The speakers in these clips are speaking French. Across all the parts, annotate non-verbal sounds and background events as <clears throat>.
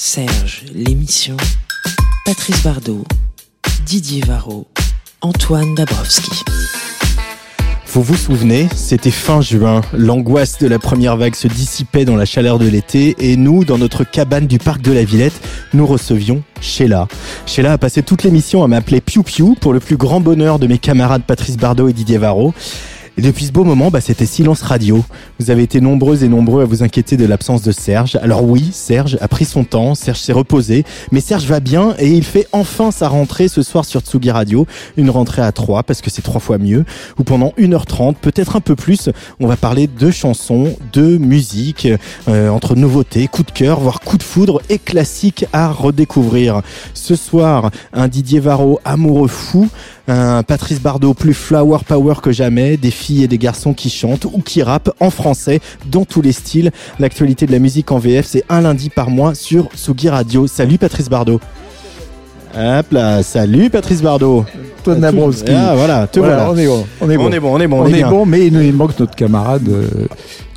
Serge, l'émission. Patrice Bardot, Didier Varro, Antoine Dabrowski. Vous vous souvenez, c'était fin juin, l'angoisse de la première vague se dissipait dans la chaleur de l'été et nous, dans notre cabane du parc de la Villette, nous recevions Sheila. Sheila a passé toute l'émission à m'appeler Piu Piu pour le plus grand bonheur de mes camarades Patrice Bardot et Didier Varro. Et depuis ce beau moment, bah, c'était silence radio. Vous avez été nombreux et nombreux à vous inquiéter de l'absence de Serge. Alors oui, Serge a pris son temps, Serge s'est reposé, mais Serge va bien et il fait enfin sa rentrée ce soir sur Tsugi Radio. Une rentrée à 3 parce que c'est trois fois mieux. Où pendant 1h30, peut-être un peu plus, on va parler de chansons, de musique, euh, entre nouveautés, coups de cœur, voire coups de foudre et classiques à redécouvrir. Ce soir, un Didier Varro amoureux fou, un Patrice Bardot plus flower power que jamais, des filles et des garçons qui chantent ou qui rappent en français dans tous les styles. L'actualité de la musique en VF, c'est un lundi par mois sur Sugi Radio. Salut Patrice Bardot. Hop là, salut Patrice Bardot. Antoine Dabrowski. Ah voilà, te Voilà, voilà. on est bon. On est bon. On est bon, on est bon, on On est est bien. bon, mais il nous il manque notre camarade euh,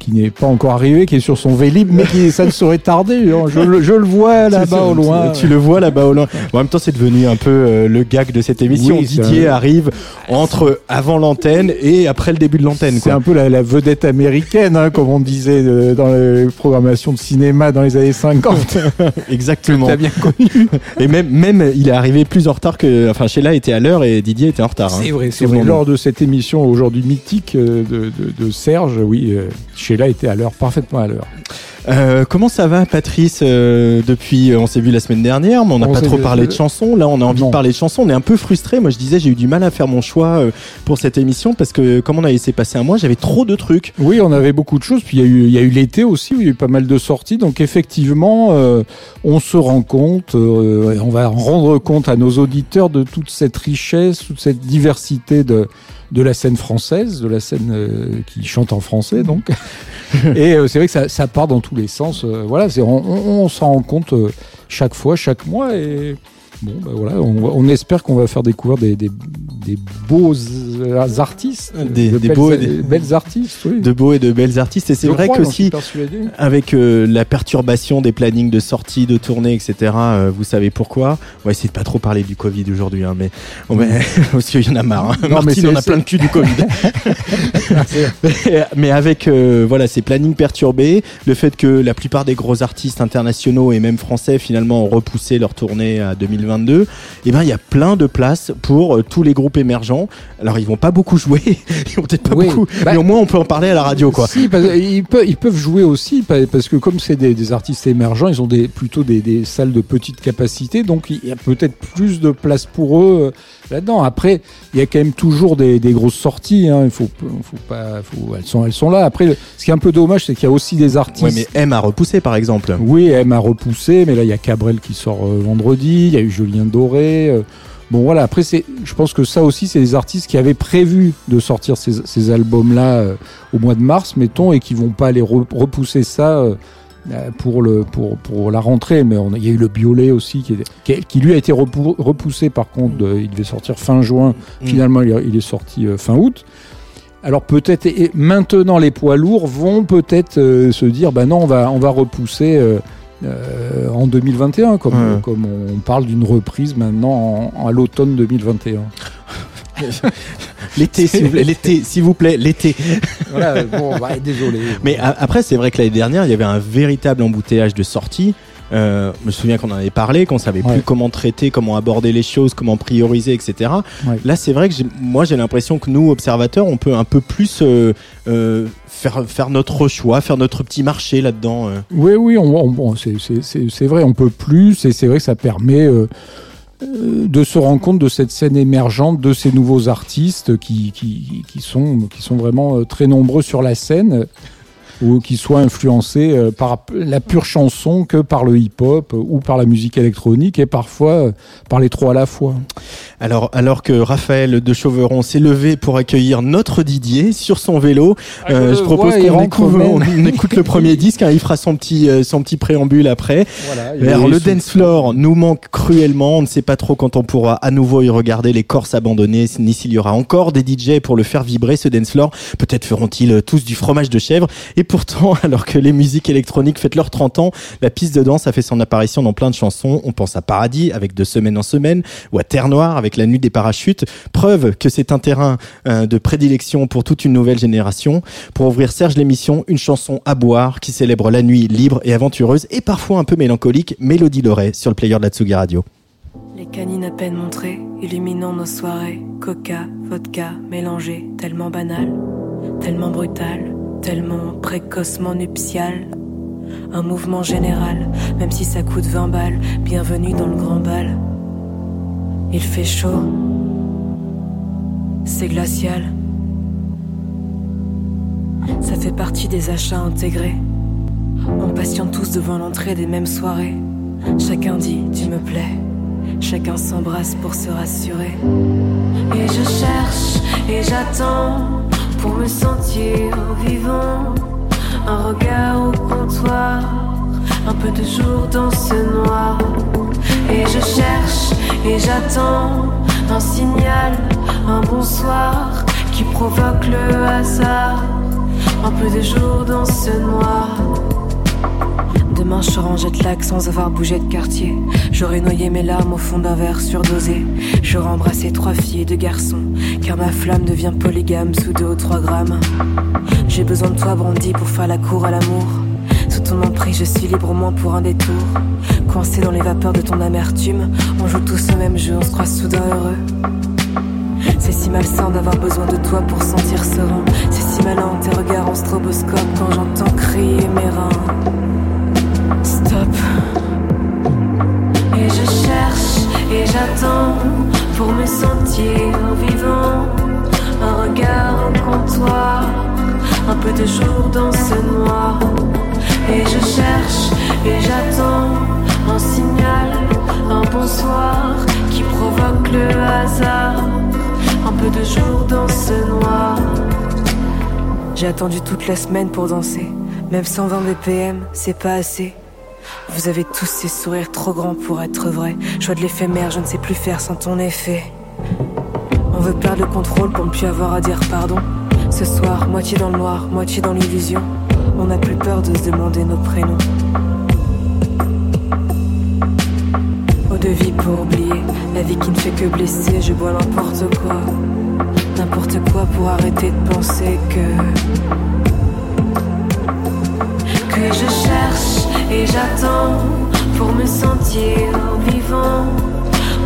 qui n'est pas encore arrivé, qui est sur son vélib, mais qui, ça ne saurait tarder. hein. Je, le- je le vois <laughs> là-bas au loin. Tu le vois là-bas au loin. Bon, en même temps, c'est devenu un peu euh, le gag de cette émission. Oui, Didier un- arrive entre avant l'antenne et après le début de l'antenne. C'est un peu la, la vedette américaine, hein, comme on disait euh, dans les programmations de cinéma dans les années 50. <laughs> Exactement. T'as bien connu. Et même, même, il est arrivé plus en retard que. Enfin, Sheila était à l'heure et Didier était en retard. hein. C'est vrai, c'est vrai. Lors de cette émission aujourd'hui mythique euh, de, de- de Serge, oui, Sheila était à l'heure, parfaitement à l'heure. Euh, comment ça va, Patrice euh, Depuis, euh, on s'est vu la semaine dernière, mais on n'a pas trop parlé de chansons. Là, on a envie Non. de parler de chansons. On est un peu frustré. Moi, je disais, j'ai eu du mal à faire mon choix pour cette émission parce que, comme on a laissé passer un mois, j'avais trop de trucs. Oui, on avait beaucoup de choses. Puis il y a eu, il y a eu l'été aussi, où il y a eu pas mal de sorties. Donc effectivement, on se rend compte, on va rendre compte à nos auditeurs de toute cette richesse, toute cette diversité de de la scène française, de la scène euh, qui chante en français donc. <laughs> et euh, c'est vrai que ça, ça part dans tous les sens. euh, voilà, c'est on, on, on s'en rend compte euh, chaque fois, chaque mois et Bon, bah voilà, on, on espère qu'on va faire découvrir des, des, des beaux euh, artistes, Des- de des belles, beaux et des- belles artistes, oui. De beaux et de belles artistes. Et c'est vrai qu'aussi, persuadé. avec euh, la perturbation des plannings de sortie, de tournée, etc., euh, vous savez pourquoi? On va essayer de pas trop parler du Covid aujourd'hui, hein, mais, on va- <laughs> parce qu'il y en a marre. hein. Non, Martine en a plein le cul du Covid. <laughs> mais, mais avec euh, voilà ces plannings perturbés, le fait que la plupart des gros artistes internationaux et même français finalement ont repoussé leur tournée à 2022, et ben il y a plein de places pour euh, tous les groupes émergents. Alors ils vont pas beaucoup jouer, <laughs> ils vont peut-être pas Oui. beaucoup, Bah, mais au moins on peut en parler à la radio quoi. Si, parce- ils, peuvent, ils peuvent jouer aussi pa- parce que comme c'est des, des artistes émergents, ils ont des, plutôt des, des salles de petite capacité, donc il y a peut-être plus de place pour eux euh, là-dedans. Après, il y a quand même toujours des, des grosses sorties. hein. Il faut, faut pas, faut- elles sont, elles sont là. Après, ce qui est un peu dommage, c'est qu'il y a aussi des artistes. Ouais, mais M a repoussé par exemple. Oui, elle m'a repoussé, mais là il y a Cabrel qui sort euh, vendredi, il y a eu Julien Doré. euh, bon voilà, après c'est, je pense que ça aussi c'est des artistes qui avaient prévu de sortir ces, ces albums-là euh, au mois de mars, mettons, et qui vont pas aller re- repousser ça. Euh, pour le pour pour la rentrée mais on il y a eu le Biolay aussi qui, qui, qui lui a été repou- repoussé par contre de- il devait sortir fin juin Mm. finalement il, est- il est sorti euh, fin août alors peut-être maintenant les poids lourds vont peut-être euh, se dire bah non on va on va repousser euh, euh, en 2021 comme Ouais. comme on parle d'une reprise maintenant en- à l'automne 2021. <laughs> <laughs> L'été, s'il vous plaît, l'été, s'il vous plaît, l'été. Voilà bon bah, désolé. Mais après, c'est vrai que l'année dernière, il y avait un véritable embouteillage de sorties. Euh, je me souviens qu'on en avait parlé, qu'on savait Ouais. plus comment traiter, comment aborder les choses, comment prioriser, etc. Ouais. Là, c'est vrai que moi, j'ai l'impression que nous, observateurs, on peut un peu plus euh, euh, faire, faire notre choix, faire notre petit marché là-dedans. Oui, oui, on, on- bon, c'est- vrai, on peut plus, et c'est vrai que ça permet de se rendre compte de cette scène émergente, de ces nouveaux artistes qui, qui, sont, qui sont vraiment euh, très nombreux sur la scène ou qui soient influencés euh, par la pure chanson que par le hip-hop ou par la musique électronique et parfois euh, par les trois à la fois. Alors, alors que Raphaël de Chauveron s'est levé pour accueillir notre Didier sur son vélo, Ah, euh, je propose qu'on écoute, le premier <laughs> disque. hein, il fera son petit, euh, son petit préambule après. Voilà, alors, le dance floor nous manque cruellement. On ne sait pas trop quand on pourra à nouveau y regarder les corses abandonnées, ni s'il y aura encore des DJ pour le faire vibrer ce dance floor. Peut-être feront-ils tous du fromage de chèvre. Et pourtant, <laughs> alors que les musiques électroniques fêtent leurs 30 ans, la piste de danse a fait son apparition dans plein de chansons. On pense à Paradis avec De semaine en semaine ou à Terre Noire avec La nuit des parachutes. Preuve que c'est un terrain euh, de prédilection pour toute une nouvelle génération. Pour ouvrir Serge l'émission, une chanson à boire qui célèbre la nuit libre et aventureuse et parfois un peu mélancolique, Mélodie Loret sur le player de la Tsugi Radio. Les canines à peine montrées, illuminant nos soirées. Coca, vodka, mélangé, tellement banal, tellement brutal, tellement précocement nuptial. Un mouvement général, même si ça coûte 20 balles. Bienvenue dans le grand bal. Il fait chaud, c'est glacial. Ça fait partie des achats intégrés. On patiente tous devant l'entrée des mêmes soirées. Chacun dit tu me plais. Chacun s'embrasse pour se rassurer. Et je cherche et j'attends pour me sentir vivant. Un regard au comptoir, un peu de jour dans ce noir. Et je cherche et j'attends un signal, un bonsoir qui provoque le hasard. Un peu de jour dans ce noir. Demain je en jet lag sans avoir bougé de quartier. J'aurais noyé mes larmes au fond d'un verre surdosé. J'aurais embrassé trois filles et deux garçons. Car ma flamme devient polygame sous deux ou trois grammes. J'ai besoin de toi, Brandy, pour faire la cour à l'amour. Sous ton emprise, je suis libre au moins pour un détour. Coincé dans les vapeurs de ton amertume, on joue tous au même jeu, on se croit soudain heureux. C'est si malsain d'avoir besoin de toi pour sentir serein. C'est tes regards en stroboscope quand j'entends crier mes reins. Stop. Et je cherche et j'attends pour me sentir vivant. Un regard au comptoir, un peu de jour dans ce noir. Et je cherche et j'attends un signal, un bonsoir qui provoque le hasard. Un peu de jour dans ce noir. J'ai attendu toute la semaine pour danser. Même 120 BPM, c'est pas assez. Vous avez tous ces sourires trop grands pour être vrais. Choix de l'éphémère, je ne sais plus faire sans ton effet. On veut perdre le contrôle pour ne plus avoir à dire pardon. Ce soir, moitié dans le noir, moitié dans l'illusion. On n'a plus peur de se demander nos prénoms. Eau de vie pour oublier, la vie qui ne fait que blesser. Je bois n'importe quoi, n'importe quoi pour arrêter de penser que que je cherche et j'attends pour me sentir vivant.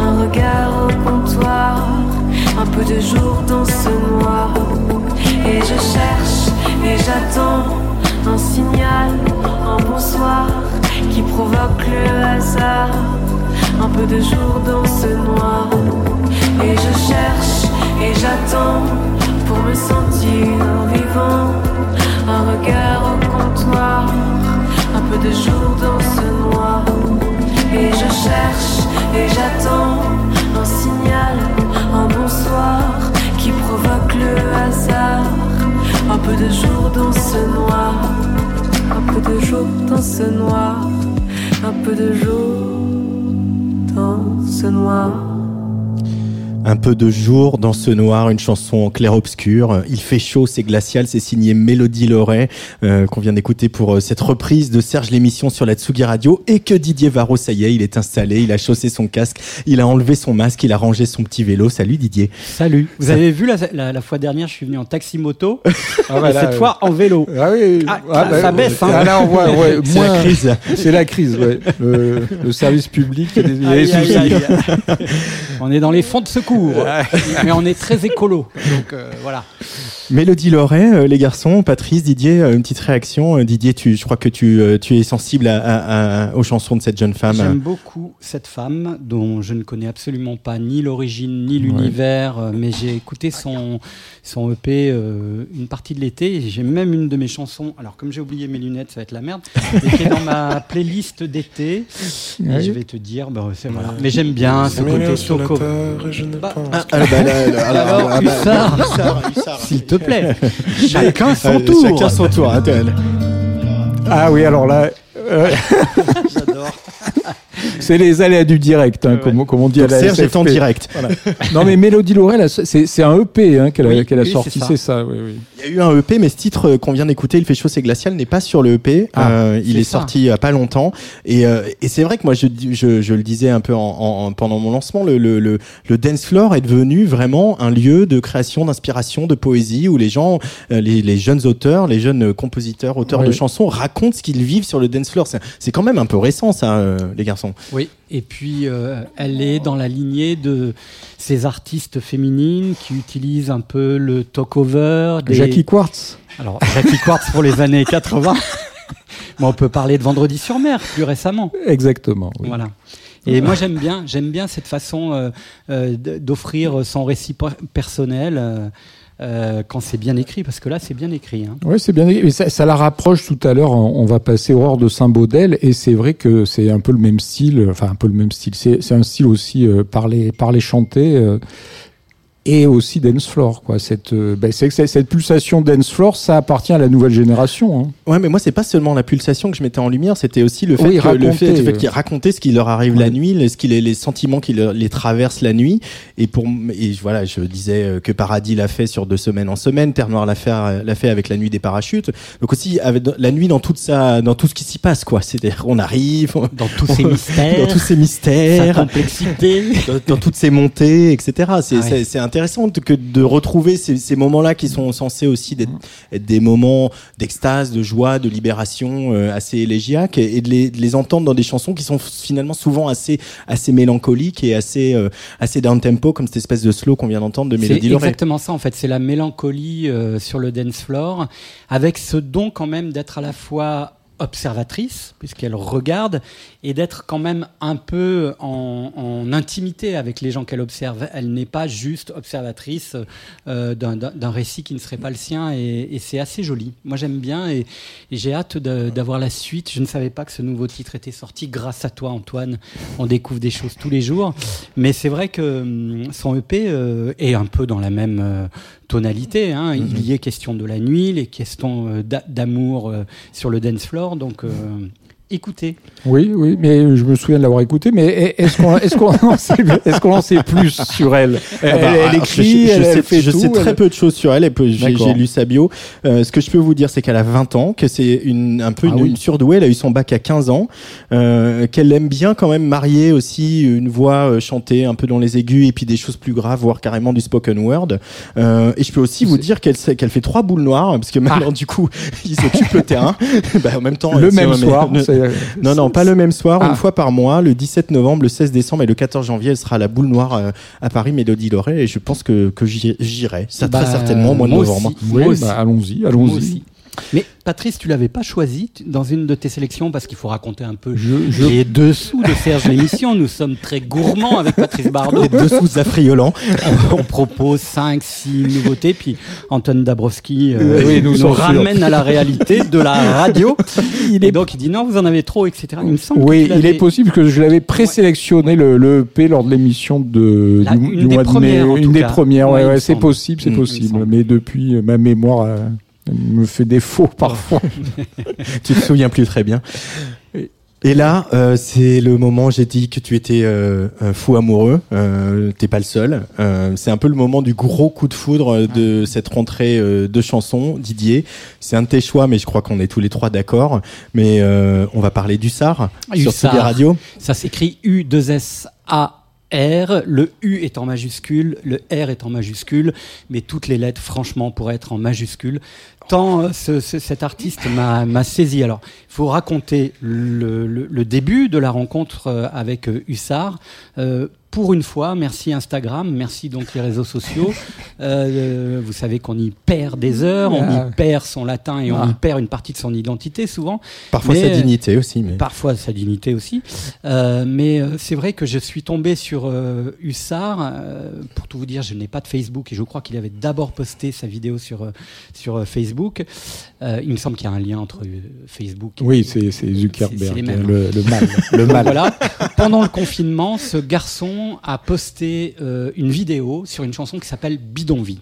Un regard au comptoir, un peu de jour dans ce noir. Et je cherche et j'attends un signal, un bonsoir qui provoque le hasard. Un peu de jour dans ce noir. Et je cherche et j'attends pour me sentir vivant. Un regard au comptoir, un peu de jour dans ce noir. Et je cherche et j'attends un signal, un bonsoir qui provoque le hasard. Un peu de jour dans ce noir, un peu de jour dans ce noir, un peu de jour dans ce noir. Un peu de jour dans ce noir, une chanson en clair-obscur. Il fait chaud, c'est glacial, c'est signé Mélodie Loret, euh, qu'on vient d'écouter pour euh, cette reprise de Serge l'émission sur la Tsugi Radio. Et que Didier Varro, ça y est, il est installé, il a chaussé son casque, il a enlevé son masque, il a rangé son petit vélo. Salut Didier. Salut. Vous Ça- avez vu la, la, la fois dernière, je suis venu en taxi moto, <laughs> Ah, bah cette euh, fois en vélo. Ah oui, Ah, ah, ça baisse, hein. Là, on voit, ouais, <laughs> C'est la crise. C'est la crise, ouais. Le, le service public, il y a des, il y a des Aïe, aïe, soucis. aïe. on est dans les fonds de secours, mais on est très écolo. Donc euh, voilà. Mélodie Loret, euh, les garçons, Patrice, Didier, euh, une petite réaction. Euh, Didier, tu, je crois que tu, tu es sensible à, à- à- aux chansons de cette jeune femme. J'aime beaucoup cette femme dont je ne connais absolument pas ni l'origine ni l'univers, mais j'ai écouté son, son EP euh, une partie de l'été et j'ai même une de mes chansons. Alors, comme j'ai oublié mes lunettes, ça va être la merde, qui est dans ma <laughs> playlist d'été. Et je vais te dire, bah, c'est voilà. Mais j'aime bien ce côté Soko. Bah, Ah, ah, bah, là, là, alors, Alors, ah, Hussard. Hussard, Hussard. Te plaît, <laughs> chacun son tour. Chacun son tour. hein, Ah oui, alors là. euh, <laughs> <laughs> <laughs> c'est les aléas du direct, hein, comme, comme on dit Donc, à la Serge est en direct. <laughs> Non, mais Mélodie Laurel, c'est c'est un EP hein, qu'elle a, Oui, qu'elle a oui, sorti, c'est ça. ça. oui, oui. Il y a eu un EP, mais ce titre euh, qu'on vient d'écouter, Il fait chaud, c'est glacial, n'est pas sur le EP. Ah, Euh, il est ça. sorti il y a pas longtemps. Et, euh, et c'est vrai que moi, je, je, je le disais un peu en, en- pendant mon lancement, le, le, le, le dance floor est devenu vraiment un lieu de création, d'inspiration, de poésie, où les gens, euh, les, les jeunes auteurs, les jeunes compositeurs, auteurs Oui. de chansons racontent ce qu'ils vivent sur le dance floor. C'est- C'est quand même un peu récent, ça, euh, les garçons. Oui, et puis euh, elle est dans la lignée de ces artistes féminines qui utilisent un peu le talk-over. Des... Jackie Quartz. Alors, Jackie Quartz pour les années 80. <laughs> Mais on peut parler de Vendredi sur mer plus récemment. Exactement. oui. Voilà. Et moi j'aime bien, j'aime bien cette façon euh, euh, d'offrir son récit per- personnel euh, quand c'est bien écrit, parce que là c'est bien écrit. hein. Oui, c'est bien. Mais ça, ça la rapproche tout à l'heure. On va passer Aurore de Saint-Baudel, et c'est vrai que c'est un peu le même style. Enfin, un peu le même style. C'est un style aussi euh, parler, parler, chanter. euh, et aussi dance floor, quoi. Cette, euh, ben, c'est que c'est- cette pulsation dance floor, ça appartient à la nouvelle génération. Hein. Ouais, mais moi, c'est pas seulement la pulsation que je mettais en lumière, c'était aussi le fait, Oui, que, le fait, raconter, le fait euh. qu'ils racontaient ce qui leur arrive la nuit, ce qui les, les sentiments qui leur- les traversent la nuit. Et pour, et voilà, je disais euh, que Paradis l'a fait sur deux semaines en semaine, Terre Noire l'a fait, euh, l'a fait avec la nuit des parachutes. Donc aussi, avec la nuit dans toute sa, dans tout ce qui s'y passe, quoi. C'est-à-dire, on arrive, on- Dans tous ces <laughs> mystères, dans tous ces sa mystères, complexité. dans, dans toutes ces montées, etc. C'est Ah ouais. c'est- c'est intéressant de, que de retrouver ces, ces moments-là qui sont censés aussi d'être être des moments d'extase, de joie, de libération euh, assez élégiaques et, et de, les, de les entendre dans des chansons qui sont finalement souvent assez assez mélancoliques et assez euh, assez down tempo comme cette espèce de slow qu'on vient d'entendre de C'est Mélodie Laurel. exactement ça en fait, c'est la mélancolie euh, sur le dance floor, avec ce don quand même d'être à la fois observatrice, puisqu'elle regarde, et d'être quand même un peu en, en intimité avec les gens qu'elle observe. Elle n'est pas juste observatrice euh, d'un- récit qui ne serait pas le sien, et, et c'est assez joli. Moi j'aime bien, et, et j'ai hâte d'avoir la suite. Je ne savais pas que ce nouveau titre était sorti grâce à toi Antoine. On découvre des choses tous les jours, mais c'est vrai que hum, son EP euh, est un peu dans la même euh, tonalité. Hein. Il y est question de la nuit, les questions d'a- d'amour sur le dance floor. Donc, écoutez. Oui, oui, mais je me souviens de l'avoir écouté. Mais est-ce qu'on est-ce qu'on en sait est-ce qu'on en sait plus sur elle? Elle, Ah bah, elle écrit, je, je elle, elle sais, fait je tout. sais très elle- peu de choses sur elle. J'ai lu sa bio. Euh, ce que je peux vous dire, c'est qu'elle a 20 ans, que c'est une, un peu Ah une, oui. une surdouée. Elle a eu son bac à 15 ans, euh, qu'elle aime bien quand même marier aussi une voix euh, chantée un peu dans les aigus et puis des choses plus graves, voire carrément du spoken word. Euh, et je peux aussi vous dire qu'elle fait trois boules noires parce que maintenant du coup <laughs> ils occupent le terrain. <laughs> bah, en même temps, Ah. le même soir. Non, non, pas le même soir, Ah. une fois par mois, le 17 novembre, le 16 décembre et le 14 janvier, elle sera à la boule noire euh, à Paris, Mélodie Laurel, et je pense que, que j'y- j'irai. Ça, Bah, très certainement au mois de moi novembre. aussi. Oui, bah, allons-y, allons-y. Mais Patrice, tu l'avais pas choisi dans une de tes sélections parce qu'il faut raconter un peu Je, je- les dessous de Serge l'émission. Nous sommes très gourmands avec Patrice Bardot. Les deux sous affriolants. on propose 5, 6 nouveautés, puis Antoine Dabrowski euh, Oui, nous ramène à la réalité de la radio. Et donc il dit non, vous en avez trop, etc. Il me semble Oui, il est possible que je l'avais présélectionné le, le EP lors de l'émission de La- du, mois de mai. Une des cas. premières, Ouais, ouais, il ouais, c'est possible, c'est Mm, il possible. Mais depuis, euh, ma mémoire euh, me fait défaut <laughs> parfois. tu te souviens plus très bien. Et là, euh, c'est le moment, j'ai dit que tu étais euh, un fou amoureux, euh, t'es pas le seul. Euh, c'est un peu le moment du gros coup de foudre de cette rentrée euh, de chansons, Didier. C'est un de tes choix, mais je crois qu'on est tous les trois d'accord. Mais euh, on va parler du SAR sur. Tsugi Radio. Ça s'écrit U2SAR. Le U est en majuscule, le R est en majuscule, mais toutes les lettres, franchement, pourraient être en majuscule. Tant euh, ce- ce- cet artiste m'a saisi. Alors, il faut raconter le, début de la rencontre euh, avec euh, Hussard. Pour une fois, merci Instagram, merci donc les réseaux sociaux. <laughs> Euh, vous savez qu'on y perd des heures, on y perd son latin et on Ah. y perd une partie de son identité souvent. Parfois Mais, sa euh, dignité aussi. Mais... Parfois sa dignité aussi. Euh, mais euh, c'est vrai que je suis tombé sur euh, Hussard. euh, pour tout vous dire, je n'ai pas de Facebook et je crois qu'il avait d'abord posté sa vidéo sur, euh, sur euh, Facebook. Euh, il me semble qu'il y a un lien entre euh, Facebook et Oui, c'est Zuckerberg, les mêmes. le, le mal. Le <laughs> mal. voilà, pendant le confinement, ce garçon a posté euh, une vidéo sur une chanson qui s'appelle Bidonvie.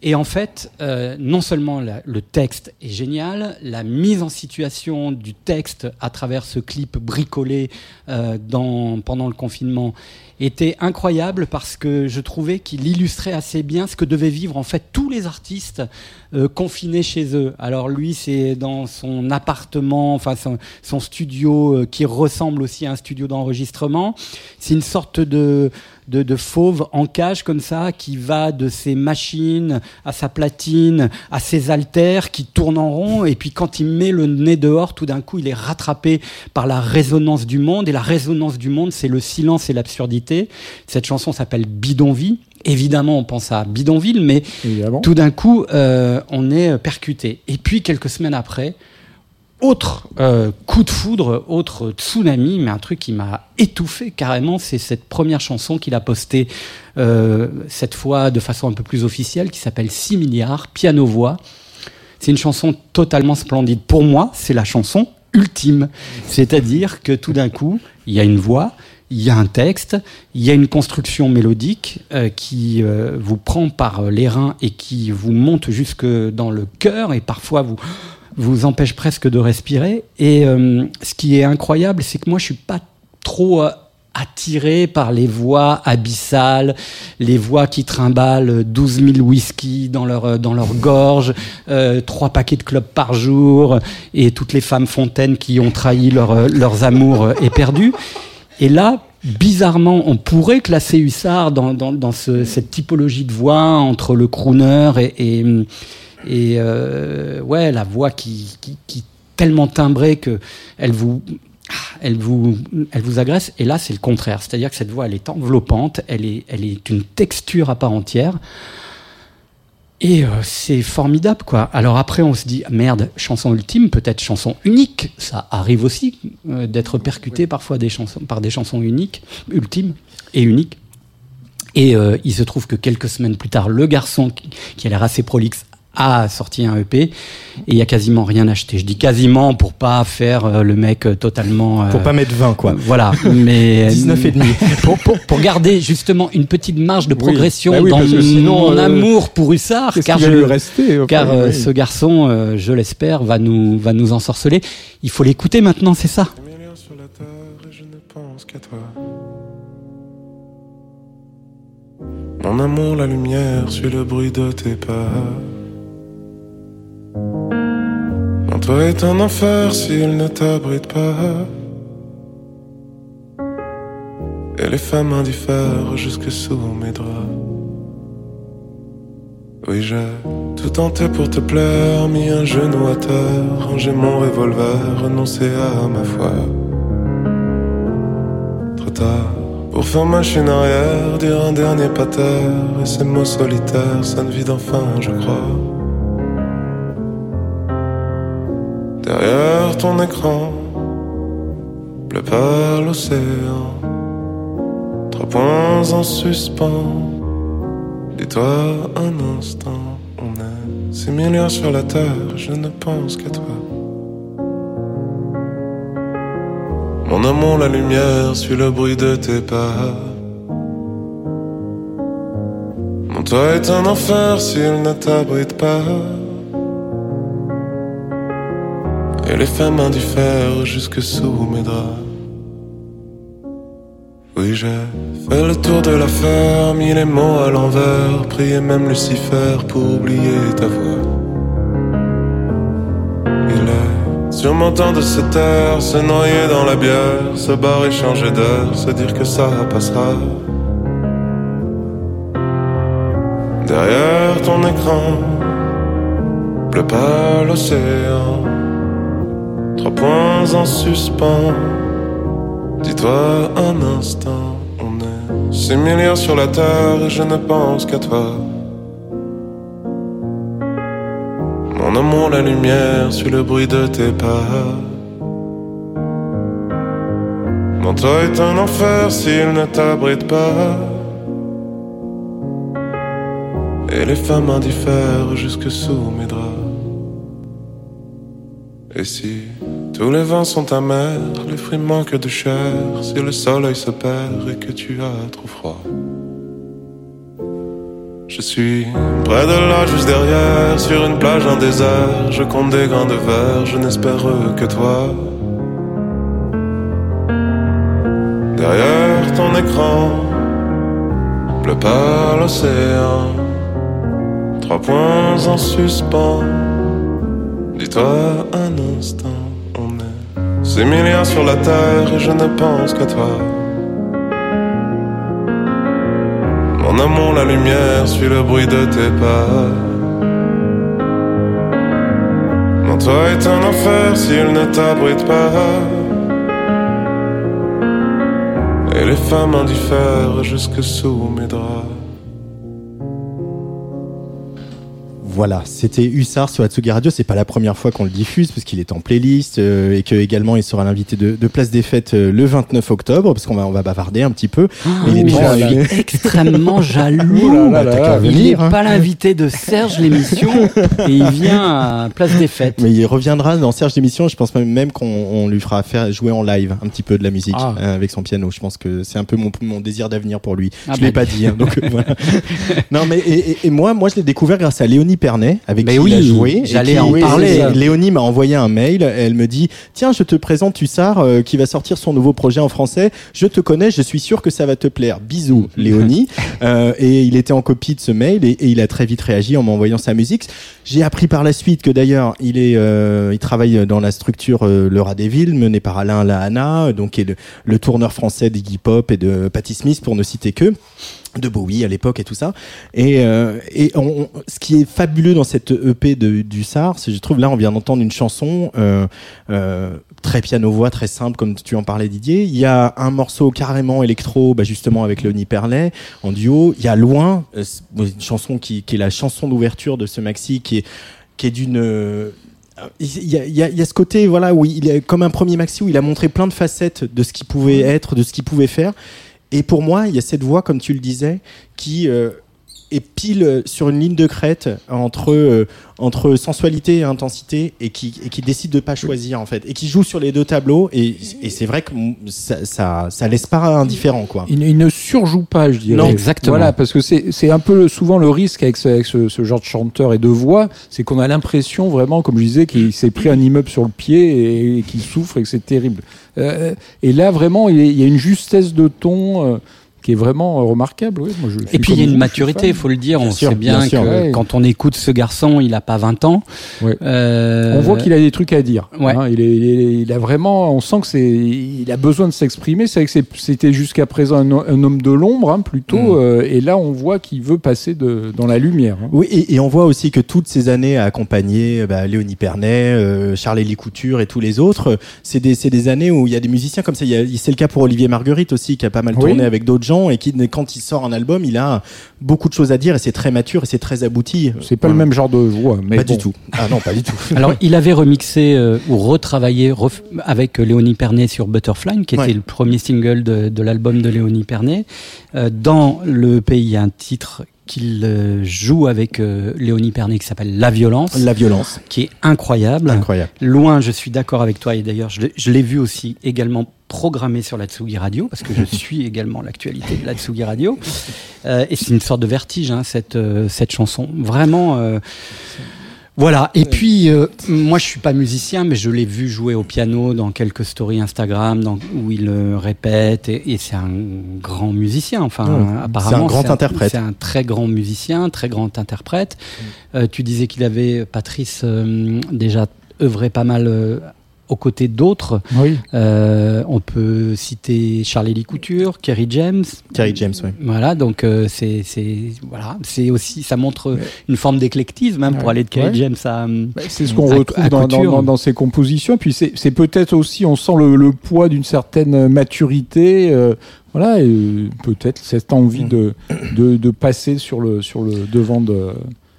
Et en fait, euh, non seulement le texte est génial, la mise en situation du texte à travers ce clip bricolé euh, pendant le confinement était incroyable parce que je trouvais qu'il illustrait assez bien ce que devaient vivre en fait tous les artistes euh, confinés chez eux. Alors lui, c'est dans son appartement, enfin son, studio euh, qui ressemble aussi à un studio d'enregistrement. C'est une sorte de, de, de fauve en cage comme ça qui va de ses machines à sa platine, à ses haltères qui tournent en rond et puis quand il met le nez dehors, tout d'un coup, il est rattrapé par la résonance du monde et la résonance du monde, c'est le silence et l'absurdité. Cette chanson s'appelle Bidonville. Évidemment, on pense à Bidonville, mais Évidemment. tout d'un coup, euh, on est percuté. Et puis, quelques semaines après, autre euh, coup de foudre, autre tsunami, mais un truc qui m'a étouffé carrément, c'est cette première chanson qu'il a postée, euh, cette fois de façon un peu plus officielle, qui s'appelle 6 milliards, piano-voix. C'est une chanson totalement splendide. Pour moi, c'est la chanson ultime. C'est-à-dire que tout d'un coup, il y a une voix, il y a un texte, il y a une construction mélodique euh, qui euh, vous prend par euh, les reins et qui vous monte jusque dans le cœur et parfois vous vous empêche presque de respirer. Et euh, ce qui est incroyable, c'est que moi, je suis pas trop euh, attiré par les voix abyssales, les voix qui trimballent 12 000 whisky dans leur, euh, dans leur gorge, euh, trois paquets de clopes par jour, et toutes les femmes fontaines qui ont trahi leur, leurs amours éperdus. Et là, bizarrement, on pourrait classer Hussard dans, dans, dans ce- cette typologie de voix entre le crooner et, et, euh, ouais, la voix qui, qui, qui tellement timbrée que elle vous, elle vous, elle vous agresse. Et là, c'est le contraire. C'est-à-dire que cette voix, elle est enveloppante, elle est, elle est une texture à part entière. Et euh, c'est formidable, quoi. Alors après, on se dit, merde, chanson ultime, peut-être chanson unique. Ça arrive aussi euh, d'être percuté parfois des chansons, par des chansons uniques, ultimes et uniques. Et euh, il se trouve que quelques semaines plus tard, le garçon qui, qui a l'air assez prolixe a sorti un EP et il y a quasiment rien acheté. Je dis quasiment pour pas faire euh, le mec euh, totalement. euh, Pour pas mettre 20, quoi. Voilà, mais <laughs> 19 et demi. <laughs> pour, pour, pour garder justement une petite marge de Oui. progression Bah oui, dans parce que sinon, mon euh, amour pour Hussard, car je, lui rester car euh, ce garçon, euh, je l'espère, va nous va nous ensorceler. Il faut l'écouter maintenant, c'est ça? Des millions sur la terre et je ne pense qu'à toi. Mon amour, la lumière, suit le bruit de tes pas. Toit est un enfer s'il ne t'abrite pas. Et les femmes indiffèrent jusque sous mes draps. Oui, j'ai tout tenté pour te plaire, mis un genou à terre, rangé mon revolver, renoncé à ma foi. Trop tard pour faire machine arrière, dire un dernier pater, et ces mots solitaires sonnent vide enfin, je crois. Derrière ton écran, bleu pâle l'océan, trois points en suspens. Dis-toi un instant, on est six milliards sur la terre, je ne pense qu'à toi. Mon amour, la lumière, suit le bruit de tes pas. Mon toit est un enfer s'il ne t'abrite pas. Et les femmes indiffèrent jusque sous mes draps. Oui, j'ai fait le tour de l'affaire, mis les mots à l'envers, prié même Lucifer pour oublier ta voix. Il est sûrement temps de se taire, se noyer dans la bière, se barrer, changer d'heure, se dire que ça passera. Derrière ton écran, bleu pâle l'océan, trois points en suspens. Dis-toi un instant, On est six milliards sur la terre et je ne pense qu'à toi. Mon amour, la lumière suit le bruit de tes pas. Mon toit est un enfer s'il ne t'abrite pas. Et les femmes indiffèrent jusque sous mes draps. Et si tous les vins sont amers, les fruits manquent de chair, si le soleil se perd et que tu as trop froid. Je suis près de là, juste derrière, sur une plage en désert. Je compte des grains de verre, je n'espère que toi. Derrière ton écran, bleu par l'océan, trois points en suspens. Dis-toi un instant, six milliards sur la terre et je ne pense qu'à toi. Mon amour, la lumière suit le bruit de tes pas. Mon toit est un enfer s'il ne t'abrite pas. Et les femmes indiffèrent jusque sous mes draps. Voilà, c'était Hussard sur Atsugi Radio. C'est pas la première fois qu'on le diffuse parce qu'il est en playlist euh, et que également il sera l'invité de, de Place des Fêtes euh, le 29 octobre parce qu'on va on va bavarder un petit peu. Mais il est euh, <laughs> extrêmement jaloux. Oh là là t'as qu'à là. Il n'est hein. pas l'invité de Serge l'émission et il vient à Place des Fêtes. Mais il reviendra dans Serge d'émission. Je pense même- même qu'on on lui fera faire jouer en live un petit peu de la musique Ah. avec son piano. Je pense que c'est un peu mon, mon désir d'avenir pour lui. Ah je l'ai bah, pas dit. hein, donc <laughs> voilà. Non mais et, et- et moi, moi je l'ai découvert grâce à Léonie Pernet avec Mais qui oui, il a joué. et j'allais en oui, parler. Léonie m'a envoyé un mail. Elle me dit tiens, je te présente Hussard euh, qui va sortir son nouveau projet en français. Je te connais, je suis sûr que ça va te plaire. Bisous, <laughs> Léonie. Euh, et il était en copie de ce mail et, et il a très vite réagi en m'envoyant sa musique. J'ai appris par la suite que d'ailleurs il est, euh, il travaille dans la structure euh, Le Rat des Villes menée par Alain Lahana, donc qui est le, le tourneur français d'Iggy Pop et de Patti Smith pour ne citer que de Bowie à l'époque et tout ça. Et, euh, et on- on- ce qui est fabuleux dans cette EP de, du SAR, c'est je trouve là on vient d'entendre une chanson euh, euh, très piano-voix, très simple comme tu en parlais Didier. Il y a un morceau carrément électro, bah, justement avec Léonie Perlet en duo. Il y a Loin, une chanson qui, qui est la chanson d'ouverture de ce maxi, qui est qui est d'une il y, a, il y a- il y a ce côté voilà où il est comme un premier maxi où il a montré plein de facettes de ce qu'il pouvait être, de ce qu'il pouvait faire. Et pour moi, il y a cette voix, comme tu le disais, qui euh, est pile sur une ligne de crête entre euh, entre sensualité et intensité, et qui et qui décide de pas choisir en fait, et qui joue sur les deux tableaux. Et, et c'est vrai que ça, ça ça laisse pas indifférent quoi. Il, il ne surjoue pas, je dirais. Non, exactement. Voilà, parce que c'est c'est un peu souvent le risque avec ce, avec ce, ce genre de chanteur et de voix, c'est qu'on a l'impression vraiment, comme je disais, qu'il s'est pris un immeuble sur le pied et, et qu'il souffre et que c'est terrible. Euh, et là, vraiment, il y a- il y a une justesse de ton. euh, qui est vraiment euh, remarquable. oui. Moi, je suis Et puis il y a une maturité, il faut le dire. Bien on sûr, sait bien, bien sûr, que ouais. quand on écoute ce garçon, il a pas 20 ans. Ouais. Euh. On voit qu'il a des trucs à dire. Ouais. hein. il, est, il, est- il a vraiment, on sent que c'est, il a besoin de s'exprimer. C'est vrai que c'était jusqu'à présent un, un homme de l'ombre, hein, plutôt. Mm. euh, et là, on voit qu'il veut passer de, dans la lumière. hein. Oui, et, et on voit aussi que toutes ces années à accompagner bah, Léonie Pernet, euh, Charles-Élie Couture et tous les autres, c'est des, c'est des années où il y a des musiciens comme ça. C'est le cas pour Olivier Marguerite aussi, qui a pas mal Oui. tourné avec d'autres gens et qui, quand il sort un album, il a beaucoup de choses à dire et c'est très mature et c'est très abouti. C'est pas le même genre de voix, mais Pas bon. du tout. Ah non, pas du tout. <laughs> Alors, il avait remixé euh, ou retravaillé ref- avec Léonie Pernet sur Butterfly, qui était Ouais. le premier single de, de l'album de Léonie Pernet. Euh, dans le pays, il y a un titre qu'il euh, joue avec euh, Léonie Pernet qui s'appelle La Violence, La violence, qui est incroyable. incroyable. Loin, je suis d'accord avec toi. Et d'ailleurs je l'ai- vu aussi également programmé sur la Tsugi Radio parce que je <laughs> suis également l'actualité de la Tsugi Radio. Euh, et c'est une sorte de vertige hein, cette euh, cette chanson. Vraiment euh, voilà. Et puis euh, moi je suis pas musicien mais je l'ai vu jouer au piano dans quelques stories Instagram dans, où il euh, répète et, et c'est un grand musicien. Enfin Ouais. apparemment C'est un grand interprète. c'est un très grand musicien très grand interprète. Euh, tu disais qu'il avait Patrice euh, déjà œuvré pas mal euh, aux côtés d'autres. Oui. Euh, on peut citer Charlie Couture, Kerry James. Kerry James, oui. Voilà, donc euh, c'est c'est voilà, c'est aussi ça montre une forme d'éclectisme hein, pour aller de Kerry Ouais. James à Bah, C'est ce qu'on retrouve à dans, dans, Couture. dans, dans ses compositions. Puis c'est c'est peut-être aussi, on sent le, le poids d'une certaine maturité. euh, voilà, et peut-être cette envie de, de, de passer sur le, sur le devant de.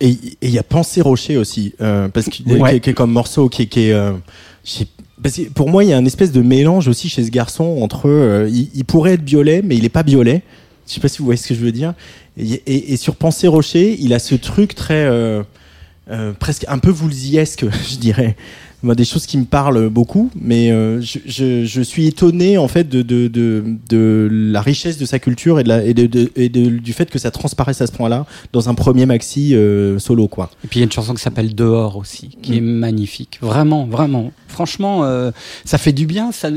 Et il y a Pensée Rocher aussi, euh, parce qu'il Ouais. qui, est- qui est comme morceau, qui, est- qui est. euh, je sais- parce que pour moi, il y a un espèce de mélange aussi chez ce garçon entre. euh, il, il pourrait être violet, mais il est pas violet. Je sais pas si vous voyez ce que je veux dire. Et, et- et sur Pensée Rocher, il a ce truc très. euh, euh, presque un peu woolseyesque, <laughs> je dirais. Moi, des choses qui me parlent beaucoup, mais je, je, je suis étonné en fait de, de, de, de la richesse de sa culture et, de la, et, de, de- et de- du fait que ça transparaisse à ce point-là dans un premier maxi solo, quoi. Et puis il y a une chanson qui s'appelle Dehors aussi, qui est magnifique. Vraiment, vraiment. Franchement, euh, ça fait du bien. Ça,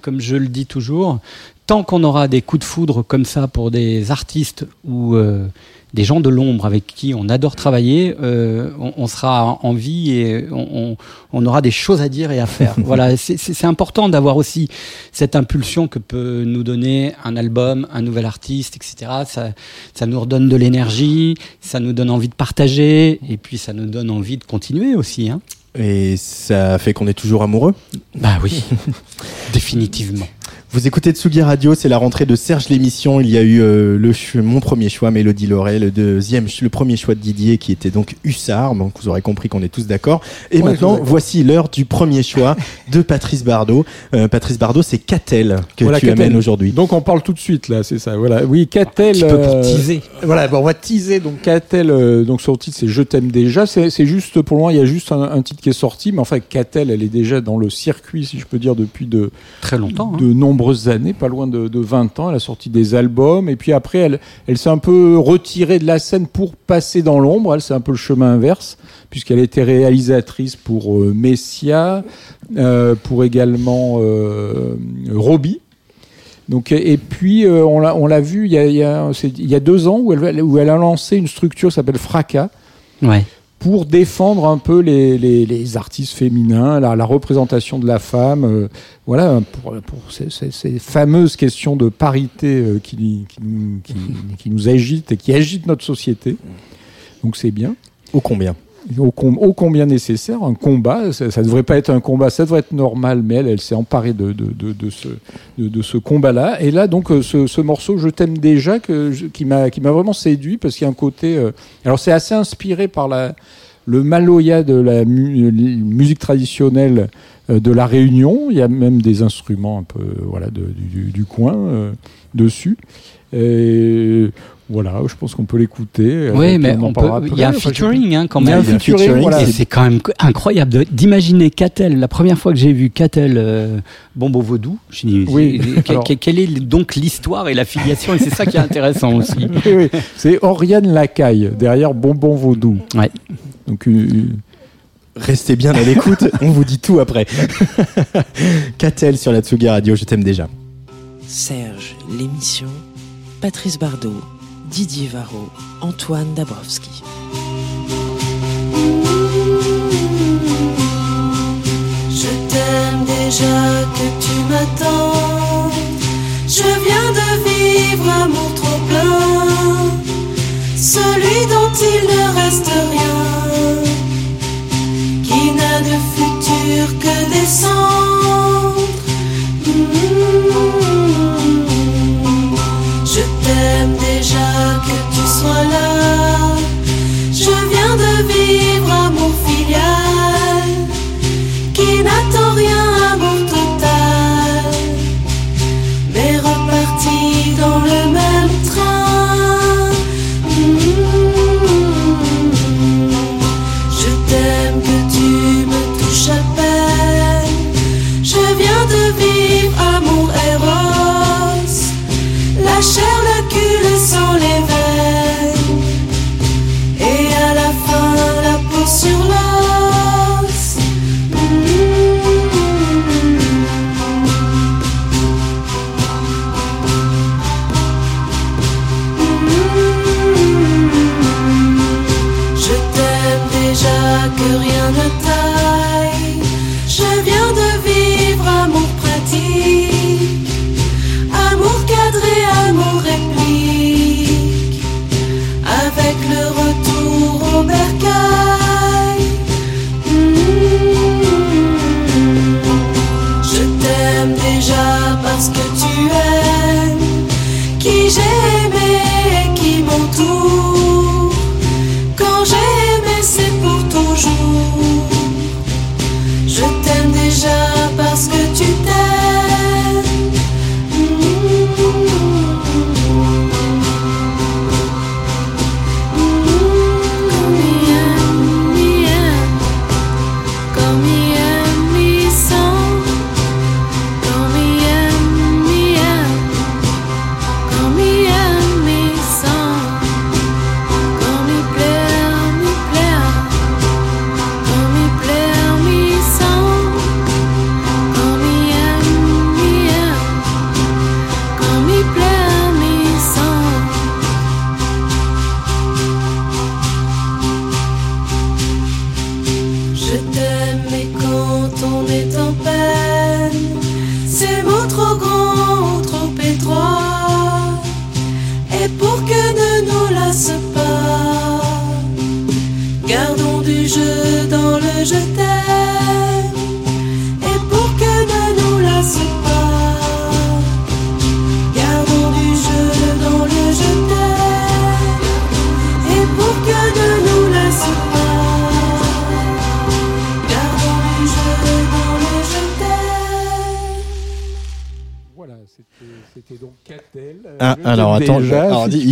comme je le dis toujours, tant qu'on aura des coups de foudre comme ça pour des artistes ou euh, des gens de l'ombre avec qui on adore travailler, euh, on, on sera en vie et on, on- on aura des choses à dire et à faire. <laughs> voilà, c'est important d'avoir aussi cette impulsion que peut nous donner un album, un nouvel artiste, etc. Ça, ça nous redonne de l'énergie, ça nous donne envie de partager, et puis ça nous donne envie de continuer aussi. Hein. Et ça fait qu'on est toujours amoureux? Bah oui, <laughs> définitivement. Vous écoutez Tsugi Radio, c'est la rentrée de Serge l'émission. Il y a eu euh, le mon premier choix, Mélodie Loret, le deuxième, le premier choix de Didier qui était donc Hussard. Donc vous aurez compris qu'on est tous d'accord. Et maintenant, voici l'heure du premier choix <laughs> de Patrice Bardot. Euh, Patrice Bardot, c'est Catel que Voilà, tu Catel. amènes aujourd'hui. Donc on parle tout de suite là, c'est ça. Voilà. Oui, qu'a-t-elle Un petit peu pour euh, teaser. Voilà, bon, on va teaser. Donc qu'a-t-elle euh, Donc son titre c'est Je t'aime déjà. C'est juste pour le moment, il y a juste un, un titre qui est sorti, mais enfin qu'a-t-elle Elle est déjà dans le circuit, si je peux dire, depuis de Très longtemps. hein. de nombreuses années, pas loin de, de 20 ans. Elle a sorti des albums et puis après, elle, s'est un peu retirée de la scène pour passer dans l'ombre. C'est un peu le chemin inverse, puisqu'elle était réalisatrice pour euh, Messia, euh, pour également euh, Robbie. Et puis, on l'a vu il y, a, deux ans où elle, a lancé une structure qui s'appelle Fracas Ouais. Pour défendre un peu les, les, artistes féminins, la, représentation de la femme, euh, voilà, pour, pour ces, fameuses questions de parité euh, qui, qui, qui, nous agitent et qui agitent notre société. Donc c'est bien. Ô combien? Ô, com- ô combien nécessaire, un combat, ça, ça devrait pas être un combat, ça devrait être normal, mais elle, elle s'est emparée de, de, de, ce, de, ce combat-là. Et là, donc, euh, ce, ce morceau, Je t'aime déjà, que, qui m'a vraiment séduit, parce qu'il y a un côté... euh, alors, c'est assez inspiré par la, le maloya de la euh, musique traditionnelle de la Réunion. Il y a même des instruments un peu voilà, du, coin dessus. Et voilà, je pense qu'on peut l'écouter. Oui, Et puis mais on peut- il y a un featuring hein, quand Il y a même. un featuring, voilà. Et c'est quand même incroyable d'imaginer Catel. La première fois que j'ai vu Catel euh, Bombo Vaudou, je dis, Oui, alors- quelle est donc l'histoire et l'affiliation Et c'est ça qui est intéressant aussi. <laughs> Oui, oui. C'est Oriane Lacaille, derrière Bonbon Vaudou. Ouais. Donc, euh, Restez bien à l'écoute, <laughs> on vous dit tout après. <laughs> Catel sur la Tsugi Radio, je t'aime déjà. Serge, l'émission. Patrice Bardot, Didier Varro, Antoine Dabrowski. Je t'aime déjà que tu m'attends. Je viens de vivre amour trop plein, celui dont il ne reste rien, qui n'a de futur que des cendres. Mm. T'aime déjà que tu sois là. Je viens de vivre amour filial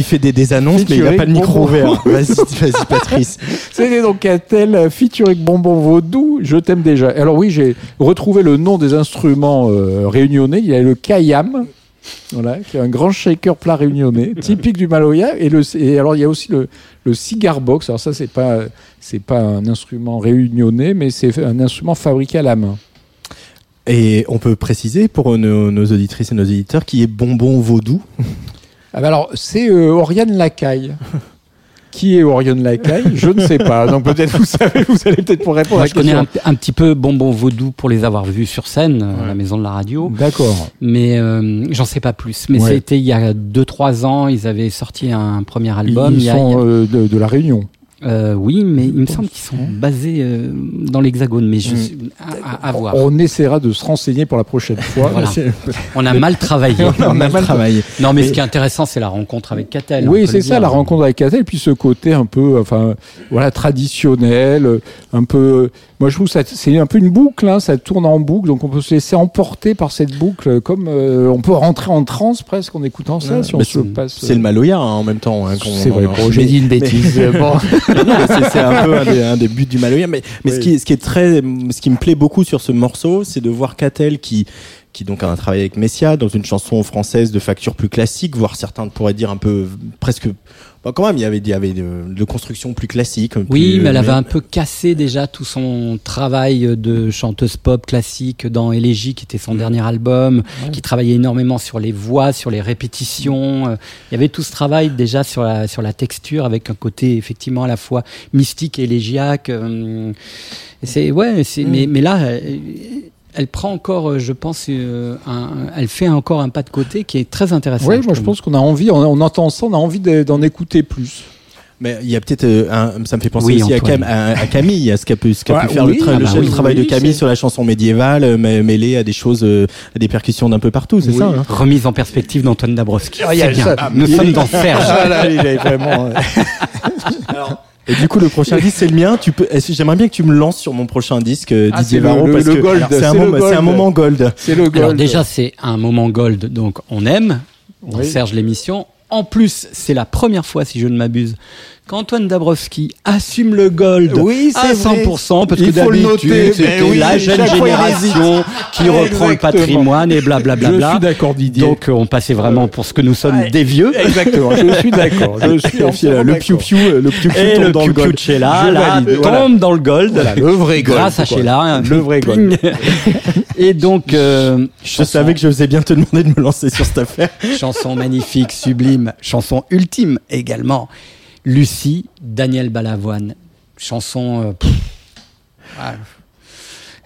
fait des, des annonces, mais il n'a pas le micro Bonbon. ouvert. <laughs> Vas-y, vas-y, Patrice. C'était donc Catel euh, featuring Bonbon Vaudou, je t'aime déjà. Alors oui, j'ai retrouvé le nom des instruments euh, réunionnais. Il y a le kayam, voilà, qui est un grand shaker plat réunionnais, <laughs> typique du Maloya. Et, le, et alors il y a aussi le, le cigar box. Alors ça, c'est pas c'est pas un instrument réunionnais, mais c'est un instrument fabriqué à la main. Et on peut préciser pour nos, nos auditrices et nos éditeurs qui est Bonbon Vaudou. <laughs> Ah bah alors, c'est euh, Oriane Lacaille. <laughs> Qui est Oriane Lacaille? Je ne sais pas. Donc peut-être vous savez, vous allez peut-être pour répondre Moi, à je connais un, un petit peu Bonbon Vaudou pour les avoir vus sur scène euh, à la maison de la radio, D'accord. mais euh, j'en sais pas plus. Mais Ouais. c'était il y a 2-3 ans, ils avaient sorti un premier album. ils il y a- sont il y a- euh, de, de la Réunion. Euh, oui, mais il me semble qu'ils sont basés euh, dans l'Hexagone, mais je Mm. suis à, à- à voir. On essaiera de se renseigner pour la prochaine fois. <laughs> Voilà. <laughs> On a mal travaillé. On a mal travaillé. Non, mais Mais- ce qui est intéressant, c'est la rencontre avec Catel. on Oui, c'est ça, dire. la rencontre avec Catel, puis ce côté un peu, enfin, voilà, traditionnel, euh, un peu. Moi, je trouve que ça- c'est un peu une boucle, hein, ça tourne en boucle, donc on peut se laisser emporter par cette boucle, comme euh, on peut rentrer en transe presque en écoutant ça, Ouais, si on mais se c'est- passe. C'est le Maloya hein, en même temps. hein, C'est vrai, j'ai dit une bêtise. bon. <laughs> C'est un peu un des, un des buts du Maloya. Mais, mais ce, qui, ce qui est très, ce qui me plaît beaucoup sur ce morceau, c'est de voir Catel qui, qui donc a travaillé avec Messia dans une chanson française de facture plus classique, voire certains pourraient dire un peu presque. Bon, quand même, il y avait, il y avait de, de construction plus classique. Oui, mais elle avait un peu cassé déjà tout son travail de chanteuse pop classique dans Élégie, qui était son dernier album, qui travaillait énormément sur les voix, sur les répétitions. Euh, Il y avait tout ce travail déjà sur la, sur la texture, avec un côté effectivement à la fois mystique et élégiaque. euh, C'est ouais, c'est mais, mais là. Elle, prend encore, euh, je pense, euh, un- elle fait encore un pas de côté qui est très intéressant. Oui, moi je pense qu'on a envie, on, on entend ça, on a envie de- d'en écouter plus. Mais il y a peut-être euh, un, ça me fait penser Oui, aussi à, Antoine. Cam- à, à Camille, à ce qu'a pu, ce qu'a Ouais, pu faire oui, le, tra- ah le, bah le oui, travail de Camille sur la chanson médiévale, mais- mêlé à des choses, à des percussions d'un peu partout, c'est Oui. ça hein Remise en perspective d'Antoine Dabrowski. Il y a C'est bien. ça. Nous sommes dans Serge. Ah là, il est vraiment. Et du coup, le prochain <laughs> disque, c'est le mien. Tu peux, j'aimerais bien que tu me lances sur mon prochain disque, euh, Ah, Didier c'est le- Varro, parce le que gold, c'est un, moment- c'est un gold. moment gold. C'est le gold. Alors déjà, c'est un moment gold, donc on aime, on Oui. Serge l'émission. En plus, c'est la première fois, si je ne m'abuse, qu'Antoine Dabrowski assume le gold Oui, à c'est vrai. 100%, parce que d'habitude, c'était oui, la jeune génération <laughs> qui reprend le patrimoine et blablabla. Je suis d'accord, Didier. Donc, euh, on passait vraiment pour ce que nous sommes Ouais. des vieux. Exactement, je suis <laughs> d'accord. Je suis entièrement le d'accord. piou piou, le piou piou Et tombe le dans le piou-piou gold. de Sheila, Je là, valide, tombe dans le gold. Voilà, le vrai <laughs> gold. Grâce à. Sheila. Le vrai gold. Et donc, euh, Je savais que je faisais bien te demander de me lancer sur cette affaire. chanson magnifique, sublime, chanson ultime également. Lucie, Daniel Balavoine, chanson. euh, pff, ah,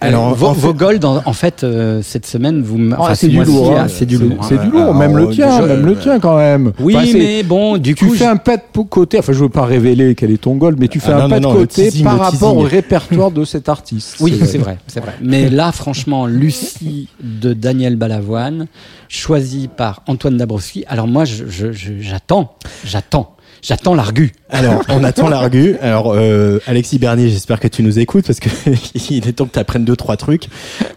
Alors, vos, en fait- vos golds, en, en fait, euh, cette semaine, vous. m- Ah, enfin, c'est ce du lourd. ah, hein. c'est du lourd. hein. C'est du lourd, même le tien, même le tien quand même. Oui, Enfin, c'est- mais bon, du tu coup. fais un pas de côté, enfin je veux pas révéler quel est ton goal, mais tu fais Ah, un non, pas non, de non, côté teasing, par rapport au répertoire de cet artiste. Oui, c'est vrai, c'est vrai. Mais là, franchement, Lucie de Daniel Balavoine, choisie par Antoine Dabrowski. Alors moi, je- je- je- j'attends, j'attends, l'argu. Alors, on attend l'argu. Alors, euh, Alexis Bernier, j'espère que tu nous écoutes parce que <laughs> il est temps que tu apprennes deux, trois trucs.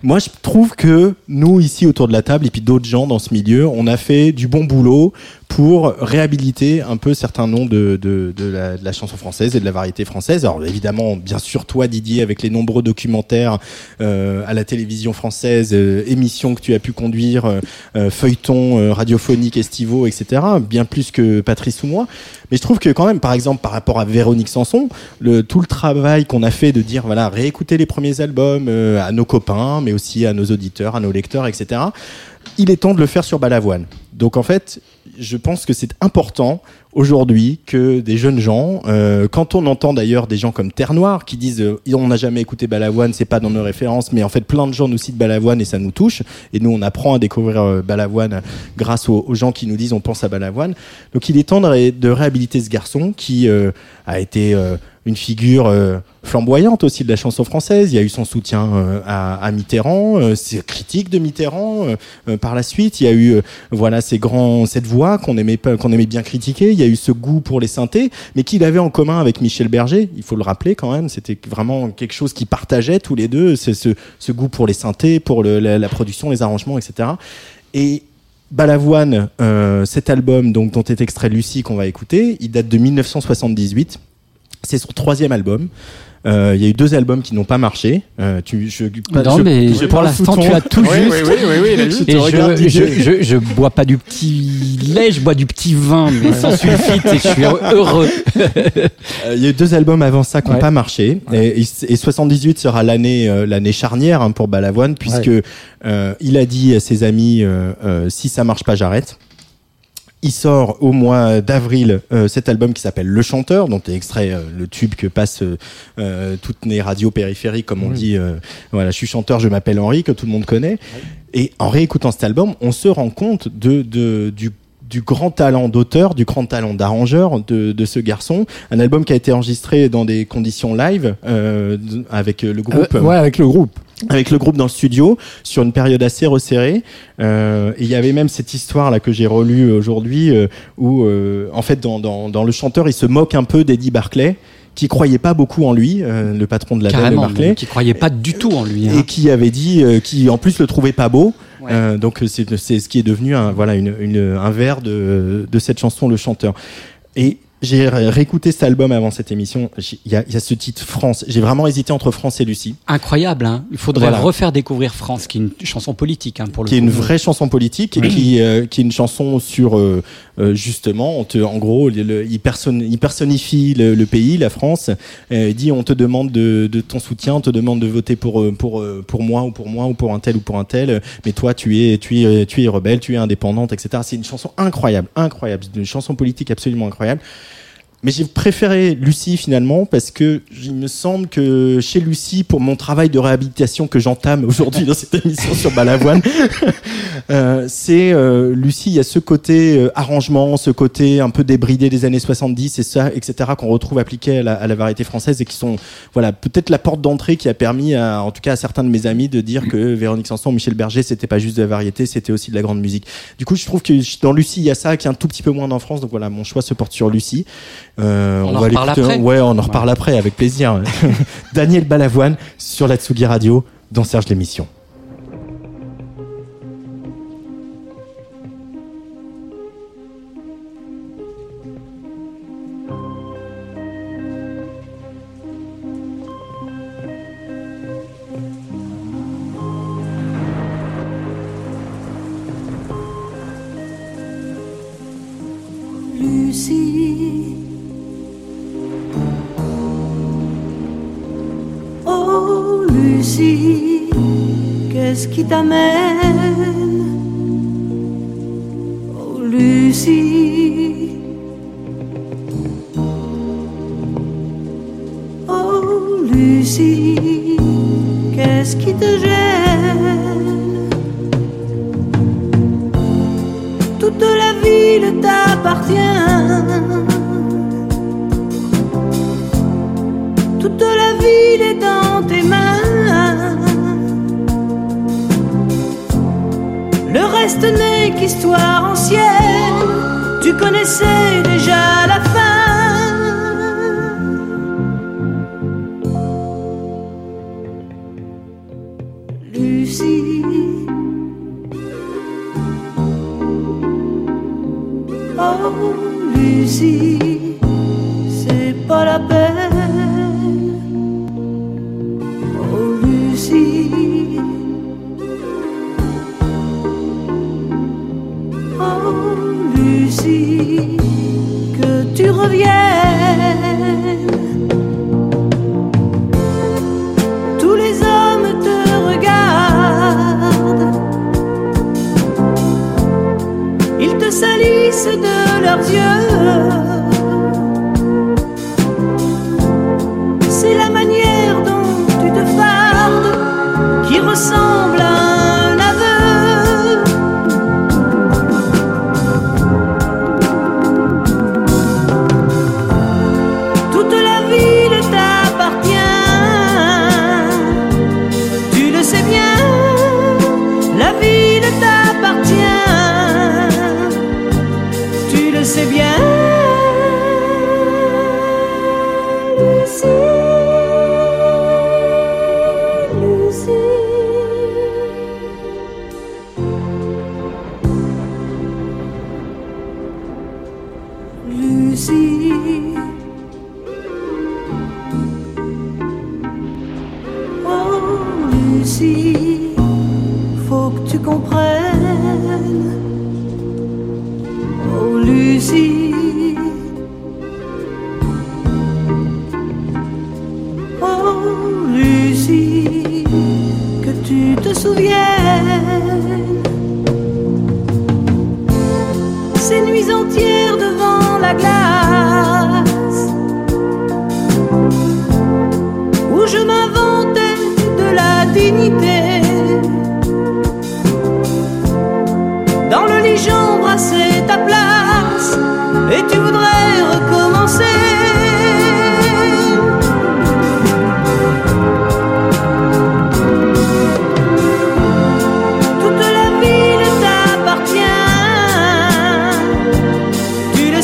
Moi, je trouve que nous, ici, autour de la table, et puis d'autres gens dans ce milieu, on a fait du bon boulot pour réhabiliter un peu certains noms de, de, de, la, de la chanson française et de la variété française. Alors, évidemment, bien sûr, toi, Didier, avec les nombreux documentaires euh, à la télévision française, euh, émissions que tu as pu conduire, euh, euh, feuilletons euh, radiophoniques, estivaux, etc., bien plus que Patrice ou moi. Mais je trouve que quand même, par exemple, par rapport à Véronique Sanson, le, tout le travail qu'on a fait de dire, voilà, réécouter les premiers albums euh, à nos copains, mais aussi à nos auditeurs, à nos lecteurs, etc., il est temps de le faire sur Balavoine. Donc en fait, je pense que c'est important aujourd'hui que des jeunes gens, euh, quand on entend d'ailleurs des gens comme Terre Noire qui disent euh, on n'a jamais écouté Balavoine, c'est pas dans nos références, mais en fait plein de gens nous citent Balavoine et ça nous touche. Et nous on apprend à découvrir euh, Balavoine grâce aux, gens qui nous disent on pense à Balavoine. Donc il est temps de, ré- de réhabiliter ce garçon qui euh, a été une figure flamboyante aussi de la chanson française. Il y a eu son soutien à, Mitterrand, ses critiques de Mitterrand. par la suite, il y a eu voilà ces grands, cette voix qu'on aimait aimait bien critiquer. Il y a eu ce goût pour les synthés, mais qu'il avait en commun avec Michel Berger. Il faut le rappeler quand même. C'était vraiment quelque chose qu'ils partageaient tous les deux. C'est ce, goût pour les synthés, pour la, production, les arrangements, etc. Et Balavoine, euh, cet album dont est extrait Lucie qu'on va écouter, il date de 1978. C'est son troisième album. Euh, Il y a eu deux albums qui n'ont pas marché. Euh, tu, je, pas- non, je- mais je pour l'instant, tu as tout Oui, juste. oui, oui, Et je, je, bois pas du petit lait, je bois du petit vin, mais sans <laughs> sulfite, et je suis heureux. Euh, Il y a eu deux albums avant ça qui n'ont Ouais. pas marché. Et, et 78 sera l'année euh, l'année charnière hein, pour Balavoine, puisque euh, il a dit à ses amis si ça marche pas, j'arrête. Il sort au mois d'avril euh, cet album qui s'appelle Le Chanteur, dont est extrait euh, le tube que passent euh, euh, toutes les radios périphériques, comme on dit. euh, voilà, je suis chanteur, je m'appelle Henri, que tout le monde connaît. Et en réécoutant cet album, on se rend compte de, de du du grand talent d'auteur, du grand talent d'arrangeur de, de ce garçon. Un album qui a été enregistré dans des conditions live euh, avec euh, le groupe Euh, ouais, avec le groupe. Avec le groupe dans le studio sur une période assez resserrée. Euh, et il y avait même cette histoire là que j'ai relue aujourd'hui euh, où euh, en fait dans, dans, dans le chanteur il se moque un peu d'Eddie Barclay qui croyait pas beaucoup en lui, euh, le patron de la Carrément, Barclay mais qui croyait pas du tout en lui. et hein. qui avait dit, euh, qui en plus le trouvait pas beau. Ouais. Euh, donc c'est c'est ce qui est devenu un voilà une, une- un vers de, de cette chanson le chanteur. Et j'ai ré- réécouté cet album avant cette émission. Il y y a ce titre France. J'ai vraiment hésité entre France et Lucie, Incroyable, hein. Il faudrait Voilà. refaire découvrir France, qui est une chanson politique, hein, pour le qui est une vraie chanson politique et qui, euh, qui est une chanson sur euh, euh, justement, on te, en gros, le- le- il, personnifie le, le pays, la France. Euh, il dit on te demande de, de ton soutien, on te demande de voter pour euh, pour pour moi ou pour moi ou pour un tel ou pour un tel. Mais toi, tu es tu es tu es rebelle, tu es indépendante, etc. C'est une chanson incroyable, incroyable, C'est une chanson politique absolument incroyable. Mais j'ai préféré Lucie finalement parce que il me semble que chez Lucie, pour mon travail de réhabilitation que j'entame aujourd'hui dans cette émission sur Balavoine, <laughs> euh, c'est euh, Lucie, il y a ce côté euh, arrangement, ce côté un peu débridé des années 70 et ça, etc. qu'on retrouve appliqué à la, à la variété française et qui sont, voilà, peut-être la porte d'entrée qui a permis, à, en tout cas à certains de mes amis, de dire que Véronique Sanson, Michel Berger, c'était pas juste de la variété, c'était aussi de la grande musique. Du coup, je trouve que dans Lucie, il y a ça qui est un tout petit peu moins en France. Donc voilà, mon choix se porte sur Lucie. Euh, On en va reparle l'écouter. après Ouais, on en reparle après avec plaisir. <laughs> Daniel Balavoine sur la Tsugi Radio dans Serge l'émission.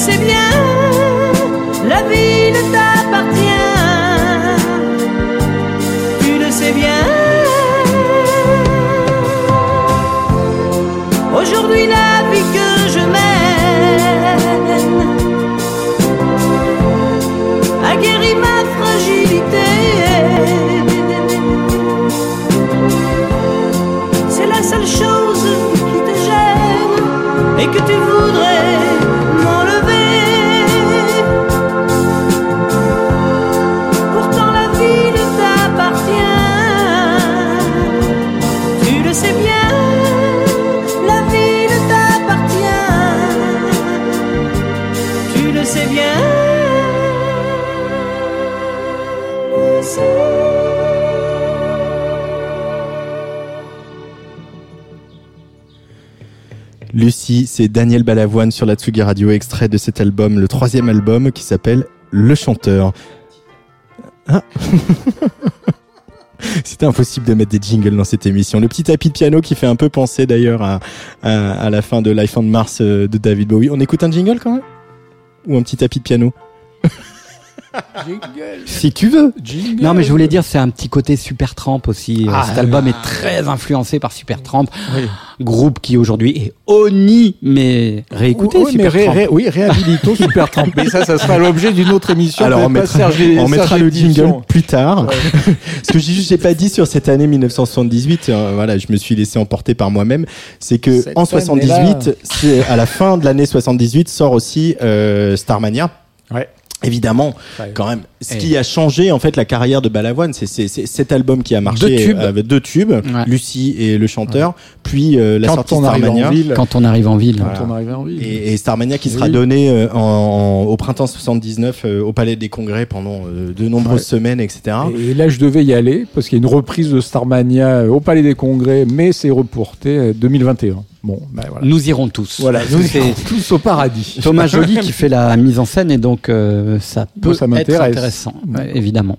Sais bien, la ville t'appartient. Tu le sais bien. Aujourd'hui, la vie que je mène a guéri ma fragilité. C'est la seule chose qui te gêne et que tu voudrais Lucie, c'est Daniel Balavoine sur la Tsugi Radio, extrait de cet album, le troisième album qui s'appelle Le Chanteur. Ah. <laughs> C'était impossible de mettre des jingles dans cette émission. Le petit tapis de piano qui fait un peu penser d'ailleurs à, la fin de Life on Mars euh, de David Bowie. On écoute un jingle quand même? Ou un petit tapis de piano? <laughs> Si tu veux. Non, mais je voulais dire, c'est un petit côté Supertramp aussi. Ah, Cet album est très influencé par Supertramp, groupe qui aujourd'hui est honni, mais réécoutez oui, mais ré- Supertramp. ré- oui, réhabilitons <laughs> Supertramp. Mais ça, ça sera l'objet d'une autre émission. Alors on mettra, Serge- on mettra Serge le jingle plus tard. <laughs> Ce que j'ai pas dit sur cette année 1978, euh, voilà, je me suis laissé emporter par moi-même, c'est que Cette en année-là. 78, c'est à la fin de l'année 78 sort aussi euh, Starmania. Ouais. Évidemment, quand même, ce qui a changé en fait la carrière de Balavoine, c'est c'est- c'est cet album qui a marché Deux tubes. euh, avec deux tubes, Ouais. Lucie et le chanteur, puis euh, la Quand sortie on Starmania. en ville. Quand on arrive en ville. Quand on arrive en ville. Et, et Starmania qui Oui. sera donné euh, en, en- au printemps 79 euh, au Palais des Congrès pendant euh, de nombreuses Ouais. semaines, etc. Et là, je devais y aller parce qu'il y a une reprise de Starmania euh, au Palais des Congrès, mais c'est reporté euh, 2021. Bon, ben voilà. Nous irons tous. Voilà, nous sommes <laughs> tous au paradis. Thomas Joly qui fait la mise en scène et donc euh, ça peut Moi, ça être m'intéresse. Intéressant, Ouais. ouais, évidemment.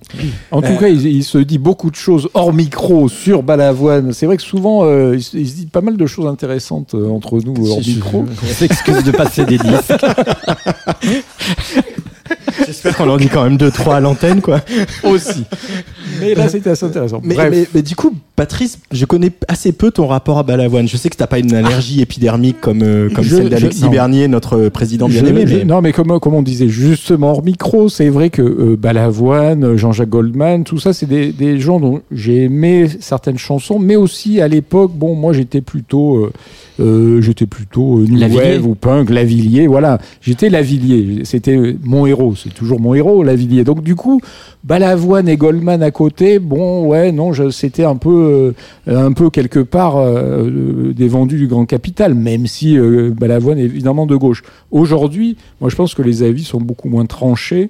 En tout cas, il, il se dit beaucoup de choses hors micro sur Balavoine. C'est vrai que souvent, euh, il, se, il se dit pas mal de choses intéressantes euh, entre nous hors micro. On s'excuse de passer des disques. <laughs> J'espère qu'on en dit quand même deux, trois à l'antenne, quoi. <laughs> Aussi. Mais là, c'était assez intéressant. Mais, Bref. mais- mais du coup, Patrice, je connais assez peu ton rapport à Balavoine. Je sais que t'as pas une allergie épidermique comme, euh, comme Je- celle d'Alexis. Bernier, notre président Je- bien-aimé. mais- Non, mais comme, comme on disait justement hors micro, c'est vrai que euh, Balavoine, euh, Jean-Jacques Goldman, tout ça, c'est des, des gens dont j'ai aimé certaines chansons, mais aussi à l'époque, bon, moi j'étais plutôt, euh, euh, j'étais plutôt euh, new wave ou punk, Lavillier, voilà, j'étais Lavillier, c'était euh, mon héros, c'est toujours mon héros, Lavillier. Donc du coup, Balavoine et Goldman à côté, bon, ouais, non, c'était un peu, euh, un peu quelque part euh, euh, des vendus du grand capital, même si Balavoine est évidemment de gauche. Aujourd'hui, moi, je pense que les avis sont beaucoup moins tranchés.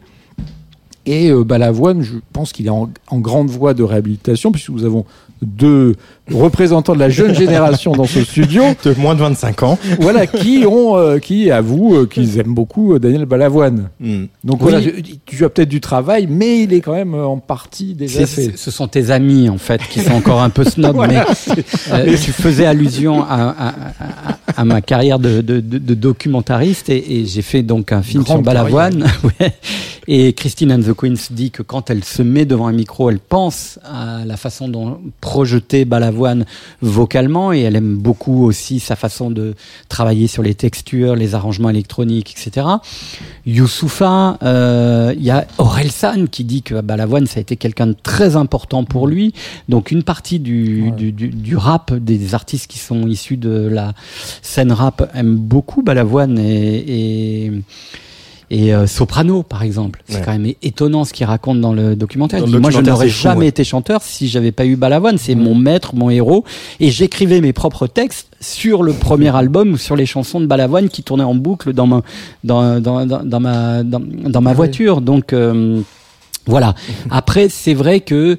Et Balavoine, je pense qu'il est en grande voie de réhabilitation, puisque nous avons deux représentants de la jeune génération dans ce studio, De moins de 25 ans. voilà, qui ont, euh, qui avouent euh, qu'ils aiment beaucoup euh, Daniel Balavoine. Hmm. Donc Oui. voilà, tu as peut-être du travail, mais il est quand même euh, en partie déjà fait. ce sont tes amis en fait qui sont encore un peu snob, <laughs> mais euh, tu faisais allusion à, à- à- à ma carrière de, de, de, de documentariste et, et j'ai fait donc un film Grande sur Balavoine. <laughs> Ouais. Et Christine and the Queens dit que quand elle se met devant un micro, elle pense à la façon dont projeter Balavoine vocalement et elle aime beaucoup aussi sa façon de travailler sur les textures, les arrangements électroniques, etc. Youssoufa, euh, il y a Aurel San qui dit que Balavoine ça a été quelqu'un de très important pour lui. Donc une partie du, du, du, du rap des artistes qui sont issus de la scène rap aiment beaucoup Balavoine et, et et euh, Soprano, par exemple, c'est Ouais. quand même étonnant ce qu'il raconte dans le documentaire. Dans le Moi, je n'aurais fou, jamais ouais. été chanteur si j'avais pas eu Balavoine. C'est mon maître, mon héros. Et j'écrivais mes propres textes sur le premier album ou sur les chansons de Balavoine qui tournaient en boucle dans ma, dans, dans, dans, ma, dans, dans ma voiture. Donc, euh, voilà. <laughs> Après, c'est vrai que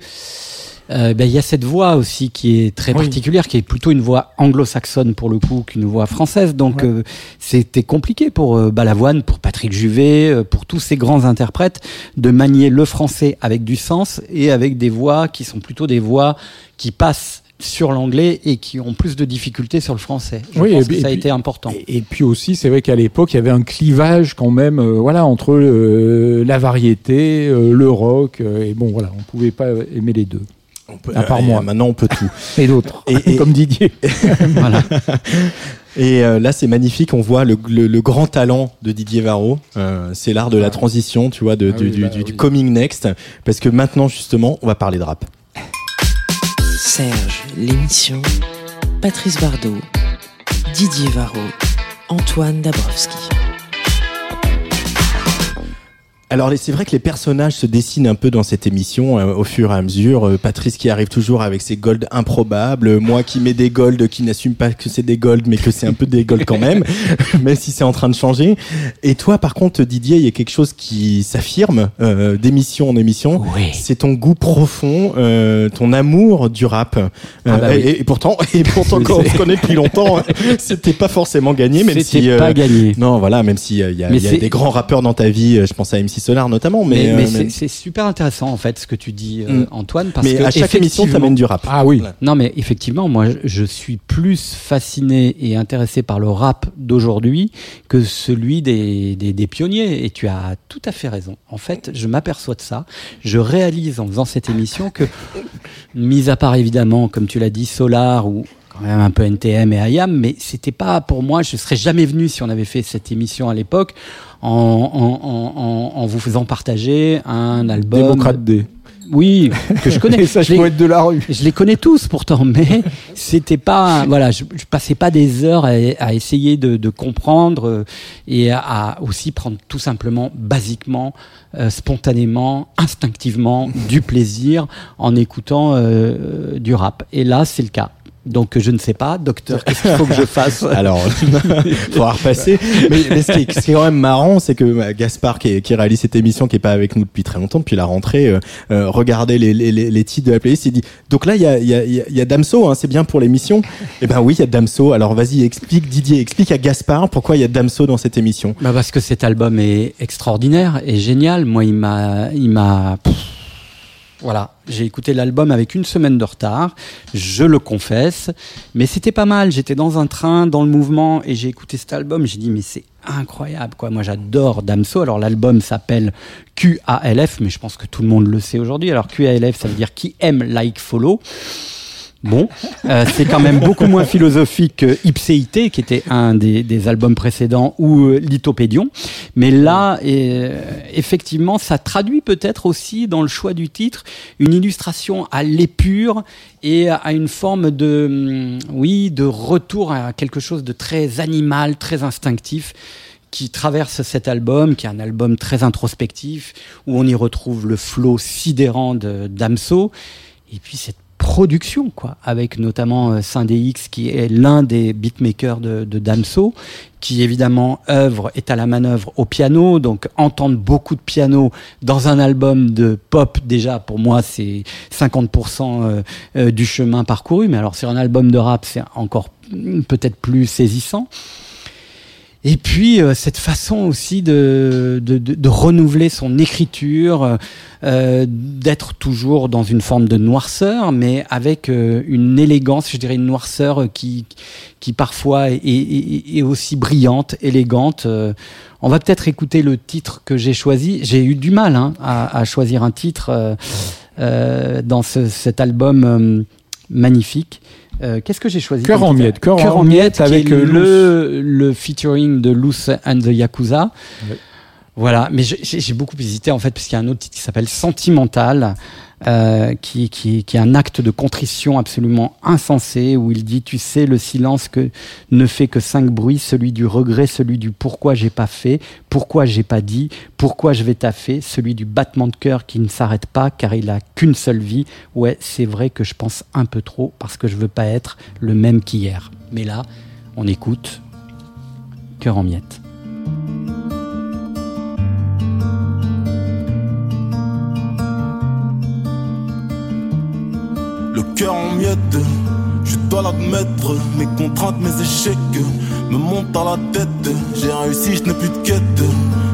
euh, ben, il y a cette voix aussi qui est très Oui. particulière, qui est plutôt une voix anglo-saxonne pour le coup qu'une voix française. Donc euh, c'était compliqué pour euh, Balavoine, pour Patrick Juvet, euh, pour tous ces grands interprètes de manier le français avec du sens et avec des voix qui sont plutôt des voix qui passent sur l'anglais et qui ont plus de difficultés sur le français. Je Oui, pense et que ça a été important. Et, et puis aussi, c'est vrai qu'à l'époque, il y avait un clivage quand même, euh, voilà, entre euh, la variété, euh, le rock, et bon, voilà, on pouvait pas aimer les deux. On peut- À part euh, moi. Maintenant, on peut tout. <laughs> Et d'autres, Et- et- <laughs> comme Didier. <laughs> voilà. Et euh, là, c'est magnifique. On voit le, le- le grand talent de Didier Varro. Euh, c'est l'art de la transition, tu vois, de, Ah du, oui, du- bah du- du oui. coming next. Parce que maintenant, justement, on va parler de rap. Serge, l'émission. Patrice Bardot. Didier Varro. Antoine Dabrowski. Alors, c'est vrai que les personnages se dessinent un peu dans cette émission euh, au fur et à mesure. Euh, Patrice qui arrive toujours avec ses golds improbables. Euh, Moi qui mets des golds qui n'assume pas que c'est des golds, mais que c'est un peu des golds quand même, <laughs> <laughs> même si c'est en train de changer. Et toi, par contre, Didier, il y a quelque chose qui s'affirme euh, d'émission en émission. Oui. C'est ton goût profond, euh, ton amour du rap. Ah bah oui. et, et pourtant, et pourtant, <laughs> quand on se connaît depuis longtemps, c'était pas forcément gagné, même si. pas gagné. non, voilà, même s'il y a, il y a- y a des grands rappeurs dans ta vie, je pense à MC Solar notamment, mais, Mais, euh, mais c'est- super intéressant en fait ce que tu dis, euh, Mm. Antoine, parce mais que à chaque émission, t'amènes du rap. Ah oui. Non, mais effectivement, moi, je- je suis plus fasciné et intéressé par le rap d'aujourd'hui que celui des, des, des pionniers. Et tu as tout à fait raison. En fait, je m'aperçois de ça. Je réalise en faisant cette émission que, mis à part évidemment, comme tu l'as dit, Solar ou quand même un peu NTM et IAM, mais c'était pas pour moi, je serais jamais venu si on avait fait cette émission à l'époque en, en, en, en, vous faisant partager un album. Démocrate D. Oui, que je connais. <laughs> Ça, Je poète de la rue. je les connais tous pourtant, mais c'était pas voilà, je, je passais pas des heures à, à essayer de, de comprendre et à, à aussi prendre tout simplement, basiquement, euh, spontanément, instinctivement du plaisir en écoutant euh, du rap. Et là, c'est le cas. Donc je ne sais pas, docteur, qu'est-ce qu'il faut que je fasse <laughs> Alors, <laughs> faudra repasser. Mais, mais ce, qui est, ce qui est quand même marrant, c'est que euh, Gaspard, qui, est- qui réalise cette émission, qui est pas avec nous depuis très longtemps, depuis la rentrée, euh, euh, regardait les, les, les, les titres de la playlist, il dit donc là il y a, il y a, il y a- il Damso, hein, c'est bien pour l'émission. Eh ben oui, il y a Damso. Alors vas-y, explique Didier, explique à Gaspard pourquoi il y a Damso dans cette émission. Bah parce que cet album est extraordinaire et génial. Moi, il m'a, il m'a, voilà, j'ai écouté l'album avec une semaine de retard, je le confesse, mais c'était pas mal. J'étais dans un train, dans le mouvement, et j'ai écouté cet album. J'ai dit mais c'est incroyable quoi. Moi, j'adore Damso. Alors l'album s'appelle QALF, mais je pense que tout le monde le sait aujourd'hui. Alors QALF, ça veut dire qui aime, like, follow. Bon, euh, c'est quand même beaucoup moins philosophique que Ipséité, qui était un des, des albums précédents, ou euh, Lithopédion. Mais là, euh, effectivement, ça traduit peut-être aussi dans le choix du titre une illustration à l'épure et à une forme de, hum, oui, de retour à quelque chose de très animal, très instinctif qui traverse cet album, qui est un album très introspectif, où on y retrouve le flot sidérant de Damso, et puis cette production, quoi, avec notamment euh, X qui est l'un des beatmakers de, de Damso, qui évidemment œuvre, est à la manœuvre au piano, donc entendre beaucoup de piano dans un album de pop, déjà, pour moi, c'est 50% euh, euh, du chemin parcouru, mais alors sur un album de rap, c'est encore mm, peut-être plus saisissant. Et puis euh, cette façon aussi de, de, de, de renouveler son écriture, euh, d'être toujours dans une forme de noirceur, mais avec euh, une élégance, je dirais une noirceur qui, qui parfois est, est, est aussi brillante, élégante. Euh, on va peut-être écouter le titre que j'ai choisi. J'ai eu du mal hein, à, à, choisir un titre euh, dans ce, cet album magnifique. Euh, Qu'est-ce que j'ai choisi Cœur en miettes, Cœur Cœur en en miettes avec, euh, le, le featuring de Loose and the Yakuza. Voilà, mais j'ai beaucoup hésité en fait parce qu'il y a un autre titre qui s'appelle Sentimental, euh, qui, qui, qui est un acte de contrition absolument insensé où il dit tu sais le silence que ne fait que cinq bruits, celui du regret, celui du pourquoi j'ai pas fait, pourquoi j'ai pas dit, pourquoi je vais taffer, celui du battement de cœur qui ne s'arrête pas car il a qu'une seule vie. Ouais, c'est vrai que je pense un peu trop parce que je veux pas être le même qu'hier. Mais là, on écoute cœur en miettes. Le cœur en miettes, je dois l'admettre. Mes contraintes, mes échecs me montent à la tête. J'ai réussi, je n'ai plus de quête,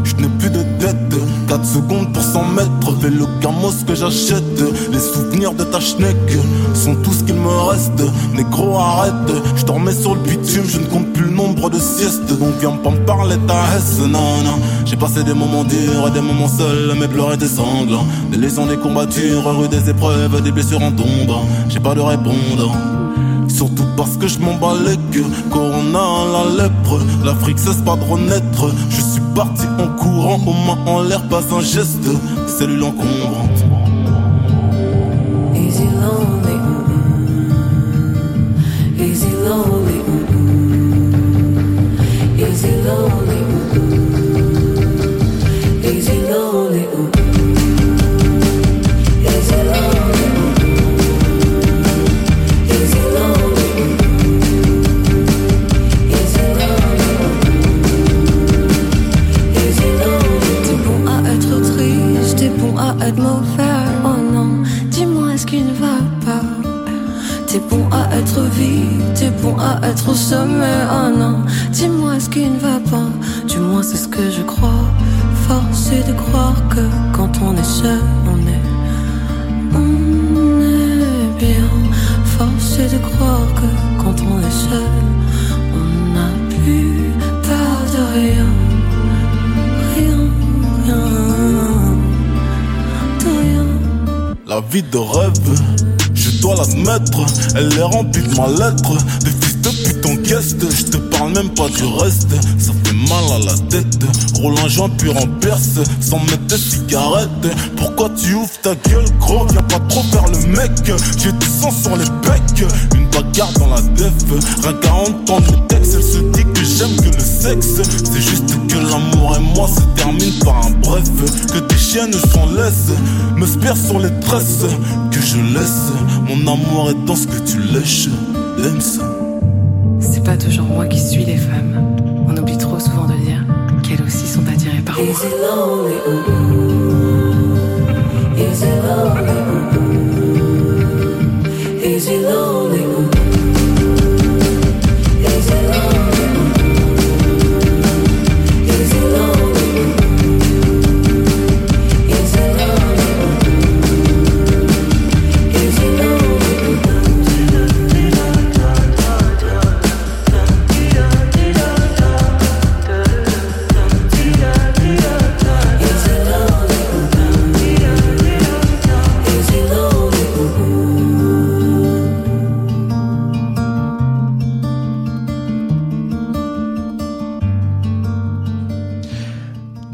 je n'ai plus de dette. 4 secondes pour 100 mètres, fais le camos que j'achète. Les souvenirs de ta schneck sont tout ce qu'il me reste. Négro, arrête, je dormais sur le bitume, je ne compte plus le nombre de siestes. Donc viens pas me parler ta hesse, non, non. J'ai passé des moments durs et des moments seuls, mes pleurs étaient sanglants. Des lésions, des combattures, rue des épreuves, des blessures en tombe. J'ai pas de répondant. Surtout parce que je m'en bats les queues Corona, la lèpre L'Afrique cesse pas de renaître. Je suis parti en courant Aux mains en l'air, pas un geste. Cellule encombrante Easy lonely, mm-mm. easy lonely, mm-mm. easy lonely, Oh non, dis-moi ce qui ne va pas? T'es bon à être vide, t'es bon à être au sommet. Oh non, dis-moi ce qui ne va pas? Du moins, c'est ce que je crois. Force est de croire que quand on est seul, on est. On est bien. Force est de croire que quand on est seul, on n'a plus peur de. Rien, La vie de rêve, je dois l'admettre, elle est remplie de ma lettre. Fils de pute en guest, je te parle même pas du reste. Ça fait mal à la tête, roule un joint puis perce, sans mettre de cigarette. Pourquoi tu ouvres ta gueule, gros? Viens pas trop faire le mec. J'ai du sang sur les becs, une bagarre dans la def. Rien qu'à entendre le texte, elle se dit que j'aime que le sexe. C'est juste que l'amour et moi se termine par un bref. Que tes chiennes s'en laissent, me spire sur les tresses. Que je laisse, mon amour est dans ce que tu lèches. Ça. C'est pas toujours moi qui suis les femmes. On oublie trop souvent de dire qu'elles aussi sont attirées par moi.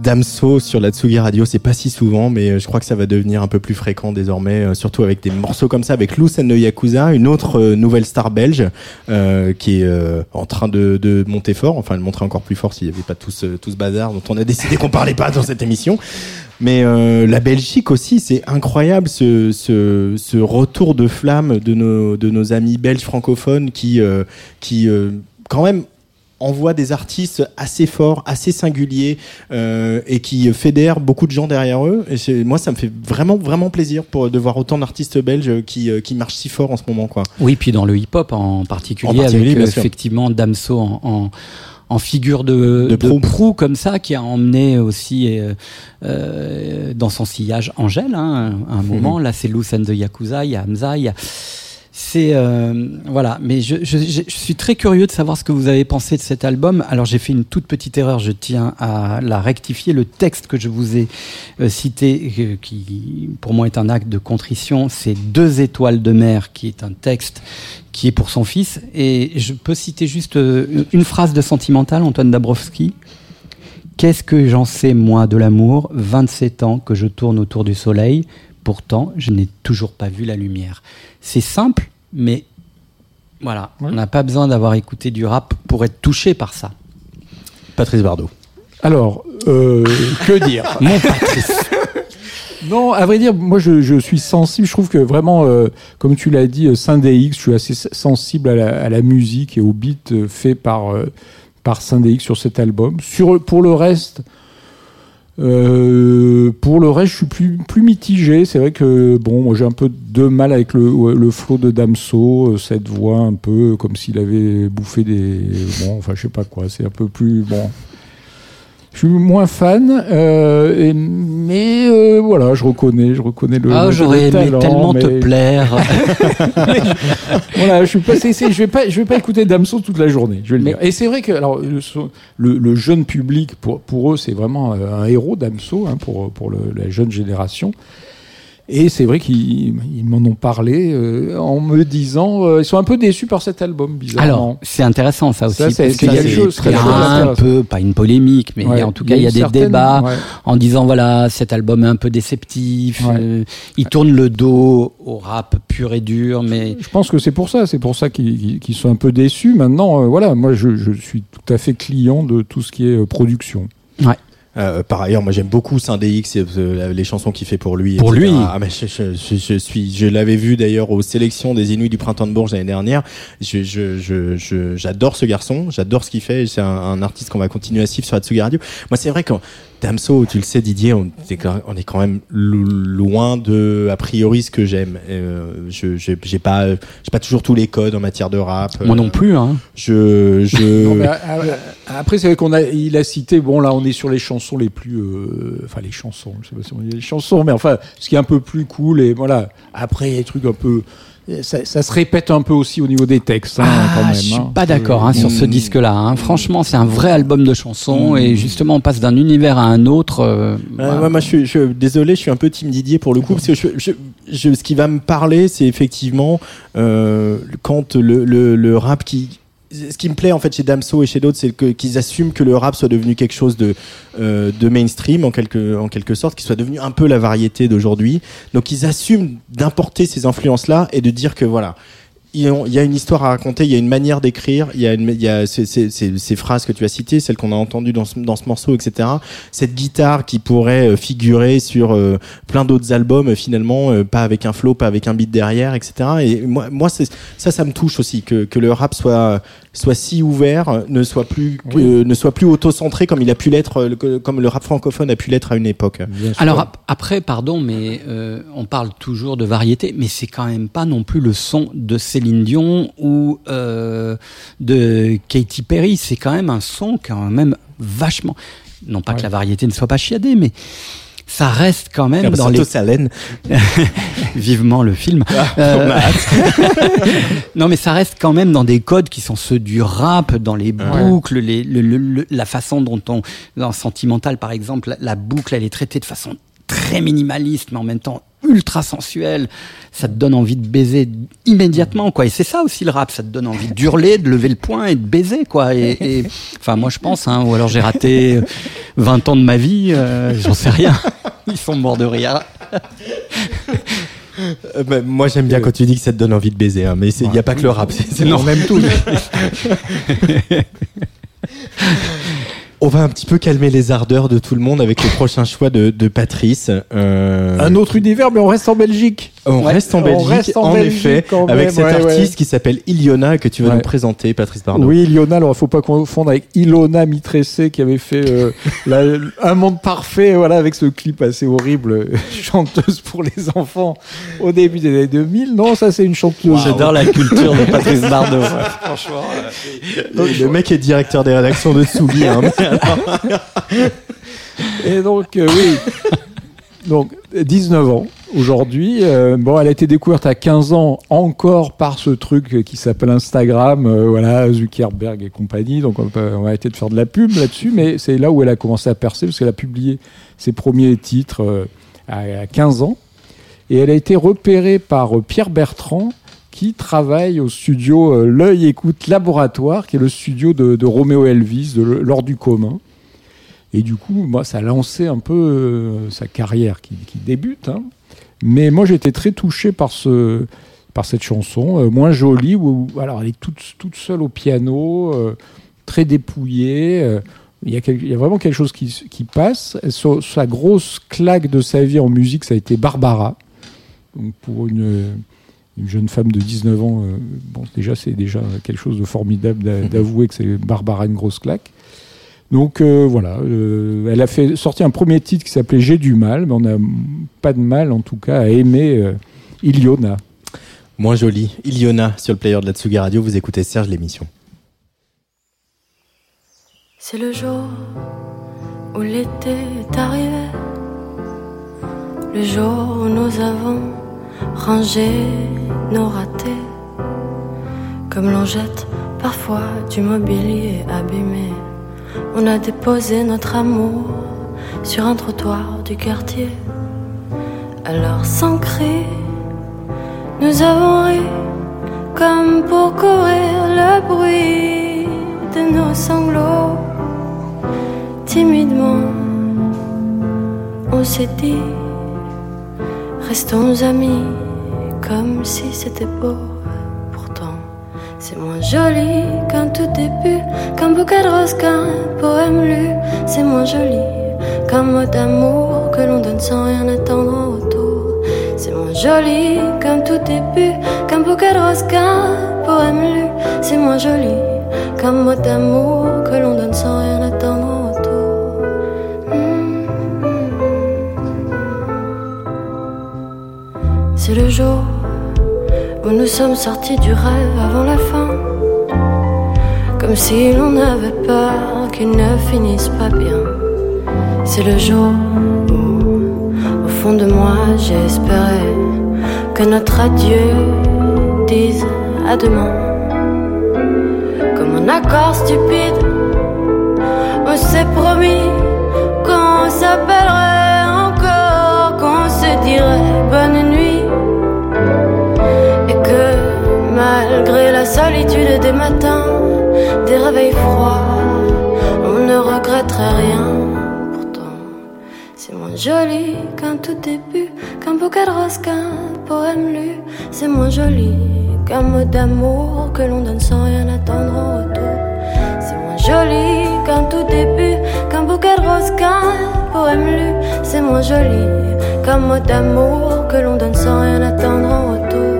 Damso sur la Tsugi Radio, c'est pas si souvent, mais euh, je crois que ça va devenir un peu plus fréquent désormais, euh, surtout avec des morceaux comme ça, avec and the Yakuza, une autre euh, nouvelle star belge euh, qui est euh, en train de, de monter fort, enfin de montrer encore plus fort s'il n'y avait pas tout ce, tout ce bazar dont on a <laughs> décidé qu'on parlait pas dans cette émission. Mais euh, la Belgique aussi, c'est incroyable ce, ce, ce retour de flamme de nos, de nos amis belges francophones qui, qui quand même envoie des artistes assez forts, assez singuliers euh, et qui fédèrent beaucoup de gens derrière eux. Et moi, ça me fait vraiment, vraiment plaisir pour, de voir autant d'artistes belges qui, euh, qui marchent si fort en ce moment. Quoi. Oui, puis dans le hip-hop en particulier, En particulier, avec euh, effectivement Damso en, en, en figure de, De proue. proue comme ça, qui a emmené aussi euh, euh, dans son sillage Angèle, hein, à un moment. Là, c'est Loose and the Yakuza, il y a Hamza, il y a. C'est euh, voilà, mais je, je, je- suis très curieux de savoir ce que vous avez pensé de cet album. Alors j'ai fait une toute petite erreur, je tiens à la rectifier. Le texte que je vous ai euh, cité, euh, qui pour moi est un acte de contrition, c'est Deux étoiles de mer, qui est un texte qui est pour son fils. Et je peux citer juste euh, une phrase de Sentimental, Antoine Dabrowski. Qu'est-ce que j'en sais, moi, de l'amour? 27 ans que je tourne autour du soleil. Pourtant, je n'ai toujours pas vu la lumière. C'est simple, mais voilà, on n'a pas besoin d'avoir écouté du rap pour être touché par ça. Patrice Bardot. Alors, euh, <laughs> que dire? Mon Patrice. <laughs> Non, à vrai dire, moi je, je suis sensible. Je trouve que vraiment, euh, comme tu l'as dit, euh, X, je suis assez sensible à la, à la musique et au beat fait par, euh, par X sur cet album. Sur, pour le reste, euh, pour le reste, je suis plus, plus mitigé. C'est vrai que bon, j'ai un peu de mal avec le, le flow de Damso, euh, cette voix un peu comme s'il avait bouffé des. Bon, enfin, je sais pas quoi. C'est un peu plus bon. Je suis moins fan, euh, et- mais euh, voilà, je reconnais, je reconnais le. Ah, j'aurais aimé tellement te plaire. <laughs> voilà, je suis pas, je vais pas, je vais pas écouter Damso toute la journée. Je vais le Mais- dire. Et c'est vrai que alors le, jeune public pour pour eux c'est vraiment euh, un héros Damso hein, pour pour le- la jeune génération. Et c'est vrai qu'ils ils m'en ont parlé euh, en me disant euh, ils sont un peu déçus par cet album bizarrement. Alors, c'est intéressant ça aussi. Ça, parce qu'il y a il y a un peu, pas une polémique, mais Ouais, en tout cas, il y a des certaine- débats ouais. en disant voilà, cet album est un peu déceptif. Ouais. euh, il tourne le dos au rap pur et dur, mais Je pense que c'est pour ça, c'est pour ça qu'ils sont un peu déçus. Maintenant, euh, voilà, moi je, je suis tout à fait client de tout ce qui est production. Euh, par ailleurs, moi j'aime beaucoup Saint-Dx et euh, les chansons qu'il fait pour lui. Pour etc. lui. Ah, mais je, je- je- je suis, je l'avais vu d'ailleurs aux sélections des Inuits du printemps de Bourges l'année dernière. Je, je, je, je- j'adore ce garçon, j'adore ce qu'il fait. C'est un, un artiste qu'on va continuer à suivre sur Atsugi Radio. Moi, c'est vrai que Damso, tu le sais, Didier, on est quand on est quand même lo- loin de a priori ce que j'aime. Euh, je, je- j'ai pas, j'ai pas toujours tous les codes en matière de rap. moi Euh, non plus. Hein. Je, je. <laughs> Non, mais, euh, euh, après, c'est vrai qu'on a, il a cité, bon là, on est sur les chansons les plus, euh, enfin les chansons, je sais pas si on dit les chansons, mais enfin, ce qui est un peu plus cool et voilà. Après, il y a des trucs un peu, ça, ça se répète un peu aussi au niveau des textes, hein, quand Ah, même. je suis hein. pas d'accord hein, sur ce Mm. disque-là. hein. Franchement, c'est un vrai album de chansons Mm. et justement, on passe d'un univers à un autre. euh, Euh, voilà. ouais, moi, je suis, je, désolé, je suis un peu team Didier pour le coup, parce que je, je, je- ce qui va me parler, c'est effectivement euh, quand le, le, le rap qui ce qui me plaît en fait chez Damso et chez d'autres, c'est qu'ils assument que le rap soit devenu quelque chose de, euh, de mainstream en quelque, en quelque sorte, qu'il soit devenu un peu la variété d'aujourd'hui. Donc ils assument d'importer ces influences-là et de dire que voilà, il y a- une histoire à raconter, il y a une manière d'écrire, il y a, il y a ces, phrases que tu as citées, celles qu'on a entendues dans ce, dans ce morceau, etc. Cette guitare qui pourrait euh, figurer sur euh, plein d'autres albums, euh, finalement, pas avec un flow, pas avec un beat derrière, etc. Et moi, moi ça, ça me touche aussi, que, que le rap soit soit si ouvert, euh, ne soit plus que- euh, ne soit plus auto-centré comme il a pu l'être, euh, le- comme le rap francophone a pu l'être à une époque. Alors ap- après, pardon, mais euh, on parle toujours de variété, mais c'est quand même pas non plus le son de Céline Dion ou euh, de Katy Perry. C'est quand même un son quand même vachement. Non pas que la variété ne soit pas chiadée, mais ça reste quand même dans les Salène. <laughs> vivement le film. Euh, <laughs> non, mais ça reste quand même dans des codes qui sont ceux du rap, dans les boucles, les, le- le- le- la façon dont on, dans Sentimental par exemple, la, la boucle elle est traitée de façon très minimaliste, mais en même temps ultra sensuelle. Ça te donne envie de baiser immédiatement, quoi. Et c'est ça aussi le rap, ça te donne envie d'hurler, de lever le poing et de baiser, quoi. Et, enfin, moi je pense, hein, ou alors j'ai raté 20 ans de ma vie, euh, j'en sais rien. <laughs> Ils sont morts de rire. Euh, bah, moi j'aime bien quand tu dis que ça te donne envie de baiser, hein, mais il n'y a pas que le rap. c'est- c'est- on aime tous. On va un petit peu calmer les ardeurs de tout le monde avec le prochain choix de, de Patrice. Euh, Un autre univers, mais on reste en Belgique. On Ouais, reste en on Belgique, reste en en, Belgique effet, quand avec même, cet ouais, artiste ouais. qui s'appelle Iliona que tu vas Ouais. nous présenter, Patrice Bardot. Oui, Liona, alors il faut pas confondre avec Ilona Mitressé qui avait fait euh, <laughs> la- Un monde parfait, voilà, avec ce clip assez horrible, euh, chanteuse pour les enfants au début des années 2000. Non, ça c'est une chanteuse. J'adore la culture de Patrice Bardot. <laughs> Franchement. Donc, le mec est directeur des rédactions de Tsugi. hein, <laughs> <laughs> Et donc, euh, oui. Donc, 19 ans aujourd'hui. Euh, bon, elle a été découverte à 15 ans encore par ce truc qui s'appelle Instagram, euh, voilà, Zuckerberg et compagnie. Donc, on va, on va arrêter de faire de la pub là-dessus, mais c'est là où elle a commencé à percer parce qu'elle a publié ses premiers titres à, à 15 ans. Et elle a été repérée par Pierre Bertrand qui travaille au studio euh, L'œil écoute laboratoire, qui est le studio de, de Roméo Elvis, de l'Or du commun. Et du coup, moi, ça a lancé un peu euh, sa carrière qui, débute. hein. Mais moi, j'étais très touché par, ce, par cette chanson, euh, moins jolie, où, alors, elle est toute, toute seule au piano, très dépouillée. il y, a il y a vraiment quelque chose qui, passe. Sa, sa grosse claque de sa vie en musique, ça a été Barbara. Donc, pour une, une jeune femme de 19 ans, euh, bon, déjà, c'est déjà quelque chose de formidable d'a- d'avouer que c'est Barbara une grosse claque. Donc euh, voilà, euh, elle a fait sorti un premier titre qui s'appelait J'ai du mal, mais on n'a pas de mal en tout cas à aimer euh, Iliona. Moins joli. Iliona sur le player de la Tsugi Radio. Vous écoutez Serge l'émission. C'est le jour où l'été est arrivé, le jour où nous avons rangé nos ratés, comme l'on jette parfois du mobilier abîmé. On a déposé notre amour sur un trottoir du quartier. Alors sans cri, nous avons ri comme pour couvrir le bruit de nos sanglots. Timidement, on s'est dit, restons amis comme si c'était beau. Pourtant, c'est moins joli qu'un tout début, qu'un bouquet de roses, qu'un poème lu. C'est moins joli qu'un mot d'amour que l'on donne sans rien attendre en retour. C'est moins joli qu'un tout début, qu'un bouquet de roses, qu'un poème lu. C'est moins joli qu'un mot d'amour que l'on C'est le jour où nous sommes sortis du rêve avant la fin. Comme si l'on avait peur qu'il ne finisse pas bien. C'est le jour où, au fond de moi, j'espérais que notre adieu dise à demain. Comme un accord stupide, on s'est promis qu'on s'appellerait encore, qu'on se dirait bonne nuit. Malgré la solitude des matins, des réveils froids, on ne regretterait rien. Pourtant, c'est moins joli qu'un tout début, qu'un bouquet de roses, qu'un poème lu. C'est moins joli qu'un mot d'amour que l'on donne sans rien attendre en retour. C'est moins joli qu'un tout début, qu'un bouquet de roses, qu'un poème lu. C'est moins joli qu'un mot d'amour que l'on donne sans rien attendre en retour.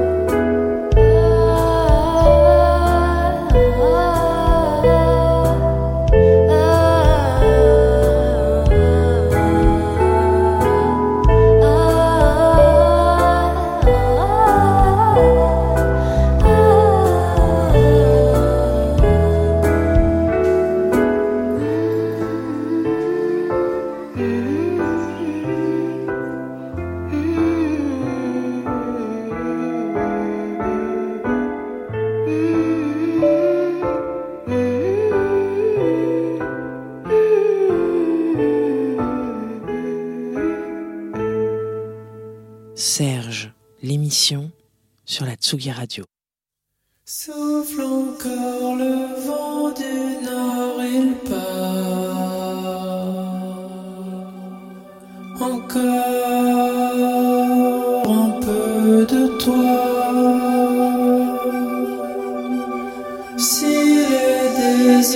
Souffle encore le vent du nord, il part. Encore un peu de toi. S'il est des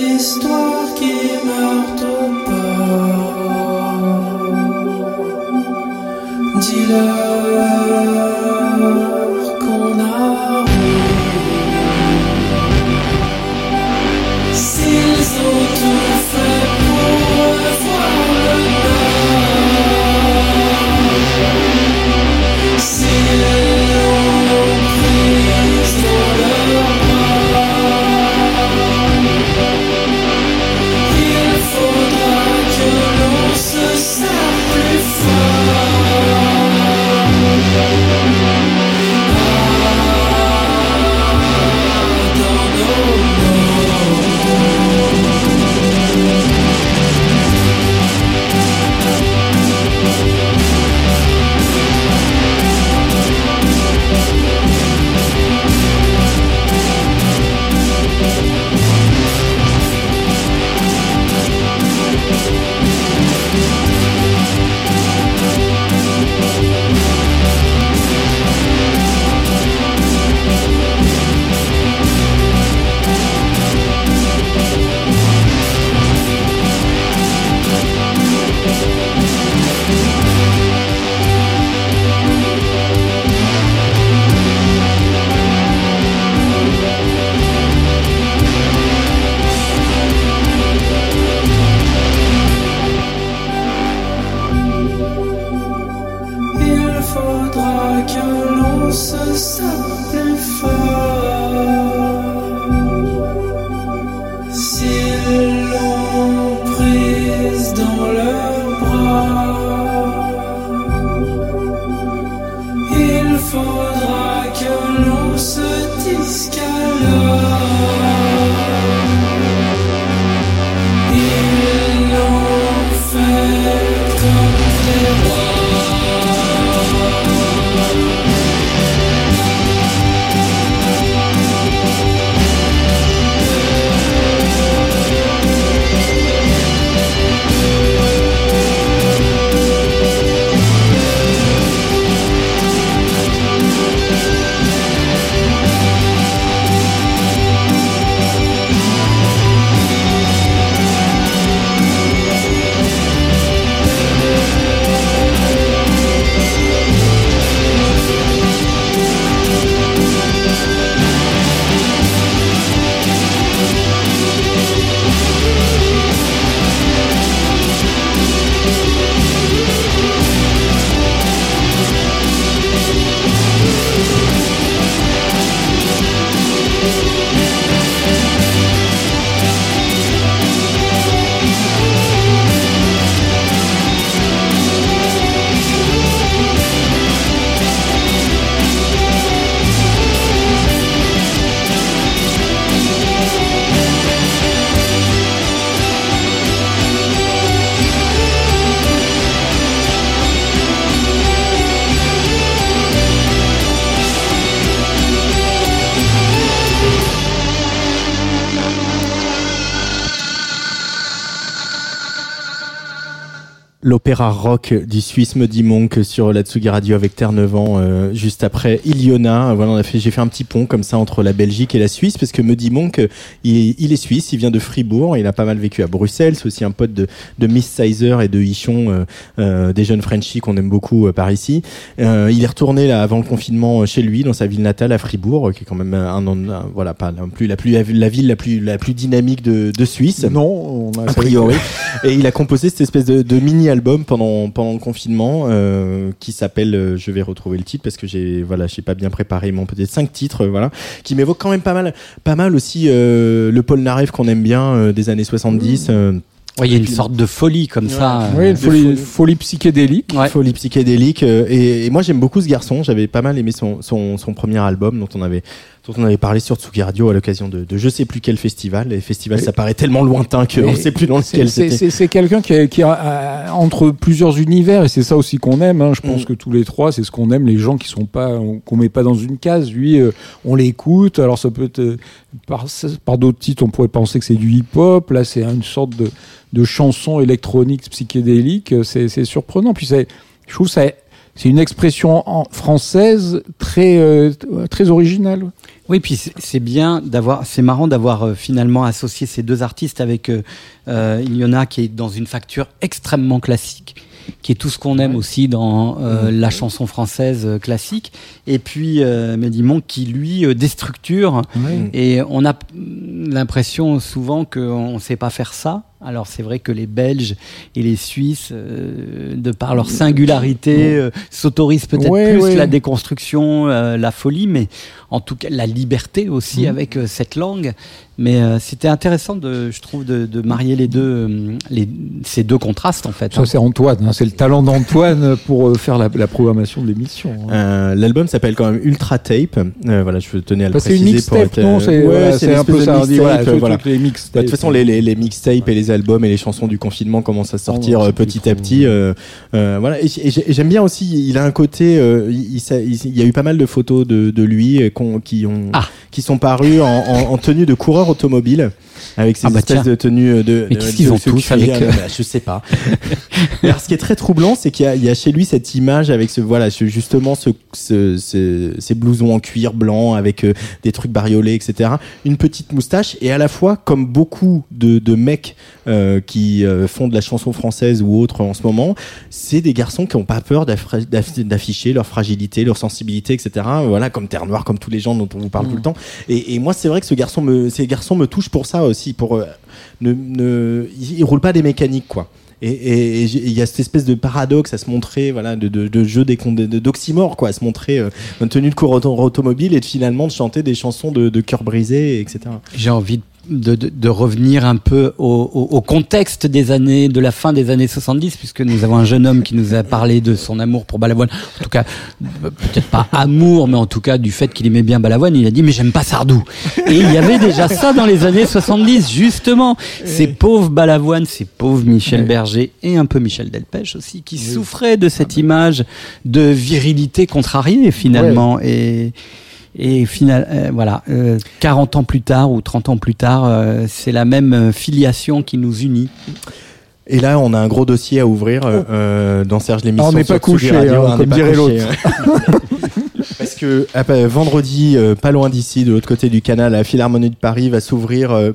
L'opéra rock du Suisse Muddy Monk sur la Tsugi Radio avec Terre Neuvant, euh, juste après Iliona. Voilà, on a fait, j'ai fait un petit pont comme ça entre la Belgique et la Suisse parce que Muddy Monk, euh, il, il est suisse, il vient de Fribourg, il a pas mal vécu à Bruxelles, c'est aussi un pote de, de Miss Sizer et de Hichon, euh, euh, des jeunes Frenchies qu'on aime beaucoup euh, par ici. Euh, il est retourné là avant le confinement euh, chez lui, dans sa ville natale à Fribourg, euh, qui est quand même un, un- un- voilà pas non plus la plus la ville la plus la plus dynamique de, de Suisse. Non, on a a priori. <laughs> Et il a composé cette espèce de, de pendant, pendant le confinement euh, qui s'appelle, euh, je vais retrouver le titre parce que j'ai voilà, j'ai pas bien préparé, m'ont peut-être cinq titres, euh, voilà, qui m'évoquent quand même pas mal, pas mal aussi euh, le Paul Naref qu'on aime bien euh, des années 70. euh, Ouais, il y a une sorte de folie comme ça. Oui, une folie, folie. folie psychédélique. Ouais. folie psychédélique. et, et moi j'aime beaucoup ce garçon. J'avais pas mal aimé son, son, son premier album dont on avait dont on avait parlé sur Tsugi Radio à l'occasion de, de je sais plus quel festival. Les festivals, Oui. ça paraît tellement lointain qu'on Et ne sait plus dans lequel C'est c'était. c'est- quelqu'un qui, est- qui euh, entre plusieurs univers et c'est ça aussi qu'on aime. hein. Je pense Mm. que tous les trois, c'est ce qu'on aime. Les gens qui sont pas, qu'on met pas dans une case. Lui, euh, on l'écoute. Alors ça peut être euh, par, par d'autres titres, on pourrait penser que c'est du hip-hop. Là, c'est une sorte de, de chanson électronique psychédélique. C'est c'est surprenant. Puis c'est- je trouve ça. C'est une expression en- française très euh, très originale. Oui, puis c'est- bien d'avoir, c'est marrant d'avoir euh, finalement associé ces deux artistes avec euh, euh, qui est dans une facture extrêmement classique, qui est tout ce qu'on aime aussi dans euh, la chanson française classique, et puis euh, Mehdi Monk qui lui euh, déstructure, et on a l'impression souvent qu'on ne sait pas faire ça. Alors c'est vrai que les Belges et les Suisses, euh, de par leur singularité, euh, s'autorisent peut-être Ouais, plus ouais. la déconstruction, euh, la folie, mais en tout cas la liberté aussi Mhm. avec euh, cette langue. Mais euh, c'était intéressant, de, je trouve, de, de marier les deux, euh, les, ces deux contrastes en fait. Ça hein. c'est Antoine. hein. C'est le talent d'Antoine pour euh, faire la, la programmation de l'émission. hein. Euh, L'album s'appelle quand même Ultra Tape. Euh, voilà, je tenais à le Bah, c'est préciser. une mixtape, pour être, non C'est ouais, voilà, un peu de ça. voilà, mixtape, voilà. truc, les mixtapes. Bah, de toute façon, les, les, les mixtapes et les albums et les chansons du confinement commencent à sortir Oh, euh, c'est plus petit à petit. euh, euh, voilà. Et, et j'ai- et j'aime bien aussi, il a un côté, euh, il, y a eu pas mal de photos de, de lui euh, qui ont, Ah. qui sont parues en, en, en tenue de coureur automobile. Avec ces Ah bah espèces tiens. de tenues de. Mais qu'est-ce qu'ils ont tous avec eux bah, Je sais pas. <laughs> Alors, ce qui est très troublant, c'est qu'il y, y a chez lui cette image avec ce voilà, ce- justement ce, ce- ce- ces blousons en cuir blanc avec euh, des trucs bariolés, etc. Une petite moustache et à la fois, comme beaucoup de, de mecs euh, qui euh, font de la chanson française ou autre en ce moment, c'est des garçons qui n'ont pas peur d'afficher leur fragilité, leur sensibilité, etc. Voilà, comme Terre Noire, comme tous les gens dont on vous parle tout le temps. Et, et moi, c'est vrai que ce garçon me, ces garçons me touchent pour ça aussi, pour euh, ne, ne, ils, pas des mécaniques, quoi. Et- il y a cette espèce de paradoxe à se montrer, voilà, de, de, de jeu d'oxymore, quoi, à se montrer euh, tenue de cours auto- automobile et finalement de chanter des chansons de, de cœur brisé, etc. J'ai envie de de, de, de, revenir un peu au, au, au, contexte des années, de la fin des années 70, puisque nous avons un jeune homme qui nous a parlé de son amour pour Balavoine. En tout cas, peut-être pas amour, mais en tout cas du fait qu'il aimait bien Balavoine. Il a dit mais j'aime pas Sardou. Et il y avait déjà ça dans les années 70, justement. Ces pauvres Balavoine, ces pauvres Michel Berger et un peu Michel Delpech aussi, qui souffraient de cette image de virilité contrariée finalement. Et et final, euh, voilà, euh, 40 ans plus tard ou 30 ans plus tard, euh, c'est la même euh, filiation qui nous unit. Et là, on a un gros dossier à ouvrir euh, dans Serge l'émission. On n'est pas couché, Radio, hein, on comme dirait l'autre. hein. <laughs> Parce que ah bah, vendredi, pas loin d'ici, de l'autre côté du canal, la Philharmonie de Paris va s'ouvrir.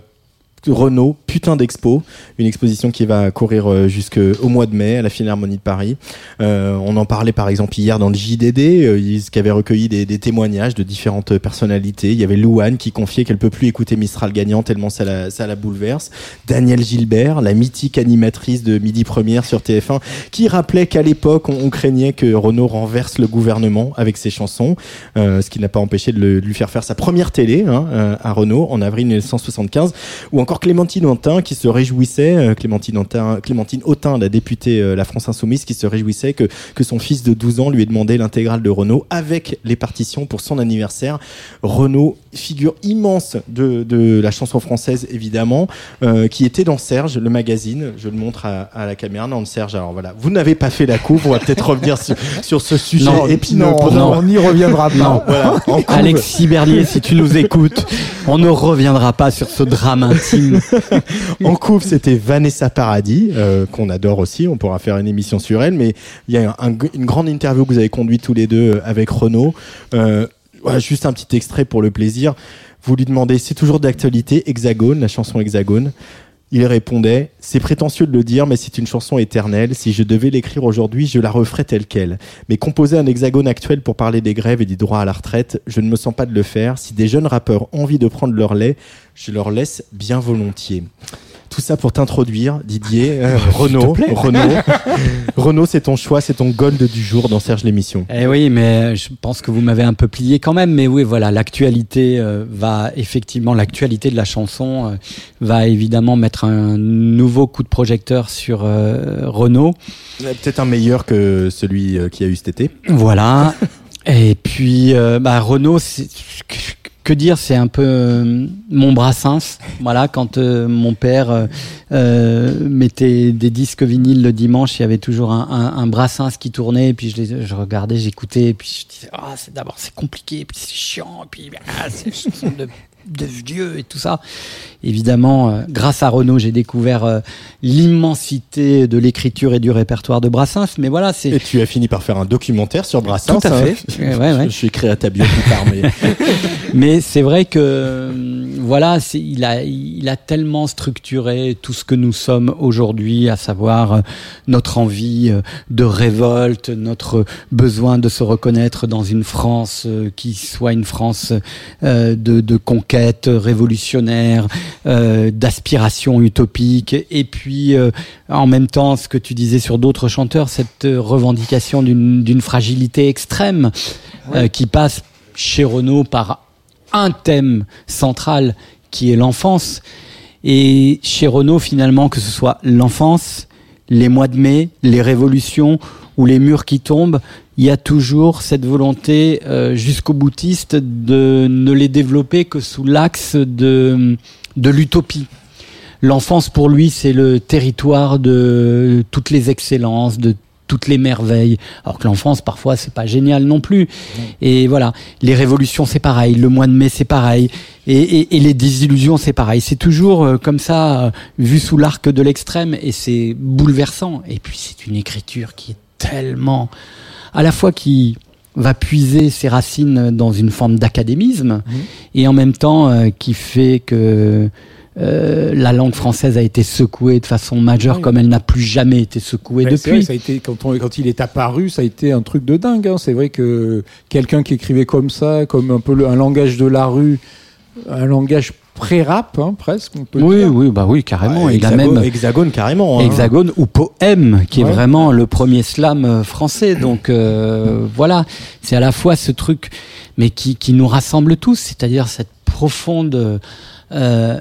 Renault, putain d'expo, une exposition qui va courir euh, jusqu'au mois de mai à la Philharmonie de Paris. Euh, on en parlait par exemple hier dans le JDD, euh, qui avait recueilli des, des témoignages de différentes personnalités. Il y avait Louane qui confiait qu'elle peut plus écouter Mistral gagnant tellement ça la, ça la bouleverse. Daniel Gilbert, la mythique animatrice de Midi Première sur TF1, qui rappelait qu'à l'époque on, on craignait que Renault renverse le gouvernement avec ses chansons, euh, ce qui n'a pas empêché de, le- de lui faire faire sa première télé hein, euh, à Renault en avril 1975, ou encore Clémentine Autain qui se réjouissait, euh, Clémentine Autain, Clémentine Autain, la députée euh, La France Insoumise, qui se réjouissait que, que son fils de 12 ans lui ait demandé l'intégrale de Renault avec les partitions pour son anniversaire. Renault, figure immense de, de la chanson française évidemment, euh, qui était dans Serge, le magazine. Je le montre à, à la caméra. Non, Serge. Alors voilà, vous n'avez pas fait la couve. On va peut-être revenir sur, sur ce sujet Non, épineux non, pour non, moi. on n'y reviendra pas. Voilà. Alexis Bernier, si tu nous écoutes, on ne reviendra pas sur ce drame intime. <laughs> En couve, c'était Vanessa Paradis, euh, qu'on adore aussi. On pourra faire une émission sur elle. Mais il y a un- un- une grande interview que vous avez conduite tous les deux euh, avec Renaud. Euh, juste un petit extrait pour le plaisir. Vous lui demandez, c'est toujours d'actualité, Hexagone, la chanson Hexagone. Il répondait, c'est prétentieux de le dire, mais c'est une chanson éternelle. Si je devais l'écrire aujourd'hui, je la referais telle quelle. Mais composer un hexagone actuel pour parler des grèves et des droits à la retraite, je ne me sens pas de le faire. Si des jeunes rappeurs ont envie de prendre leur lait, je leur laisse bien volontiers. Tout ça pour t'introduire, Didier, euh, <laughs> Renaud, Renaud, <laughs> Renaud, c'est ton choix, c'est ton gold du jour dans Serge l'émission. Eh oui, mais je pense que vous m'avez un peu plié quand même. Mais oui, voilà, l'actualité euh, va effectivement, l'actualité de la chanson euh, va évidemment mettre un nouveau coup de projecteur sur euh, Renault. Peut-être un meilleur que celui euh, qui a eu cet été. Voilà. Et puis, euh, bah, Renault, c'est- que, dire, c'est un peu euh, mon brassens. Voilà, quand euh, mon père euh, mettait des disques vinyles le dimanche, il y avait toujours un, un, brassens qui tournait, et puis je, regardais, j'écoutais, et puis je disais, ah, c'est d'abord c'est compliqué, puis c'est chiant, et puis ah, c'est de de vieux et tout ça. Évidemment, euh, grâce à Renault, j'ai découvert euh, l'immensité de l'écriture et du répertoire de Brassens. Mais voilà, c'est Et tu as fini par faire un documentaire sur Brassens. Tout à hein. fait. Ouais, ouais. <laughs> Je suis créé à ta bio plus tard, mais <laughs> Mais c'est vrai que euh, voilà, il a il a tellement structuré tout ce que nous sommes aujourd'hui, à savoir notre envie de révolte, notre besoin de se reconnaître dans une France qui soit une France de, de conquête révolutionnaire, euh, d'aspiration utopique, et puis euh, en même temps ce que tu disais sur d'autres chanteurs, cette euh, revendication d'une fragilité extrême qui passe chez Renault par un thème central qui est l'enfance. Et chez Renault, finalement, que ce soit l'enfance, les mois de mai, les révolutions ou les murs qui tombent, il y a toujours cette volonté euh, jusqu'au boutiste de ne les développer que sous l'axe de, de l'utopie. L'enfance, pour lui, c'est le territoire de toutes les excellences, de toutes les merveilles. Alors que l'enfance, parfois, c'est pas génial non plus. Et voilà, les révolutions, c'est pareil. Le mois de mai, c'est pareil. Et, et- et les désillusions, c'est pareil. C'est toujours euh, comme ça, euh, vu sous l'arc de l'extrême, et c'est bouleversant. Et puis, c'est une écriture qui est tellement, à la fois qui va puiser ses racines dans une forme d'académisme, et en même temps euh, qui fait que euh, la langue française a été secouée de façon majeure Oui. comme elle n'a plus jamais été secouée vrai, depuis. ça a été, quand, on- quand il est apparu, ça a été un truc de dingue. hein. C'est vrai que quelqu'un qui écrivait comme ça, comme un peu le- un langage de la rue, un langage pré-rap, hein, presque, on peut Oui, dire. oui, bah oui, carrément. Ouais, il a hexagone, même hexagone carrément. hein. Hexagone ou Poème, qui Ouais. est vraiment le premier slam euh, français. Donc euh, voilà, c'est à la fois ce truc, mais qui, qui nous rassemble tous, c'est-à-dire cette profonde euh,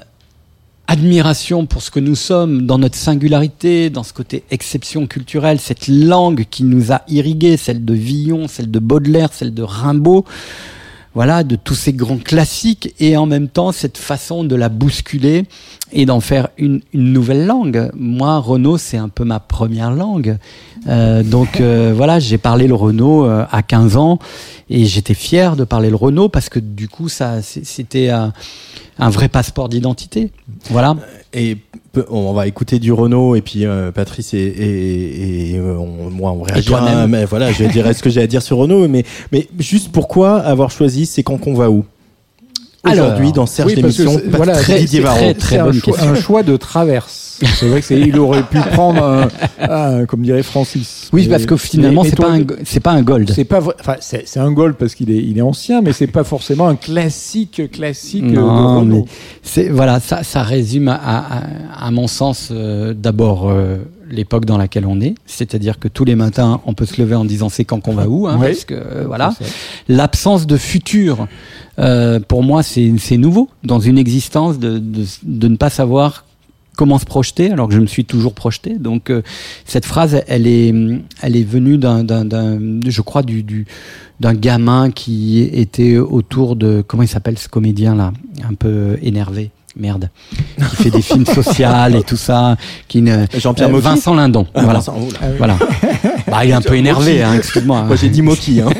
admiration pour ce que nous sommes, dans notre singularité, dans ce côté exception culturelle, cette langue qui nous a irrigués, celle de Villon, celle de Baudelaire, celle de Rimbaud, voilà, de tous ces grands classiques, et en même temps cette façon de la bousculer et d'en faire une, une, nouvelle langue. Moi, Renault, c'est un peu ma première langue. Euh, donc euh, voilà, j'ai parlé le Renault euh, à 15 ans et j'étais fier de parler le Renault parce que du coup, ça, c'était un, un, vrai passeport d'identité. Voilà. Et on va écouter du Renault et puis Patrice et, et, et on, moi on réagira. Mais voilà, je dirai ce que j'ai à dire sur Renault. Mais, mais juste pourquoi avoir choisi C'est quand qu'on va où? Aujourd'hui dans Serge oui, l'émission voilà, très, Didier Varro. Très, un, choix, un, choix, de traverse. C'est vrai que il aurait pu prendre, un, un, comme dirait Francis. Oui, parce que finalement c'est pas un, c'est pas un gold. C'est pas, enfin c'est, c'est un gold parce qu'il est, il est ancien, mais c'est pas forcément un classique, classique. Non, mais c'est voilà, ça, ça résume à, à, à mon sens euh, d'abord. Euh, l'époque dans laquelle on est, c'est-à-dire que tous les matins on peut se lever en disant c'est quand qu'on va où, hein, oui, parce que euh, voilà, l'absence de futur, euh, pour moi c'est nouveau dans une existence de, de, de, ne pas savoir comment se projeter alors que je me suis toujours projeté. Donc euh, cette phrase, elle est, elle est venue d'un, je crois du, du d'un gamin qui était autour de comment il s'appelle ce comédien là, un peu énervé merde, qui fait des films sociaux et tout ça, qui ne Jean-Pierre euh, Vincent Lindon, ah, voilà, Vincent, voilà. Bah, il est un peu énervé, hein, excuse-moi. Moi j'ai dit Moki. Hein.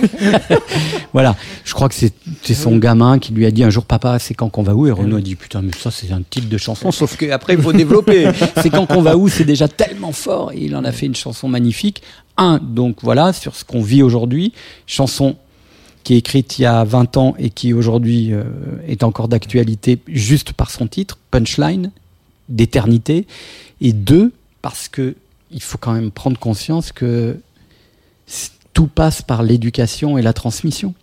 <laughs> voilà, je crois que c'est son gamin qui lui a dit un jour papa, c'est quand qu'on va où? Et Renaud a dit putain mais ça c'est un titre de chanson, sauf qu'après il faut développer. c'est quand qu'on va où? C'est déjà tellement fort. Et il en a fait une chanson magnifique. Un, donc voilà, sur ce qu'on vit aujourd'hui, chanson qui est écrite il y a 20 ans et qui aujourd'hui euh, est encore d'actualité juste par son titre, Punchline, d'éternité, et deux, parce que il faut quand même prendre conscience que tout passe par l'éducation et la transmission.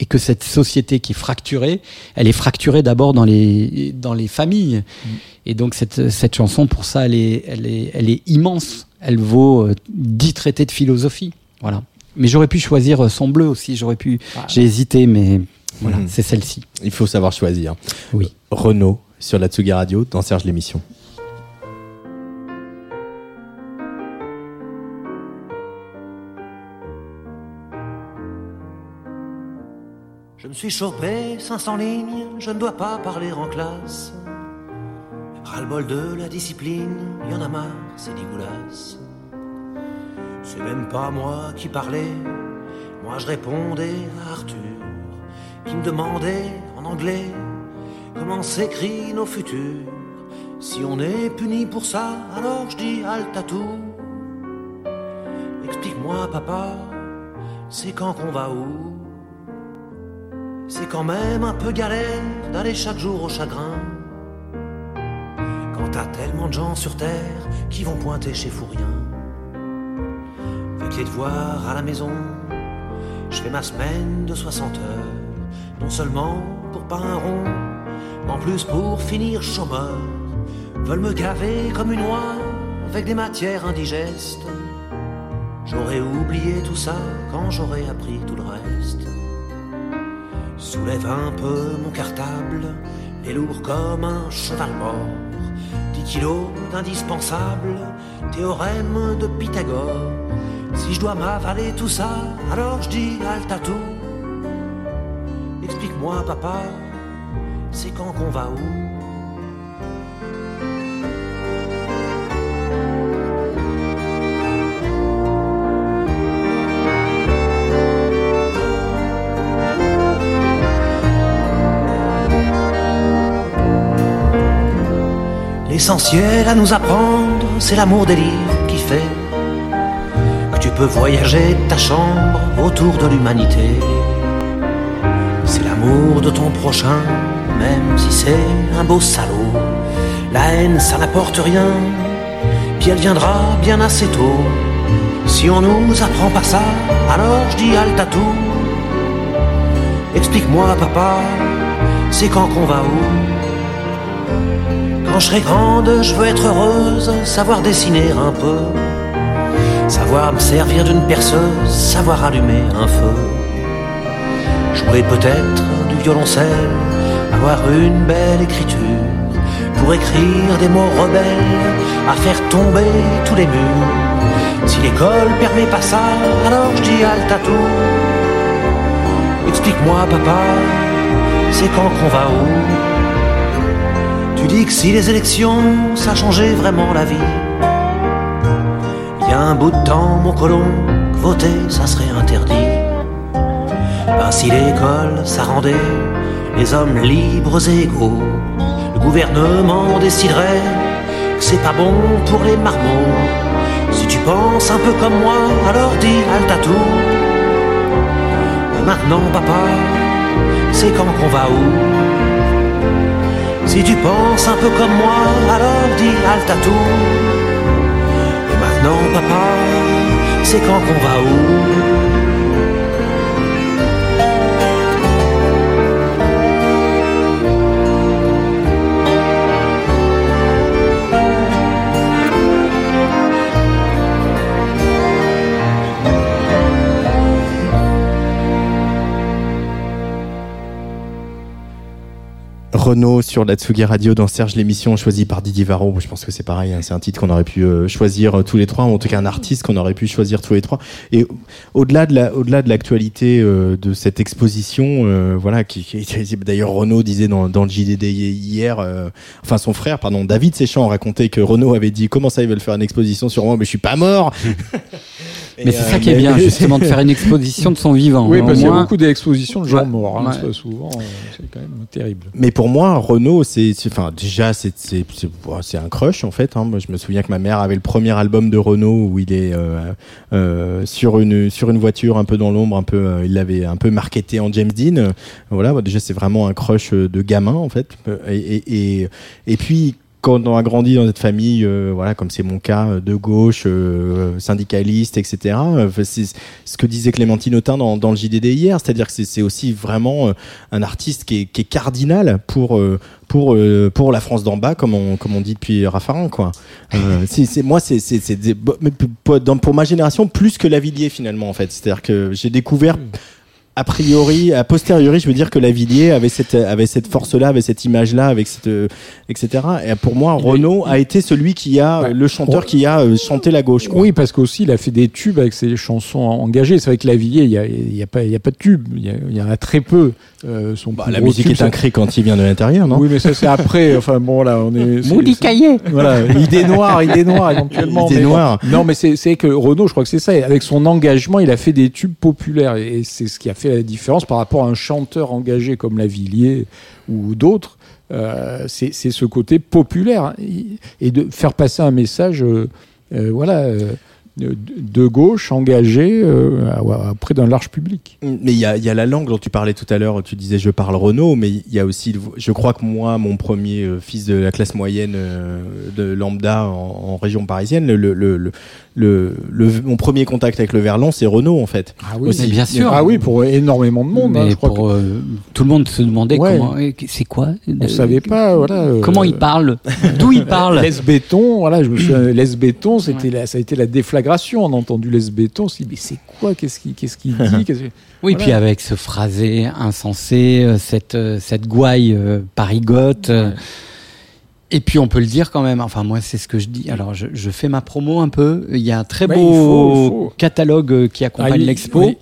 Et que cette société qui est fracturée, elle est fracturée d'abord dans les, dans les familles. Mm. Et donc cette, cette chanson, pour ça, elle est, elle est, elle est immense. Elle vaut euh, dix traités de philosophie. Voilà. Mais j'aurais pu choisir euh, son bleu aussi. J'aurais pu. Ah. J'ai hésité, mais voilà, mhm. c'est celle-ci. Il faut savoir choisir. Oui. Renault sur la Tsugi Radio dans Serge l'émission. Je me suis chopé 500 lignes, je ne dois pas parler en classe. Ras-le-bol de la discipline, y en a marre, c'est dégueulasse. C'est même pas moi qui parlais, moi je répondais à Arthur, qui me demandait en anglais comment s'écrit nos futurs. Si on est puni pour ça, alors je dis tout. Explique-moi, papa, c'est quand qu'on va où? C'est quand même un peu galère d'aller chaque jour au chagrin. Quand t'as tellement de gens sur terre qui vont pointer chez Fourien de voir à la maison. Je fais ma semaine de 60 heures, non seulement pour pas un rond, mais en plus pour finir chômeur. Veulent me gaver comme une oie avec des matières indigestes. J'aurais oublié tout ça quand j'aurais appris tout le reste. Soulève un peu mon cartable, les lourd comme un cheval mort. 10 kilos d'indispensable, théorème de Pythagore. Si je dois m'avaler tout ça, alors je dis tout Explique-moi, papa, c'est quand qu'on va où? L'essentiel à nous apprendre, c'est l'amour des livres qui fait voyager ta chambre autour de l'humanité. C'est l'amour de ton prochain, même si c'est un beau salaud. La haine, ça n'apporte rien, puis elle viendra bien assez tôt. Si on nous apprend pas ça, alors je dis tout. Explique-moi, papa, c'est quand qu'on va où? Quand je serai grande, je veux être heureuse, savoir dessiner un peu Savoir me servir d'une perceuse, savoir allumer un feu. Jouer peut-être du violoncelle, avoir une belle écriture, pour écrire des mots rebelles, à faire tomber tous les murs. Si l'école permet pas ça, alors je dis halte à tout. Explique-moi, papa, c'est quand qu'on va où? Tu dis que si les élections, ça changeait vraiment la vie. Un bout de temps, mon colon, voter, ça serait interdit. Ben, si l'école, ça rendait les hommes libres et égaux, le gouvernement déciderait que c'est pas bon pour les marmots. Si tu penses un peu comme moi, alors dis à tout. Maintenant, papa, c'est quand qu'on va où? Si tu penses un peu comme moi, alors dis à tout. Maintenant, papa, c'est quand qu'on va où? Renault sur la Tsugi Radio dans Serge l'émission choisie par Didier Varro. Je pense que c'est pareil, hein, c'est un titre qu'on aurait pu euh, choisir euh, tous les trois, ou en tout cas un artiste qu'on aurait pu choisir tous les trois. Et au-delà de la, au-delà de l'actualité euh, de cette exposition, voilà, qui, qui d'ailleurs Renault disait dans, dans le JDD hier, enfin son frère, pardon, David Séchant racontait que Renault avait dit comment ça ils veulent faire une exposition sur moi, mais je suis pas mort. <laughs> Mais c'est ça qui est bien, justement, de faire une <laughs> exposition de son vivant. Oui, parce qu'il y a beaucoup d'expositions de gens morts, hein, souvent, c'est quand même terrible. Mais pour moi, Renault, c'est, enfin, déjà, c'est, c'est, c'est un crush en fait. Hein. Moi, je me souviens que ma mère avait le premier album de Renault où il est euh, euh, sur une sur une voiture un peu dans l'ombre, un peu, euh, il l'avait un peu marketé en James Dean. Voilà, déjà, c'est vraiment un crush de gamin en fait. Et, et, et puis quand on a grandi dans cette famille, euh, voilà, comme c'est mon cas, euh, de gauche, euh, syndicaliste, etc. c'est ce que disait Clémentine Autain dans, dans le JDD hier, c'est-à-dire que c'est aussi vraiment un artiste qui est, qui est cardinal pour pour pour la France d'en bas, comme on comme on dit depuis Raffarin, quoi. <laughs> c'est moi, c'est c'est pour, ma génération plus que Lavillier finalement en fait. C'est-à-dire que j'ai découvert a priori, a posteriori, je veux dire que Lavillier avait cette, avait cette force-là, avait cette image-là, avec cette, etc. Et pour moi, Renaud a été celui qui a, le chanteur qui a euh, chanté la gauche. Oui, parce qu'aussi, il a fait des tubes avec ses chansons engagées. C'est vrai que Lavillier, il n'y a, y a, pas, y a pas de tubes. Il y, en a très peu. Euh, son bah, la musique est un cri quand il vient de l'intérieur, non? Oui, mais ça, c'est après. <laughs> Enfin, bon, là, on est. Moudi Caillé Voilà, idée noire, idée noire, éventuellement. Idée noire. Non, mais c'est que Renaud, je crois que c'est ça. Avec son engagement, il a fait des tubes populaires. Et c'est ce qui a fait la différence par rapport à un chanteur engagé comme Lavillier ou d'autres. Euh, c'est ce côté populaire et de faire passer un message, euh, euh, voilà de gauche engagé euh, auprès d'un large public. Mais il y a, y a, la langue dont tu parlais tout à l'heure, tu disais je parle Renault, mais il y a aussi, je crois que moi, mon premier euh, fils de la classe moyenne euh, de lambda en, région parisienne, le, le, le, le, mon premier contact avec le Verlan, c'est Renault en fait. Ah oui, aussi. bien sûr. Ah oui, pour énormément de monde. Hein, je crois pour, tout le monde se demandait comment, c'est quoi On savait pas, voilà. Comment il parle D'où il parle <laughs> Les béton, voilà, je me souviens, les béton, c'était ça a été la déflagration on a entendu les béton, on s'est dit, mais c'est quoi Qu'est-ce qu'il dit <laughs> Oui, puis avec ce phrasé insensé, euh, cette, euh, cette gouaille euh, parigote. Et puis on peut le dire quand même, enfin moi c'est ce que je dis, alors je, fais ma promo un peu, il y a un très beau catalogue qui accompagne ah, l'expo.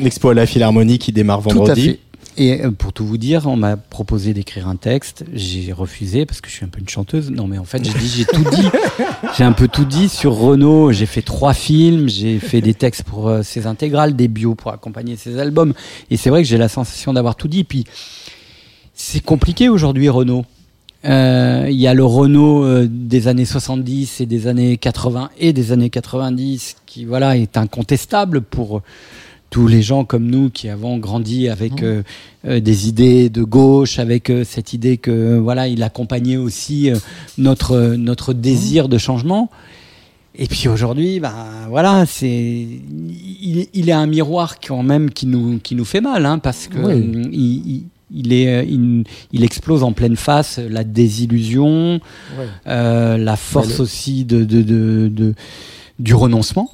L'expo à la Philharmonie qui démarre vendredi. Et euh, pour tout vous dire, on m'a proposé d'écrire un texte. J'ai refusé parce que je suis un peu une chanteuse. Non, mais en fait, j'ai dit, j'ai tout dit. <laughs> J'ai un peu tout dit sur Renault. J'ai fait trois films. J'ai fait des textes pour euh, ses intégrales, des bios pour accompagner ses albums. Et c'est vrai que j'ai la sensation d'avoir tout dit. Puis, c'est compliqué aujourd'hui, Renault. Euh, il y a le Renault des années 70 et des années 80 et des années 90 qui, voilà, est incontestable pour tous les gens comme nous qui avons grandi avec mmh. euh, euh, des idées de gauche, avec euh, cette idée que voilà, il accompagnait aussi notre notre désir de changement. Et puis aujourd'hui, ben voilà, c'est il, il, est un miroir quand même qui nous qui nous fait mal, hein, parce que il, il, est, il, explose en pleine face la désillusion, la force aussi de, de, de, de, du renoncement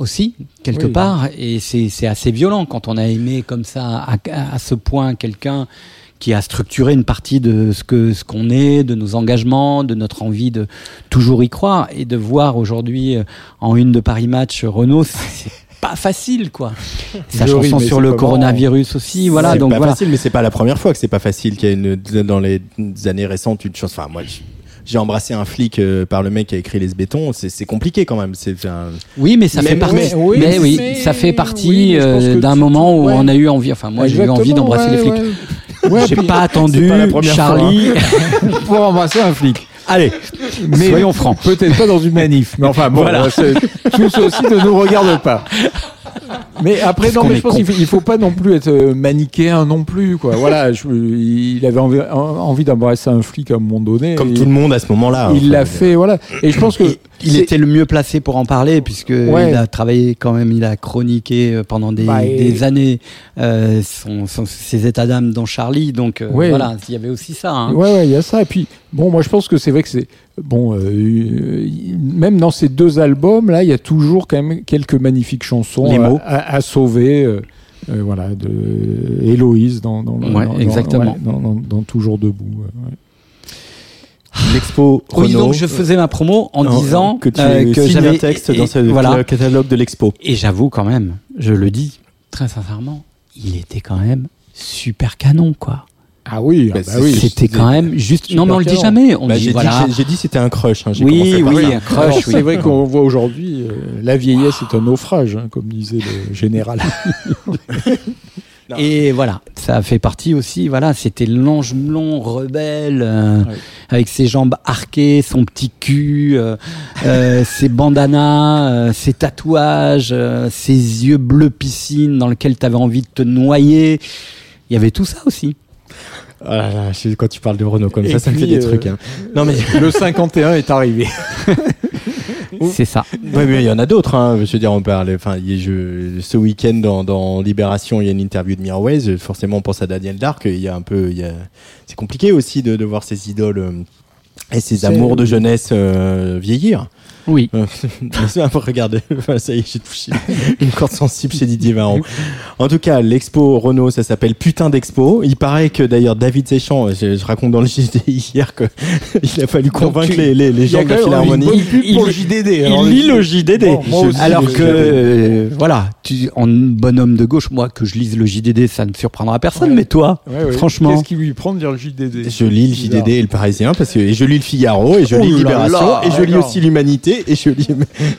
aussi, quelque part. Et c'est assez violent quand on a aimé comme ça, à, ce point, quelqu'un qui a structuré une partie de ce que ce qu'on est, de nos engagements, de notre envie de toujours y croire et de voir aujourd'hui euh, en une de Paris Match Renault, c'est pas facile quoi. <laughs> Sa chanson sur le coronavirus aussi, voilà. c'est Donc pas voilà. facile, mais c'est pas la première fois que c'est pas facile. Qu'il y a une, dans les années récentes une chose. Enfin, moi, j'ai embrassé un flic euh, par le mec qui a écrit les bétons. C'est compliqué quand même. C'est un- Oui, mais ça Mais- fait partie. mais- oui, mais oui, mais- ça fait partie oui, euh, d'un tu- moment où ouais. on a eu envie. Enfin, moi, j'ai eu envie d'embrasser les ouais, flics. ouais. Ouais, J'ai pas attendu pas la première fois, Charlie. <laughs> pour embrasser un flic. Allez, Mais soyons francs. Peut-être pas dans une manif. Mais enfin, bon, Voilà. tout ceci ne nous regarde pas. Mais après, non, mais je pense qu'il faut, faut pas non plus être euh, manichéen non plus, quoi. Voilà, <laughs> je- il avait envie, en- envie d'embrasser un flic à un moment donné. comme tout le monde à ce moment-là. Il Enfin, l'a fait, voilà. Et je pense que Il, était le mieux placé pour en parler puisque Ouais. il a travaillé quand même, il a chroniqué euh, pendant des, Bah, et- des années euh, son, son- ses états d'âme dans Charlie. Donc euh, Ouais. voilà, il y avait aussi ça. hein. Ouais, ouais, il y a ça. Et puis, bon, moi, je pense que c'est vrai que c'est. Bon, euh, euh, même dans ces deux albums, là, il y a toujours quand même quelques magnifiques chansons Les à- mots. À, à sauver. euh, euh, voilà, de Héloïse dans, dans, le- Ouais, dans- dans- exactement. dans, dans- dans Toujours Debout. ouais. L'expo Oui, Renault. donc je faisais ma promo en disant que tu euh, que signes j'avais un texte et- dans ce voilà. catalogue de l'expo. Et j'avoue quand même, je le dis très sincèrement, il était quand même super canon quoi. Ah oui, ah Bah, bah oui. C'était quand même juste. Non mais on le dit jamais. On Bah, dit j'ai dit voilà. j'ai dit c'était un crush. hein, j'ai Oui, oui, un crush. Alors, oui. C'est vrai qu'on voit aujourd'hui, euh, la vieillesse est un naufrage, hein, comme disait le général. <laughs> Et voilà, ça fait partie aussi. Voilà, c'était l'ange blond rebelle euh, Ouais. avec ses jambes arquées, son petit cul, euh, euh, <laughs> ses bandanas, euh, ses tatouages, euh, ses yeux bleus piscine dans lesquels tu avais envie de te noyer. Il y avait tout ça aussi. Ah là là, je- quand tu parles de Renault comme Et ça, ça me fait des euh, trucs. hein. Non mais Le 51 est arrivé. <laughs> C'est ça. Ouais, mais il y en a d'autres. Hein. Je veux dire, on parle. Enfin, il y a- je, ce week-end dans, dans Libération, il y a une interview de Mirwais. Forcément, on pense à Daniel Dark. Il y a un peu, il y a... c'est compliqué aussi de, de voir ces idoles euh, et C'est- amours de jeunesse euh, vieillir. Oui. Euh, c'est un peu- Regardez, Enfin, ça y est, j'ai touché <laughs> une corde sensible chez Didier Varron. En tout cas, l'expo Renault, ça s'appelle Putain d'Expo. Il paraît que d'ailleurs David Séchant, je, je raconte dans le JD hier que <laughs> il a fallu convaincre tu- les, gens de la Philharmonie. pour Il- le JDD. Il alors, lit le JDD. Bon, moi aussi, Alors que, euh, voilà, tu, en bonhomme de gauche, moi, que je lise le JDD, ça ne surprendra personne, Ouais. mais toi, Ouais, ouais. franchement. Qu'est-ce qui lui prend de dire le JDD Je lis le. JDD et le Parisien parce que et je lis le Figaro et je Oh lis là Libération là, et je lis aussi l'Humanité et je lis.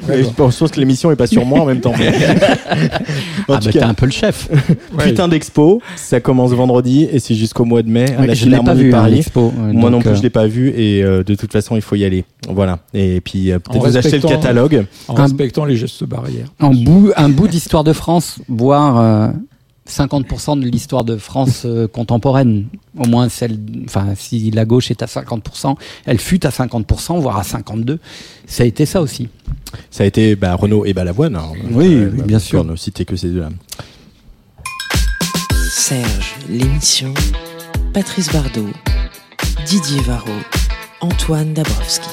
je pense que l'émission est pas sur moi en même temps. <laughs> en Ah, bah, t'es un peu le chef. <laughs> putain d'expo, ça commence vendredi et c'est jusqu'au mois de mai à la je l'ai pas vu, hein, Paris. euh, Moi non plus, euh, je l'ai pas vu et euh, de toute façon, il faut y aller. Voilà. Et puis euh, peut-être vous acheter le catalogue. En Un- respectant les gestes barrières. En bout, un bout d'histoire de France, voire euh, 50% de l'histoire de France euh, contemporaine. Au moins celle, enfin, si la gauche est à 50%, elle fut à 50%, voire à 52%. Ça a été ça aussi. Ça a été bah, Renault et Balavoine. hein. Oui, Euh, oui, bien sûr. On ne citait que ces deux-là. Serge, l'émission. Patrice Bardot. Didier Varro. Antoine Dabrowski.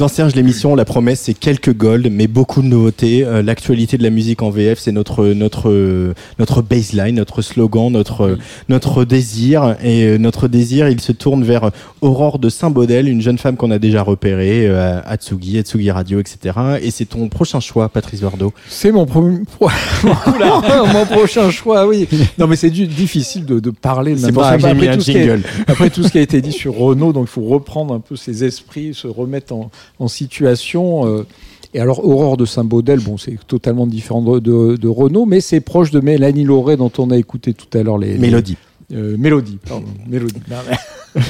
Dans Serge l'émission, la promesse c'est quelques gold, mais beaucoup de nouveautés. Euh, L'actualité de la musique en VF, c'est notre notre notre baseline, notre slogan, notre notre désir. Et euh, notre désir, il se tourne vers Aurore de Saint-Baudel, une jeune femme qu'on a déjà repérée euh, à Atsugi, Atsugi Radio, etc. Et c'est ton prochain choix, Patrice Bardot. C'est mon, premier- <laughs> mon prochain choix, oui. Non, mais c'est difficile de, de parler. C'est pour ça que j'ai mis un est- jingle. Après tout ce qui a été dit sur Renault, donc il faut reprendre un peu ses esprits, se remettre en, en situation. euh. et alors, Aurore de Saint-Baudel, bon, c'est totalement différent de, de, de Renault, mais c'est proche de Mélanie Lauré, dont on a écouté tout à l'heure les. les- Mélodie. euh, Mélodie, pardon. Mélodie. <laughs>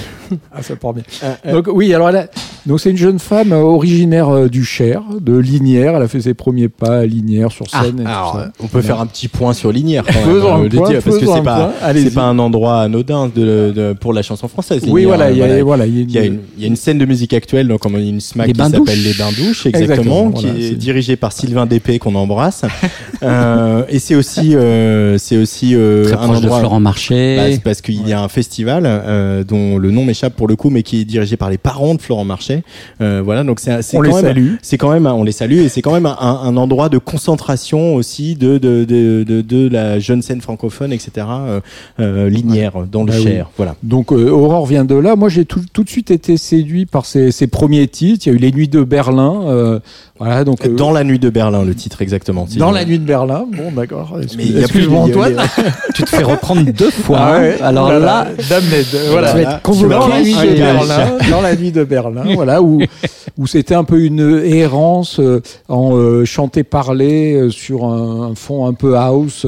Ah, ça part bien. Donc oui, alors elle a- donc c'est une jeune femme euh, originaire euh, du Cher, de Linière. Elle a fait ses premiers pas à Linière sur Ah, scène. tout ça. on peut faire un petit point sur Linière quand même, un euh, le point, dire, parce que c'est pas c'est pas un endroit anodin de, de- pour la chanson française. Oui, Linière, voilà, il y a, voilà, y y, une, il y a une scène de musique actuelle, donc comme une SMAC Les qui s'appelle. Les Bains Douches, exactement, Exactement, qui voilà, est dirigée par Sylvain Dépé qu'on embrasse. <laughs> euh, et c'est aussi, euh, c'est aussi euh, Très un proche de endroit. Florent Marché. Bah, c'est parce qu'il y a un festival dont le nom m'échappe pour le coup, mais qui est dirigé par les parents de Florent Marché marchait. Euh, voilà, donc c'est quand les même c'est quand même on les salue et c'est quand même un, un endroit de concentration aussi de de de de, de la jeune scène francophone, etc. Euh, euh, Linière dans le oui. Cher, voilà. Donc euh, Aurore vient de là. Moi, j'ai tout, tout de suite été séduit par ses, ses premiers titres. Il y a eu Les Nuits de Berlin. euh, voilà, donc euh, Dans la nuit de Berlin, le titre exactement. si dans la nuit de Berlin. Bon, d'accord. Excuse- Mais il y a plus Excuse-moi, Antoine. <laughs> Tu te fais reprendre deux fois. Ah hein. ouais, Alors là, Dame Ned, voilà. tu vas être convoqué dans la nuit de une Berlin, dans la nuit de Berlin, voilà où où c'était un peu une errance euh, en euh, chanté parlé euh, sur un, un fond un peu house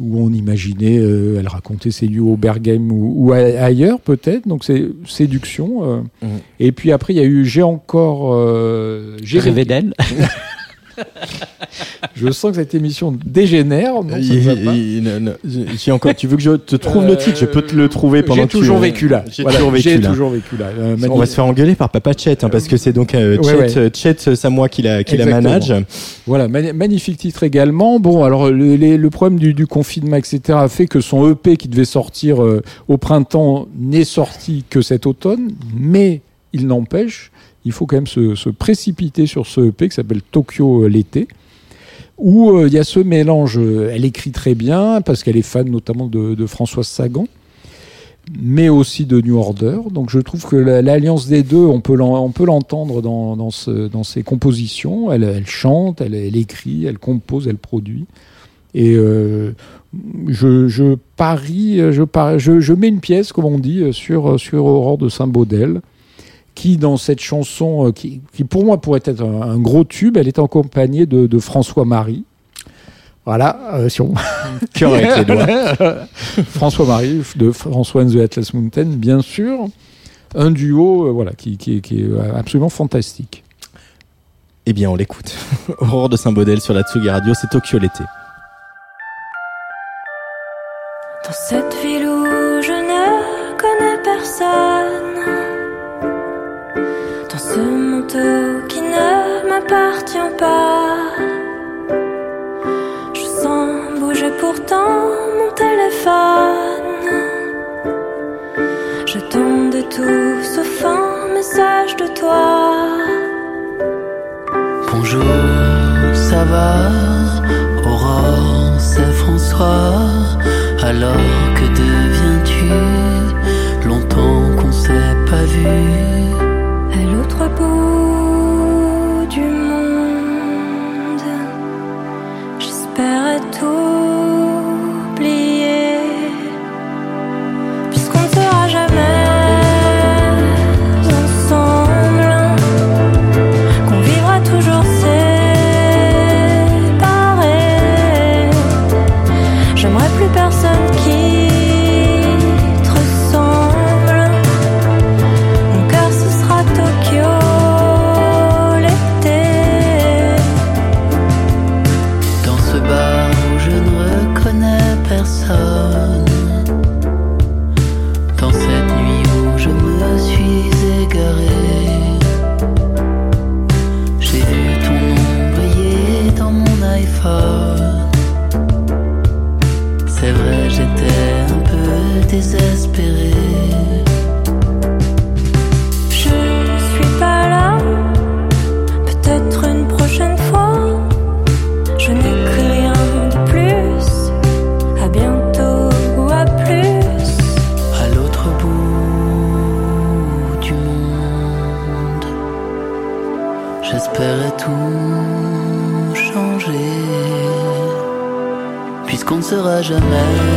où on imaginait euh, elle racontait ses lieux au Bergame ou, ailleurs peut-être donc c'est séduction euh. Mhm. et puis après il y a eu j'ai encore euh, j'ai rêvé d'elle. <laughs> <laughs> je sens que cette émission dégénère non, j'ai encore. Tu veux que je te trouve le titre Je peux te le trouver pendant j'ai que tu- toujours vécu là J'ai toujours vécu j'ai là. toujours vécu là Euh, On va se faire engueuler par Papa Chet, hein, parce que c'est donc euh, Chet, euh, Samoa qui la, qui la manage. Voilà, magnifique titre également. Bon, alors le, problème du, du confinement, etc., a fait que son EP qui devait sortir euh, au printemps n'est sorti que cet automne, mais il n'empêche, il faut quand même se, précipiter sur ce EP qui s'appelle Tokyo euh, l'été, où euh, il y a ce mélange. euh, Elle écrit très bien parce qu'elle est fan notamment de, Françoise Sagan. Mais aussi de New Order. Donc je trouve que la- l'alliance des deux, on peut l'entendre dans, ses compositions. Elle, chante, elle, écrit, elle compose, elle produit. Et je, parie, je mets une pièce, comme on dit, sur, sur Aurore de Saint-Baudel, qui, dans cette chanson, euh, qui, qui pour moi pourrait être un, un gros tube, elle est accompagnée de, de François-Marie. Voilà, euh, si on... <laughs> Cœur avec les doigts. <laughs> François-Marie de François and the Atlas Mountain, bien sûr. Un duo euh, voilà, qui, qui, qui est absolument fantastique. Eh bien, on l'écoute. <laughs> Aurore de Saint-Baudel sur la Tsugi Radio, c'est Tokyo l'été. Dans cette ville où je ne connais personne, ce manteau qui ne m'appartient pas, je sens bouger pourtant mon téléphone. Tombe de tout sauf un message de toi. Bonjour, ça va? Aurore, c'est François. Alors que deviens-tu? Longtemps qu'on s'est pas vu. J'espérais tout jamais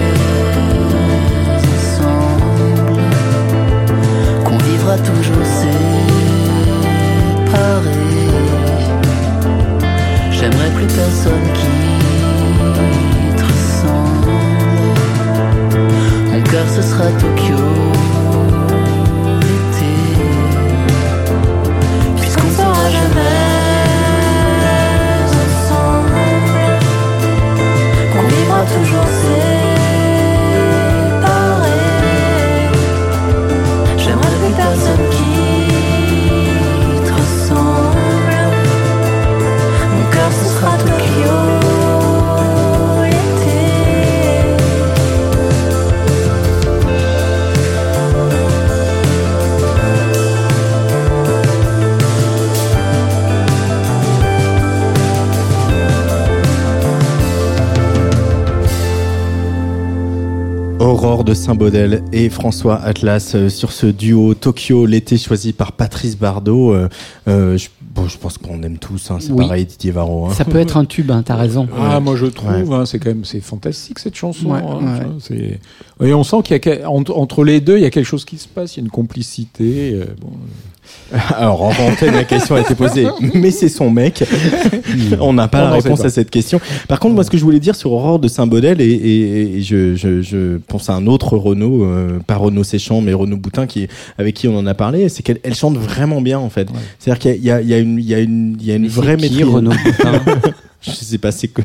de Saint-Baudel et François Atlas euh, sur ce duo Tokyo, l'été choisi par Patrice Bardot. Euh, euh, je, bon, je pense qu'on aime tous, hein, c'est Oui. pareil, Didier Varro. hein. Ça peut être un tube, hein, t'as raison. Ah, moi je trouve, Ouais. hein, c'est quand même c'est fantastique cette chanson. Ouais, hein, ouais. Et on sent qu'il y a que- entre, entre les deux, il y a quelque chose qui se passe, il y a une complicité. euh, bon. <laughs> Alors, en antenne, la question a été posée, mais c'est son mec. <laughs> On n'a pas On la réponse pas. à cette question. Par contre, moi, ce que je voulais dire sur Aurore de Saint-Baudel, et, et- et je, je- je pense à un autre Renaud, euh, pas Renaud Séchant, mais Renaud Boutin, qui, avec qui on en a parlé, c'est qu'elle elle chante vraiment bien, en fait. C'est-à-dire qu'il y a, il y a une, il y a une, il y a une vraie qui, maîtrise. Renaud Boutin? <laughs> Je sais pas, c'est que.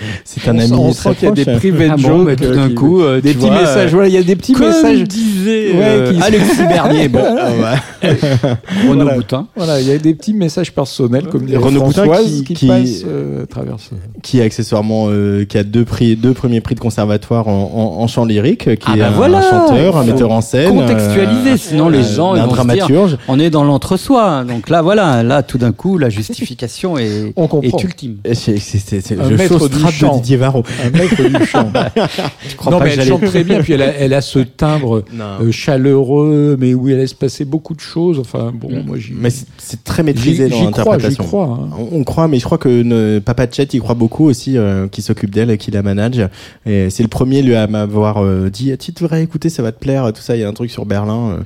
<laughs> C'est un ami. on sent qu'il y a des private Ah bon, jokes, bah, tout euh, d'un qui- coup, euh, des petits vois, messages. euh, Voilà, il y a des petits Comme messages. disait euh, <laughs> Alexis Bernier, bon. <laughs> Renaud Voilà. Boutin. Voilà, il y a des petits messages personnels comme dirait Renaud Boutin qui- qui, qui- euh, est accessoirement euh, qui a deux prix deux premiers prix de conservatoire en, en, en chant lyrique qui Ah est bah un, voilà. chanteur un metteur en scène Contextualiser, euh, sinon les euh, gens ils un vont se dire, dramaturge on est dans l'entre-soi. Donc là, voilà, là, tout d'un coup, la justification est, est ultime. Et c'est c'est c'est c'est Strat chant. de Didier Varro Un maître du chant. je crois non, pas mais que elle chante très bien. <laughs> Puis elle a, elle a ce timbre euh, chaleureux, mais où il laisse passer beaucoup de choses. Enfin, bon, moi, j'y. mais c'est- très maîtrisé J'y- dans j'y crois, l'interprétation j'y crois, hein. on, on croit mais je crois que ne, Papa Chet il croit beaucoup aussi euh, qui s'occupe d'elle et qui la manage et c'est le premier lui à m'avoir euh, dit tu devrais écouter ça va te plaire tout ça il y a un truc sur Berlin euh,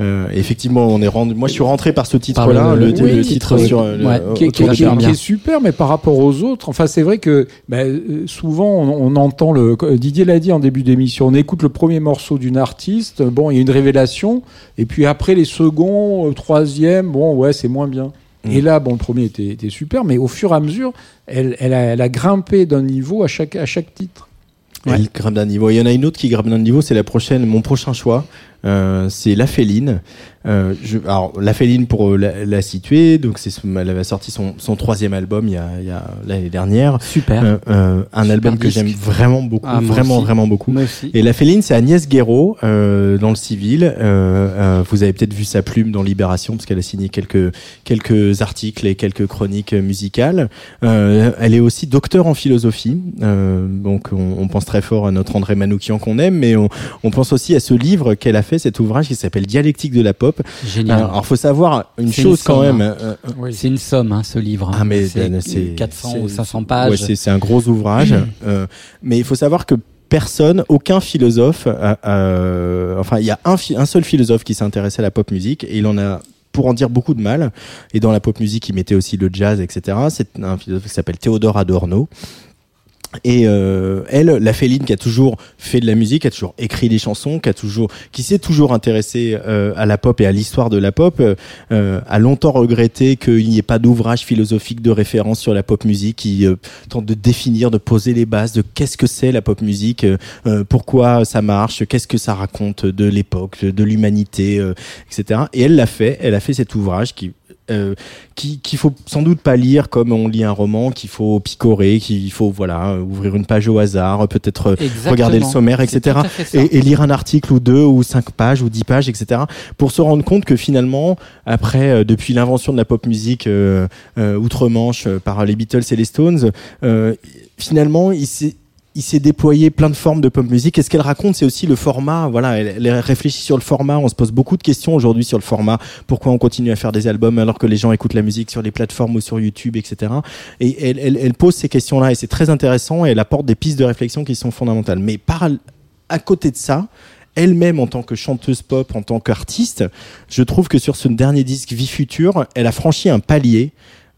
euh, effectivement on est rendu moi je suis rentré par ce titre là Par le- le, oui, le titre, oui. sur le- Ouais, qui, qui est- autour de qui qui est super, mais par rapport aux autres, enfin c'est vrai que bah, euh, souvent on, on entend le Didier l'a dit en début d'émission, on écoute le premier morceau d'une artiste, bon il y a une révélation, et puis après les seconds, euh, troisième, bon ouais c'est moins bien. Mm. Et là bon le premier était, était super, mais au fur et à mesure, elle, elle, a, elle a grimpé d'un niveau à chaque à chaque titre. Elle grimpe d'un niveau. Il y en a une autre qui grimpe d'un niveau, c'est la prochaine, mon prochain choix. Euh, c'est La Féline. Euh, je, alors, La Féline, pour euh, la, la situer, donc c'est, elle avait sorti son, son troisième album il y a, il y a l'année dernière. Super. Euh, euh, un Super album que j'aime vraiment beaucoup, Ah, vraiment, vraiment beaucoup. Et La Féline, c'est Agnès Guéraud, euh, dans le civil. Euh, euh, vous avez peut-être vu sa plume dans Libération, parce qu'elle a signé quelques, quelques articles et quelques chroniques musicales. Euh, elle est aussi docteur en philosophie. Euh, donc, on, on pense très fort à notre André Manoukian qu'on aime, mais on, on pense aussi à ce livre qu'elle a fait, cet ouvrage qui s'appelle Dialectique de la pop. Génial. Alors, faut savoir une chose une quand somme, même. hein. euh, euh, C'est une somme, hein, ce livre. ah mais c'est Dan, c'est 400 c'est- ou 500 pages. Ouais, c'est un gros ouvrage. Euh, mais il faut savoir que personne, aucun philosophe, enfin il y a un, un seul philosophe qui s'est intéressé à la pop musique et il en a pour en dire beaucoup de mal. Et dans la pop musique, il mettait aussi le jazz, etc. C'est un philosophe qui s'appelle Théodore Adorno. Et euh, elle, la Féline qui a toujours fait de la musique, qui a toujours écrit des chansons, qui a toujours, qui s'est toujours intéressée euh, à la pop et à l'histoire de la pop, euh, euh, a longtemps regretté qu'il n'y ait pas d'ouvrage philosophique de référence sur la pop musique qui euh, tente de définir, de poser les bases de qu'est-ce que c'est la pop musique, euh, pourquoi ça marche, qu'est-ce que ça raconte de l'époque, de l'humanité, etc. Et elle l'a fait, elle a fait cet ouvrage qui euh, qui qu'il faut sans doute pas lire comme on lit un roman, qu'il faut picorer, qu'il faut voilà ouvrir une page au hasard, peut-être euh, regarder le sommaire, etc. Et, et lire un article ou deux ou cinq pages ou dix pages, etc. Pour se rendre compte que finalement, après, euh, depuis l'invention de la pop musique euh, euh, outre-Manche euh, par les Beatles et les Stones, euh, finalement, il s'est il s'est déployé plein de formes de pop musique. Et ce qu'elle raconte, c'est aussi le format. Voilà, elle, réfléchit sur le format. On se pose beaucoup de questions aujourd'hui sur le format. Pourquoi on continue à faire des albums alors que les gens écoutent la musique sur les plateformes ou sur YouTube, etc. Et elle, pose ces questions-là et c'est très intéressant et elle apporte des pistes de réflexion qui sont fondamentales. Mais à côté de ça, elle-même en tant que chanteuse pop, en tant qu'artiste, je trouve que sur ce dernier disque Vie Future, elle a franchi un palier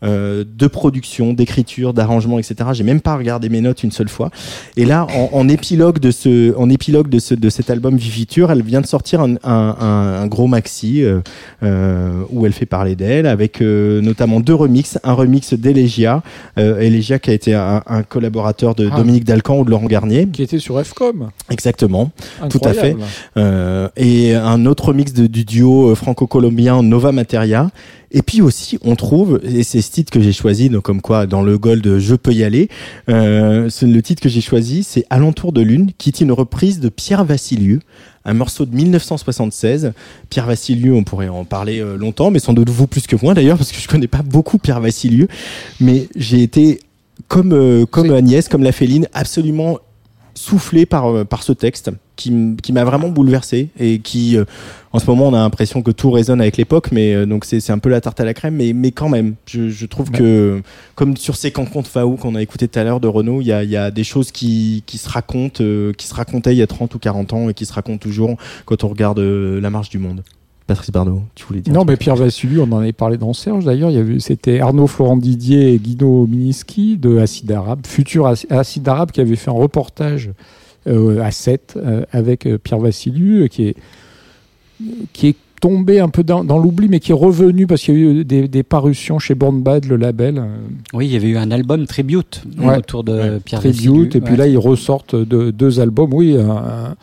euh, de production, d'écriture, d'arrangement, etc. J'ai même pas regardé mes notes une seule fois. Et là, en, en épilogue de ce, en épilogue de ce, de cet album Vie Future, elle vient de sortir un, un, un, un gros maxi euh, euh, où elle fait parler d'elle, avec euh, notamment deux remixes, un remix d'Elegia, euh, Elegia qui a été un, un collaborateur de Ah. Dominique Dalcan ou de Laurent Garnier. Qui était sur FCOM. Exactement, tout à fait. Euh, et un autre mix de, du duo franco-colombien Nova Materia. Et puis aussi, on trouve, et c'est ce titre que j'ai choisi, donc comme quoi dans le Gold Je peux y aller, euh, le titre que j'ai choisi, c'est Alentour de Lune, qui est une reprise de Pierre Vassilieu, un morceau de 1976. Pierre Vassilieu, on pourrait en parler euh, longtemps, mais sans doute vous plus que moi d'ailleurs, parce que je connais pas beaucoup Pierre Vassilieu, mais j'ai été comme euh, comme Agnès, comme la Féline, absolument soufflé par euh, par ce texte qui, m'a vraiment bouleversé et qui, euh, en ce moment, on a l'impression que tout résonne avec l'époque, mais euh, donc c'est un peu la tarte à la crème, mais, mais quand même, je, je trouve que, comme sur ces cancons de Faou qu'on a écouté tout à l'heure de Renault, il y a, il y a des choses qui, qui se racontent, euh, qui se racontaient il y a 30 ou 40 ans et qui se racontent toujours quand on regarde La Marche du Monde. Patrice Bardot, tu voulais dire Non, mais Pierre Vassiliou, on en avait parlé dans Serge d'ailleurs. C'était Arnaud Florent Didier et Guido Miniski de Acide Arabe, futur Ac- Acide Arabe, qui avait fait un reportage à 7 avec euh, Pierre Vassiliou, euh, qui est, qui est tombé un peu dans, dans l'oubli, mais qui est revenu parce qu'il y a eu des, des parutions chez Born Bad, le label. euh, Oui, il y avait eu un album tribute Ouais. autour de Pierre Tribute, Vassiliou. et puis Ouais. là ils ressortent de, deux albums, oui, un,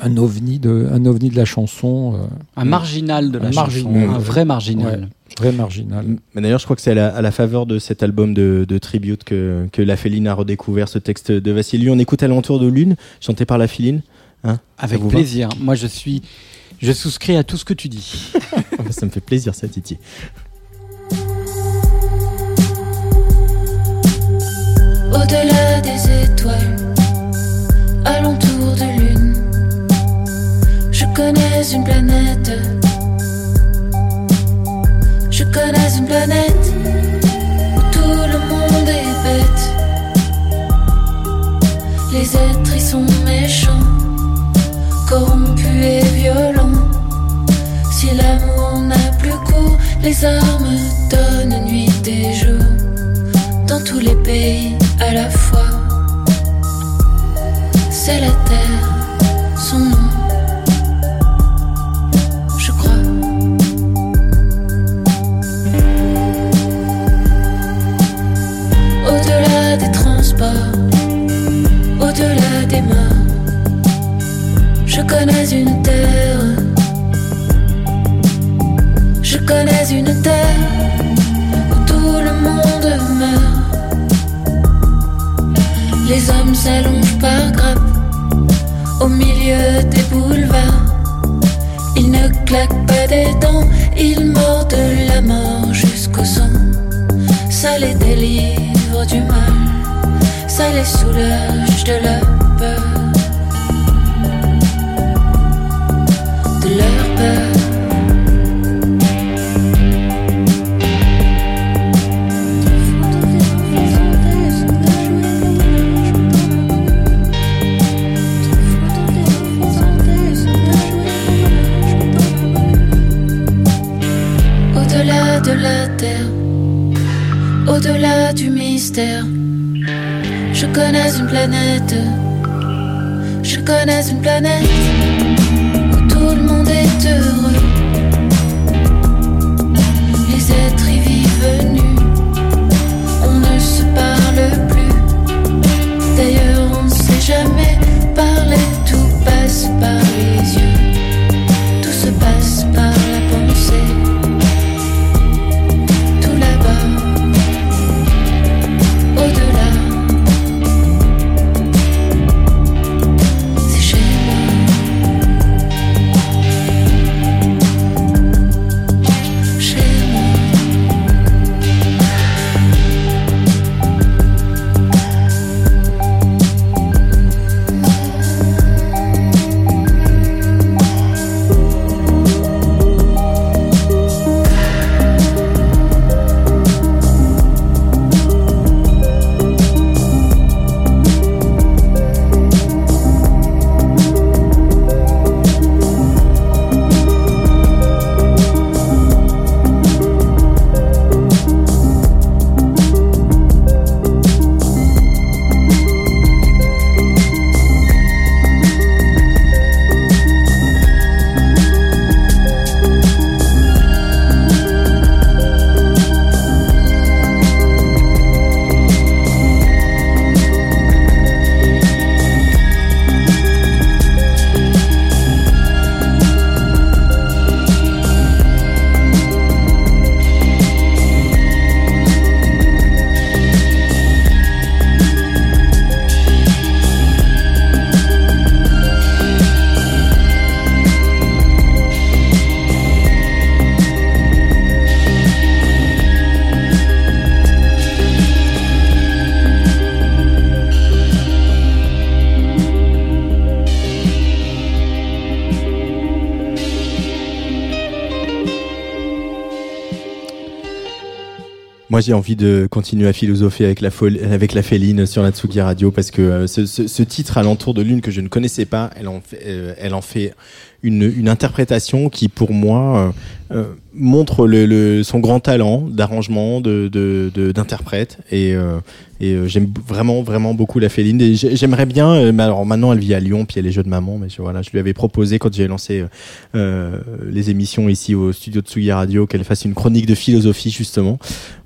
un, ovni de, un ovni de la chanson. euh, Un marginal de la un chanson, marginal, un vrai marginal. Ouais, vrai marginal. Mais d'ailleurs, je crois que c'est à la, à la faveur de cet album de, de tribute que, que la Féline a redécouvert ce texte de Vassiliou. On écoute à l'entour de Lune, chanté par la Féline. Hein? Avec plaisir. Moi, je suis, je souscris à tout ce que tu dis. <laughs> Ça me fait plaisir, ça, Titi. Au-delà des étoiles, alentour de lune, connais une planète. Je connais une planète où tout le monde est bête. Les êtres y sont méchants, corrompus et violents. Si l'amour n'a plus cours, les armes donnent nuit et jour dans tous les pays à la fois. C'est la terre, connais une terre. Je connais une terre où tout le monde meurt. Les hommes s'allongent par grappes au milieu des boulevards. Ils ne claquent pas des dents, ils mordent la mort jusqu'au sang. Ça les délivre du mal, ça les soulage de la peur. Je connais une planète, je connais une planète jamais. Parler, tout passe par les yeux, tout se passe par j'ai envie de continuer à philosopher avec la, folle, avec la féline sur la Tsugi Radio parce que euh, ce, titre alentour de lune que je ne connaissais pas, elle en fait, euh, une, interprétation qui, pour moi, euh montre le, le, son grand talent d'arrangement, de, d'interprète. De, et, euh, et euh, j'aime vraiment, vraiment beaucoup la Féline. Et j'aimerais bien, euh, mais alors maintenant elle vit à Lyon, puis elle est jeux de maman, mais je, voilà, je lui avais proposé quand j'ai lancé euh, les émissions ici au studio de Tsugi Radio qu'elle fasse une chronique de philosophie justement.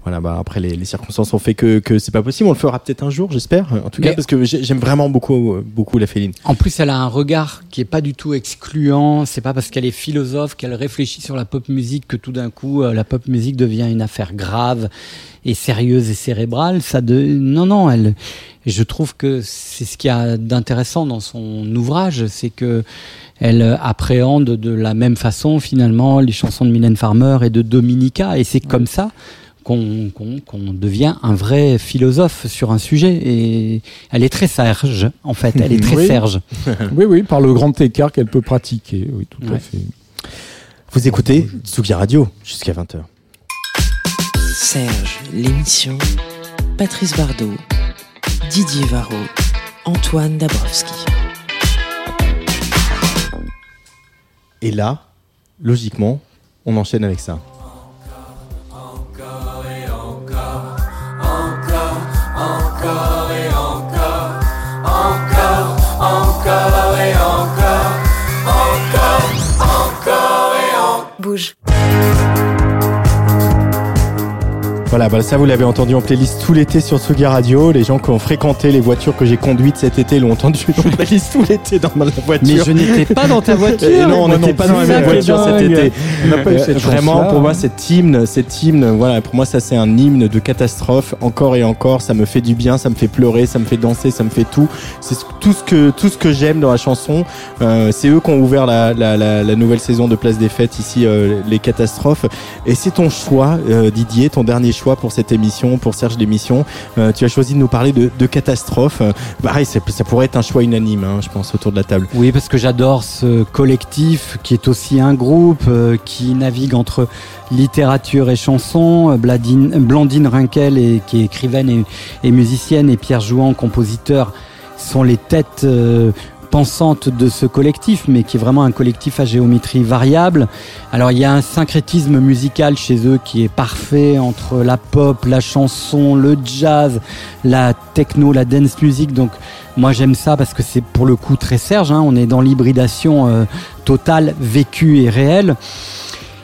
Voilà, bah après les, les circonstances ont fait que, que c'est pas possible. On le fera peut-être un jour, j'espère. En tout mais cas, parce que j'aime vraiment beaucoup, beaucoup la Féline. En plus, elle a un regard qui est pas du tout excluant. C'est pas parce qu'elle est philosophe qu'elle réfléchit sur la pop musique que tout d'un coup la pop musique devient une affaire grave et sérieuse et cérébrale. Ça de non non, elle. Je trouve que c'est ce qu'il y a d'intéressant dans son ouvrage, c'est que elle appréhende de la même façon finalement les chansons de Mylène Farmer et de Dominica, et c'est comme ça qu'on qu qu devient un vrai philosophe sur un sujet. Et elle est très serge, en fait. Elle est <laughs> très oui. serge. <laughs> oui, oui, par le grand écart qu'elle peut pratiquer. Oui, tout ouais. à fait. Vous écoutez Tsugi Radio jusqu'à 20h. Serge, l'émission. Patrice Bardot, Didier Varro, Antoine Dabrowski. Et là, logiquement, on enchaîne avec ça. Bouge. Voilà, bah ça vous l'avez entendu en playlist tout l'été sur Tsugi Radio. Les gens qui ont fréquenté les voitures que j'ai conduites cet été l'ont entendu en <laughs> playlist tout l'été dans ma voiture. Mais je n'étais pas dans ta voiture. Et non, on n'était pas dans la même voiture cet été. Euh, vraiment, pour moi, cet hymne, cet hymne, voilà, pour moi, ça c'est un hymne de catastrophe. Encore et encore, ça me fait du bien, ça me fait pleurer, ça me fait danser, ça me fait tout. C'est tout ce que tout ce que j'aime dans la chanson. Euh, c'est eux qui ont ouvert la, la, la, la, nouvelle saison de Place des Fêtes ici, euh, les catastrophes. Et c'est ton choix, euh, Didier, ton dernier choix pour cette émission, pour Serge l'émission. Euh, tu as choisi de nous parler de, de catastrophe. Euh, pareil, ça, ça, pourrait être un choix unanime, hein, je pense, autour de la table. Oui, parce que j'adore ce collectif qui est aussi un groupe euh, qui navigue entre littérature et chanson. Bladine, Blandine Rinkel, et, qui est écrivaine et, musicienne, et Pierre Jouan, compositeur, sont les têtes pensante de ce collectif, mais qui est vraiment un collectif à géométrie variable. Alors il y a un syncrétisme musical chez eux qui est parfait entre la pop, la chanson, le jazz, la techno, la dance music. Donc moi j'aime ça parce que c'est pour le coup très Serge. Hein. On est dans l'hybridation euh, totale, vécue et réelle.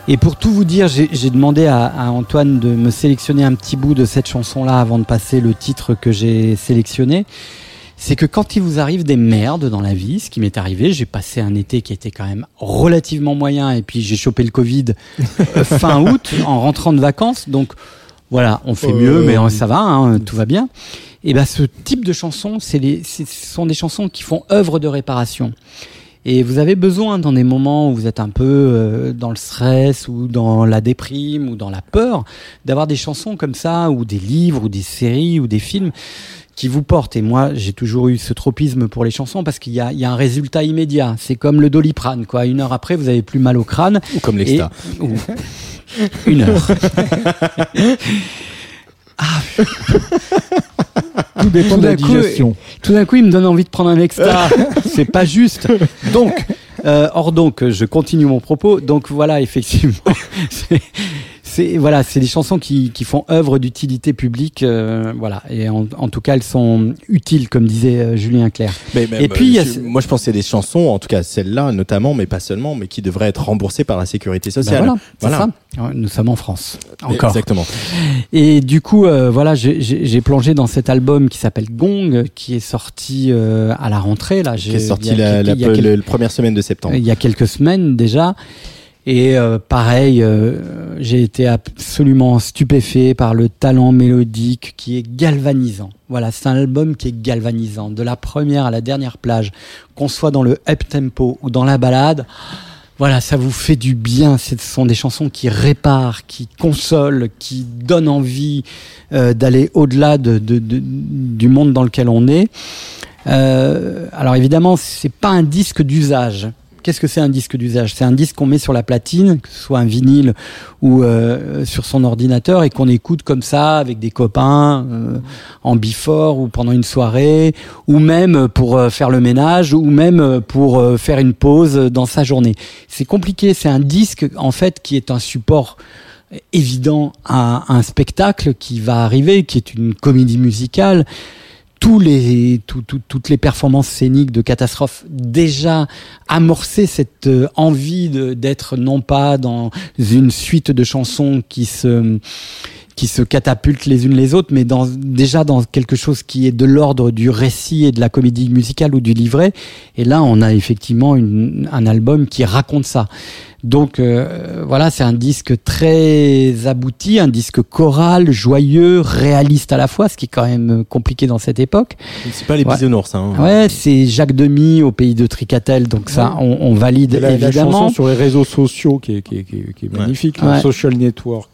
Et pour tout vous dire, j'ai demandé à, à, Antoine de me sélectionner un petit bout de cette chanson-là avant de passer le titre que j'ai sélectionné c'est que quand il vous arrive des merdes dans la vie, ce qui m'est arrivé, j'ai passé un été qui était quand même relativement moyen et puis j'ai chopé le Covid euh, <laughs> fin août en rentrant de vacances. Donc voilà, on fait euh... mieux, mais ça va, hein, tout va bien. Et ben ce type de chansons, c'est les, ce sont des chansons qui font œuvre de réparation. Et vous avez besoin dans des moments où vous êtes un peu euh, dans le stress ou dans la déprime ou dans la peur, d'avoir des chansons comme ça ou des livres ou des séries ou des films qui vous porte. Et moi, j'ai toujours eu ce tropisme pour les chansons parce qu'il y a, il y a un résultat immédiat. C'est comme le doliprane, quoi. Une heure après, vous avez plus mal au crâne. Ou comme l'exta. Ou... Une heure. <laughs> ah. Tout dépend tout de la digestion. Coup, tout d'un coup, il me donne envie de prendre un extra. <laughs> C'est pas juste. Donc, euh, or donc, je continue mon propos. Donc voilà, effectivement, <laughs> c'est voilà, c'est des chansons qui, qui font œuvre d'utilité publique, euh, voilà. Et en, en, tout cas, elles sont utiles, comme disait euh, Julien Clerc. Mais, mais, et puis, je, moi, je pensais des chansons, en tout cas celle-là notamment, mais pas seulement, mais qui devraient être remboursées par la sécurité sociale. Ben voilà, voilà. Ça. Nous sommes en France, encore. Exactement. Et du coup, euh, voilà, j'ai plongé dans cet album qui s'appelle Gong, qui est sorti euh, à la rentrée là. Qui est sorti la, la, la, la, première semaine de septembre. Il y a quelques semaines déjà. Et euh, pareil, euh, j'ai été absolument stupéfait par le talent mélodique qui est galvanisant. Voilà, c'est un album qui est galvanisant. De la première à la dernière plage, qu'on soit dans le up tempo ou dans la balade, voilà, ça vous fait du bien. Ce sont des chansons qui réparent, qui consolent, qui donnent envie euh, d'aller au-delà de, de, de, du monde dans lequel on est. alors évidemment, c'est pas un disque d'usage Qu'est-ce que c'est un disque d'usage? C'est un disque qu'on met sur la platine, que ce soit un vinyle ou euh, sur son ordinateur, et qu'on écoute comme ça avec des copains euh, en before ou pendant une soirée, ou même pour euh, faire le ménage, ou même pour euh, faire une pause dans sa journée. C'est compliqué. C'est un disque en fait qui est un support évident à un spectacle qui va arriver, qui est une comédie musicale les, tout, tout, toutes les performances scéniques de Catastrophe déjà amorcé cette euh, envie d'être non pas dans une suite de chansons qui se qui se catapultent les unes les autres, mais dans, déjà dans quelque chose qui est de l'ordre du récit et de la comédie musicale ou du livret. Et là, on a effectivement une, un album qui raconte ça. Donc euh, voilà, c'est un disque très abouti, un disque choral, joyeux, réaliste à la fois, ce qui est quand même compliqué dans cette époque. C'est pas les bisounours, ça. Hein. Ouais, c'est Jacques Demy au pays de Tricatel, donc ça, on, on valide la, évidemment. La chanson sur les réseaux sociaux qui est, qui est, qui est, qui est magnifique, ouais. Social Network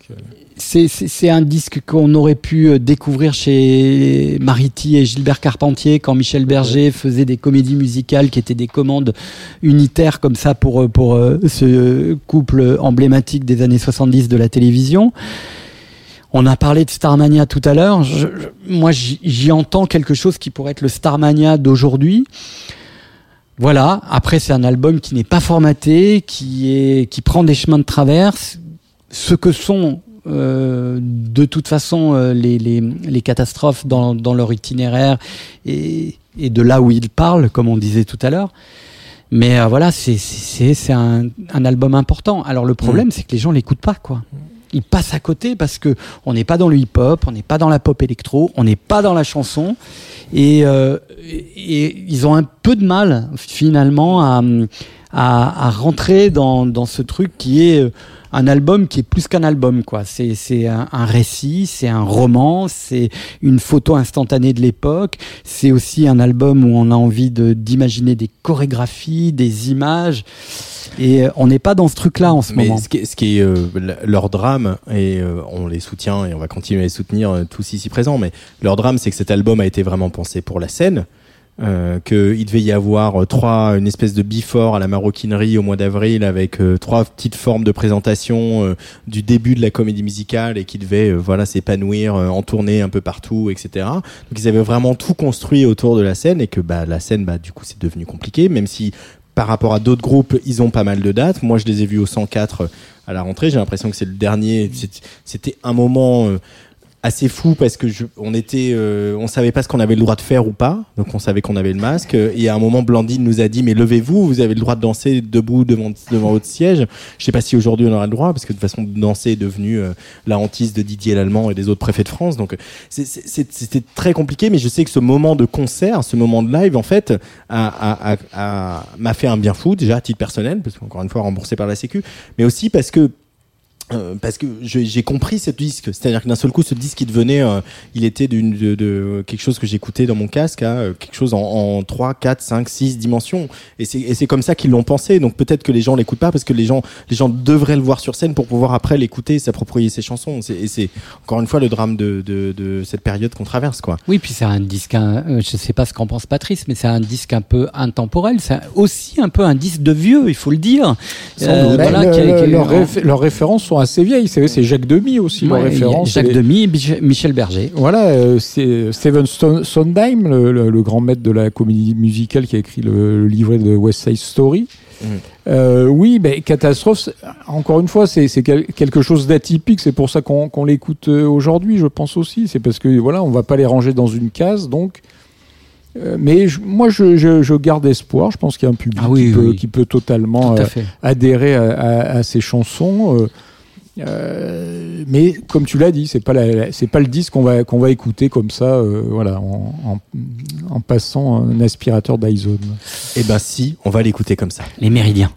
c'est un disque qu'on aurait pu euh, découvrir chez Mariti et Gilbert Carpentier quand Michel Berger faisait des comédies musicales qui étaient des commandes unitaires comme ça pour, euh, pour euh, ce couple emblématique des années 70 de la télévision. On a parlé de Starmania tout à l'heure. Moi, j'y entends quelque chose qui pourrait être le Starmania d'aujourd'hui. Voilà. Après, c'est un album qui n'est pas formaté, qui est, qui prend des chemins de traverse. Ce que sont euh, de toute façon euh, les, les, les, catastrophes dans, dans, leur itinéraire et, et, de là où ils parlent, comme on disait tout à l'heure. Mais euh, voilà, c'est un, un, album important. Alors le problème, mmh. c'est que les gens l'écoutent pas, quoi. Ils passent à côté parce que on n'est pas dans le hip-hop, on n'est pas dans la pop électro, on n'est pas dans la chanson, et, euh, et, ils ont un peu de mal finalement à, à, à rentrer dans, dans ce truc qui est un album qui est plus qu'un album, quoi. C'est, c'est un, un, récit, c'est un roman, c'est une photo instantanée de l'époque. C'est aussi un album où on a envie de, d'imaginer des chorégraphies, des images. Et euh, on n'est pas dans ce truc-là en ce Mais moment. Ce qui est, ce qui est euh, leur drame, et euh, on les soutient et on va continuer à les soutenir euh, tous ici présents, mais leur drame, c'est que cet album a été vraiment pensé pour la scène. Euh, qu'il devait y avoir trois une espèce de before à la maroquinerie au mois d'avril avec euh, trois petites formes de présentation euh, du début de la comédie musicale et qui devait euh, voilà s'épanouir euh, en tournée un peu partout etc donc ils avaient vraiment tout construit autour de la scène et que bah la scène bah du coup c'est devenu compliqué même si par rapport à d'autres groupes ils ont pas mal de dates. Moi je les ai vus au 104 à la rentrée. J'ai l'impression que c'est le dernier. C'était un moment assez fou parce que je, on était, euh, on savait pas ce qu'on avait le droit de faire ou pas, donc on savait qu'on avait le masque. Et à un moment, Blandine nous a dit mais levez-vous, vous avez le droit de danser debout devant devant votre siège. Je sais pas si aujourd'hui on aura le droit parce que de toute façon danser est devenu euh, la hantise de Didier Lallemand et des autres préfets de France. Donc c'était très compliqué, mais je sais que ce moment de concert, ce moment de live, en fait, m'a fait un bien fou déjà à titre personnel parce qu'encore une fois remboursé par la Sécu, mais aussi parce que euh, parce que j'ai compris ce disque, c'est-à-dire que d'un seul coup, ce disque, il devenait, euh, il était d'une de, de, quelque chose que j'écoutais dans mon casque, à hein, quelque chose en, en 3, 4, 5, 6 dimensions. Et c'est comme ça qu'ils l'ont pensé. Donc peut-être que les gens l'écoutent pas parce que les gens, les gens devraient le voir sur scène pour pouvoir après l'écouter, s'approprier ses chansons. Et c'est encore une fois le drame de, de, de cette période qu'on traverse, quoi. Oui, puis c'est un disque, un, euh, je sais pas ce qu'en pense Patrice, mais c'est un disque un peu intemporel. C'est aussi un peu un disque de vieux, il faut le dire. Euh, voilà, le, le, leurs réf leur références sont assez vieilles. C'est Jacques Demy aussi, ouais, référence. Jacques les... Demy, Michel Berger. Voilà, euh, c'est Steven Sondheim, le, le, le, grand maître de la comédie musicale qui a écrit le, livret de West Side Story. Mmh. Euh, oui, ben, catastrophe. Encore une fois, c'est quelque chose d'atypique. C'est pour ça qu'on qu l'écoute euh, aujourd'hui, je pense aussi. C'est parce que voilà, on va pas les ranger dans une case, donc. Euh, mais je, moi, je, je, je, garde espoir. Je pense qu'il y a un public ah oui, qui, peut, oui. qui, peut, totalement Tout euh, adhérer à, à, à, ces chansons. Euh, euh, mais comme tu l'as dit, c'est pas la, c'est pas le disque qu'on va qu'on va écouter comme ça, euh, voilà, en, en, en, passant un aspirateur d'iZone. Eh ben si, on va l'écouter comme ça. Les Méridiens.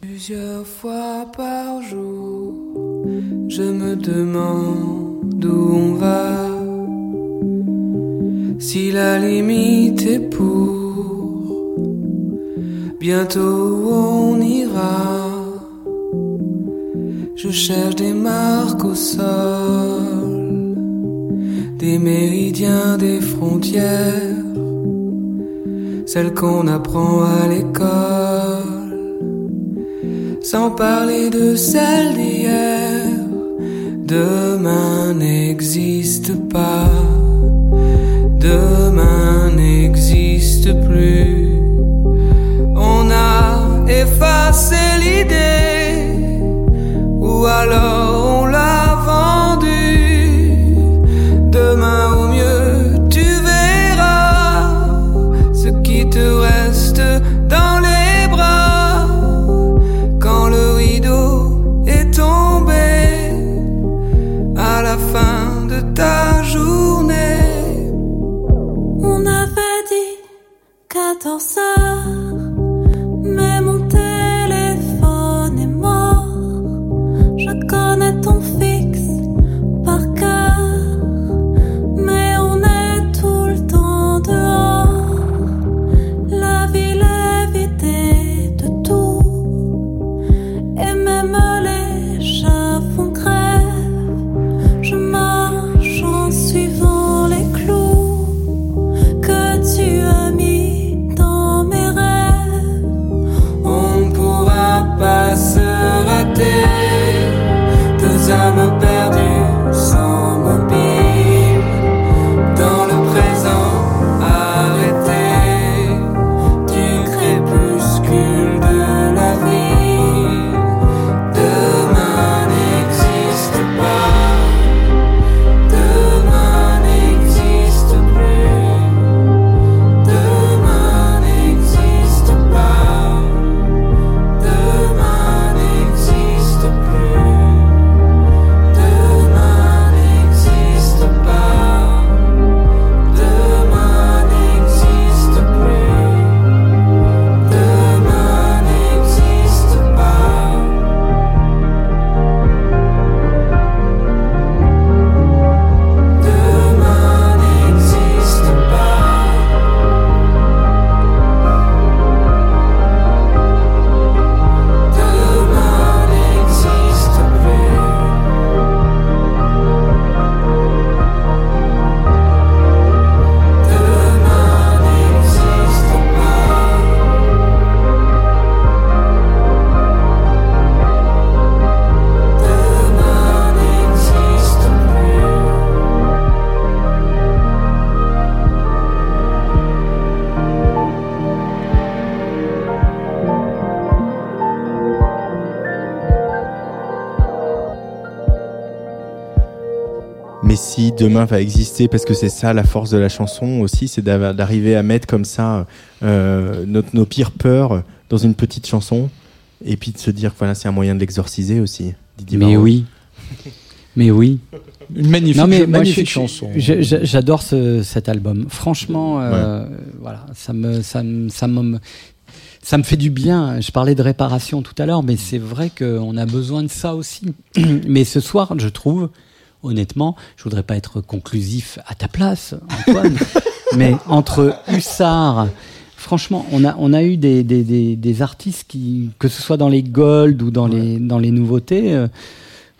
Plusieurs fois par jour, je me demande où on va. Si la limite est pour, bientôt on ira. Je cherche des marques au sol, des méridiens, des frontières, celles qu'on apprend à l'école. sans parler de celle d'hier. Demain n'existe pas, demain n'existe plus. On a effacé l'idée, alors on l'a vendue. Demain au mieux, tu verras ce qui te reste dans les bras quand le rideau est tombé à la fin de ta journée. On avait dit 14 heures, demain va exister, parce que c'est ça la force de la chanson aussi, c'est d'arriver à mettre comme ça euh, notre- nos pires peurs dans une petite chanson, et puis de se dire que voilà, c'est un moyen de l'exorciser aussi. Didier Mais oui. Mais oui. Une magnifique, Non, mais moi, magnifique je- chanson. J'adore ce- cet album. Franchement, euh, voilà, ça me, ça me, ça me, ça me fait du bien. Je parlais de réparation tout à l'heure, mais c'est vrai qu'on a besoin de ça aussi. <clears throat> mais ce soir, je trouve, honnêtement, je voudrais pas être conclusif à ta place, Antoine, <laughs> mais entre Hussard, franchement, on a, on a eu des, des, des, des artistes qui, que ce soit dans les gold ou dans les, dans les nouveautés, euh,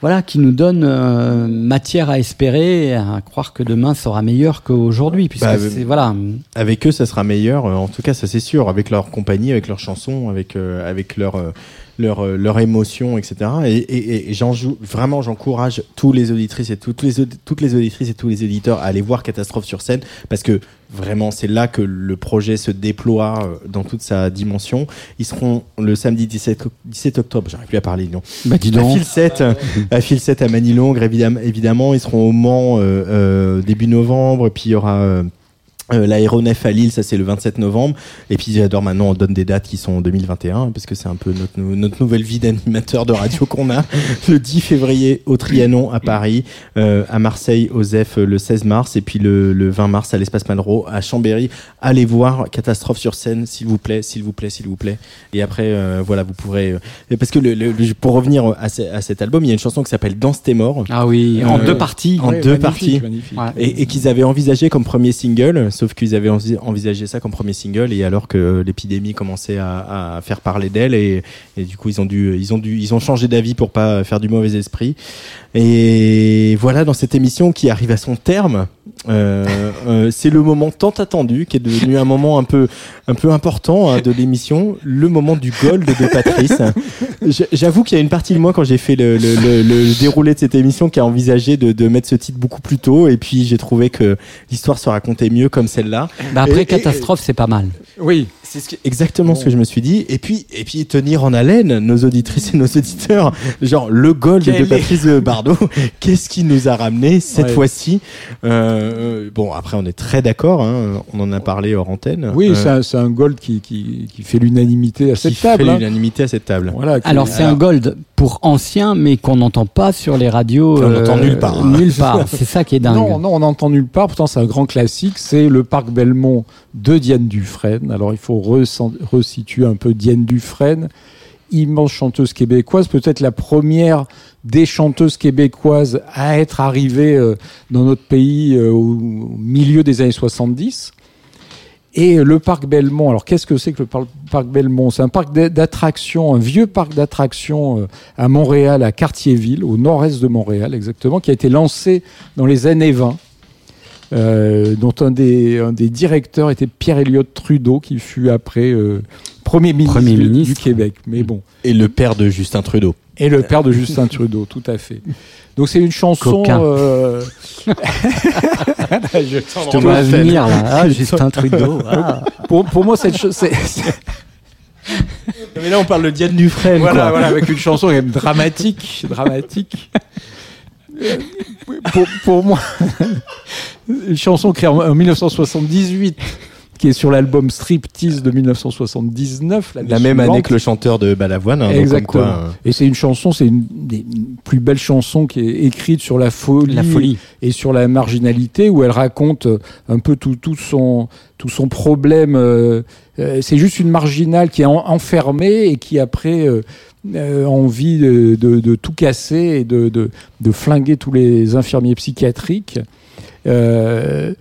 voilà, qui nous donnent euh, matière à espérer, à croire que demain sera meilleur qu'aujourd'hui, puisque Bah, c'est voilà. Avec eux, ça sera meilleur. euh, En tout cas, ça c'est sûr. Avec leur compagnie, avec leurs chansons, avec euh, avec leur euh, leur euh, leur émotion, etc. Et, et, et j'en joue vraiment. J'encourage tous les auditrices et toutes les audi- toutes les auditrices et tous les éditeurs à aller voir Catastrophe sur scène parce que vraiment c'est là que le projet se déploie euh, dans toute sa dimension. Ils seront le samedi 17 o- 17 octobre. J'arrive plus à parler. Non. Bah, dis À donc. Fil 7, à Fil 7 à Manilongre, évidemment, évidemment. Ils seront au Mans euh, euh, début novembre. Puis il y aura euh, euh, l'aéronef à Lille, ça c'est le 27 novembre. Et puis j'adore maintenant, on donne des dates qui sont en 2021, parce que c'est un peu notre, nou- notre nouvelle vie d'animateur de radio <laughs> qu'on a. Le 10 février au Trianon à Paris, euh, à Marseille au ZEF le 16 mars, et puis le, le 20 mars à l'Espace Malraux à Chambéry. Allez voir Catastrophe sur scène, s'il vous plaît, s'il vous plaît, s'il vous plaît. Et après, euh, voilà, vous pourrez... euh, parce que le, le- le- pour revenir à, ce- à cet album, il y a une chanson qui s'appelle Danse tes morts. Ah oui, en deux parties. En Ouais, deux magnifique, parties. magnifique. Et qu'ils avaient envisagé comme premier single, sauf qu'ils avaient envi- envisagé ça comme premier single, et alors que l'épidémie commençait à, faire parler d'elle, et, et du coup ils ont dû, ils ont dû, ils ont changé d'avis pour pas faire du mauvais esprit. Et voilà, dans cette émission qui arrive à son terme, euh, euh, c'est le moment tant attendu, qui est devenu un moment un peu, un peu important hein, de l'émission, le moment du gold de Patrice. J'avoue qu'il y a une partie de moi quand j'ai fait le, le, le, le, déroulé de cette émission qui a envisagé de, de mettre ce titre beaucoup plus tôt et puis j'ai trouvé que l'histoire se racontait mieux comme celle-là. Bah après et, catastrophe, c'est pas mal. Oui, c'est ce exactement bon. ce que je me suis dit. Et puis et puis tenir en haleine nos auditrices et nos auditeurs, genre le gold Quel de Patrice Bardot. <laughs> Qu'est-ce qui nous a ramené cette ouais. fois-ci euh, Bon, après on est très d'accord. Hein, on en a parlé hors antenne. Oui, euh, c'est un, un, gold qui, qui, qui fait l'unanimité à cette qui table. Fait l'unanimité à cette table. Voilà. Alors c'est un gold pour anciens, mais qu'on n'entend pas sur les radios. On n'entend euh, nulle part. Hein. Nulle part. c'est ça qui est dingue. Non, non, on n'entend nulle part. Pourtant, c'est un grand classique. C'est le parc Belmont de Diane Dufresne. Alors, il faut resituer un peu Diane Dufresne, immense chanteuse québécoise, peut-être la première des chanteuses québécoises à être arrivée euh, dans notre pays euh, au milieu des années 70. Et le parc Belmont, alors qu'est-ce que c'est que le parc Belmont? C'est un parc d'attractions, un vieux parc d'attractions à Montréal, à Cartierville, au nord-est de Montréal exactement, qui a été lancé dans les années 20. Euh, dont un des, un des directeurs était Pierre Elliott Trudeau, qui fut après euh, Premier ministre, Premier du, ministre du Québec. Mais bon. Et le père de Justin Trudeau. Et le père de Justin Trudeau, tout à fait. Donc c'est une chanson. Euh... <laughs> je te vois venir là, ah, Justin Trudeau. Ah. Pour, pour moi, cette chose, c'est. Mais là, on parle de Diane Dufresne. Voilà, quoi. voilà, avec une chanson même dramatique, dramatique. pour, pour moi, <laughs> une chanson créée en 1978 qui est sur l'album Striptease de 1979. La même année que le chanteur de Balavoine. Hein, Exactement. Donc quoi, euh... Et c'est une chanson, c'est une des plus belles chansons qui est écrite sur la folie, la folie. et sur la marginalité, où elle raconte un peu tout, tout son tout son problème. Euh, c'est juste une marginale qui est en, enfermée et qui après euh, euh, envie de, de, de, tout casser et de, de, de, flinguer tous les infirmiers psychiatriques. Euh,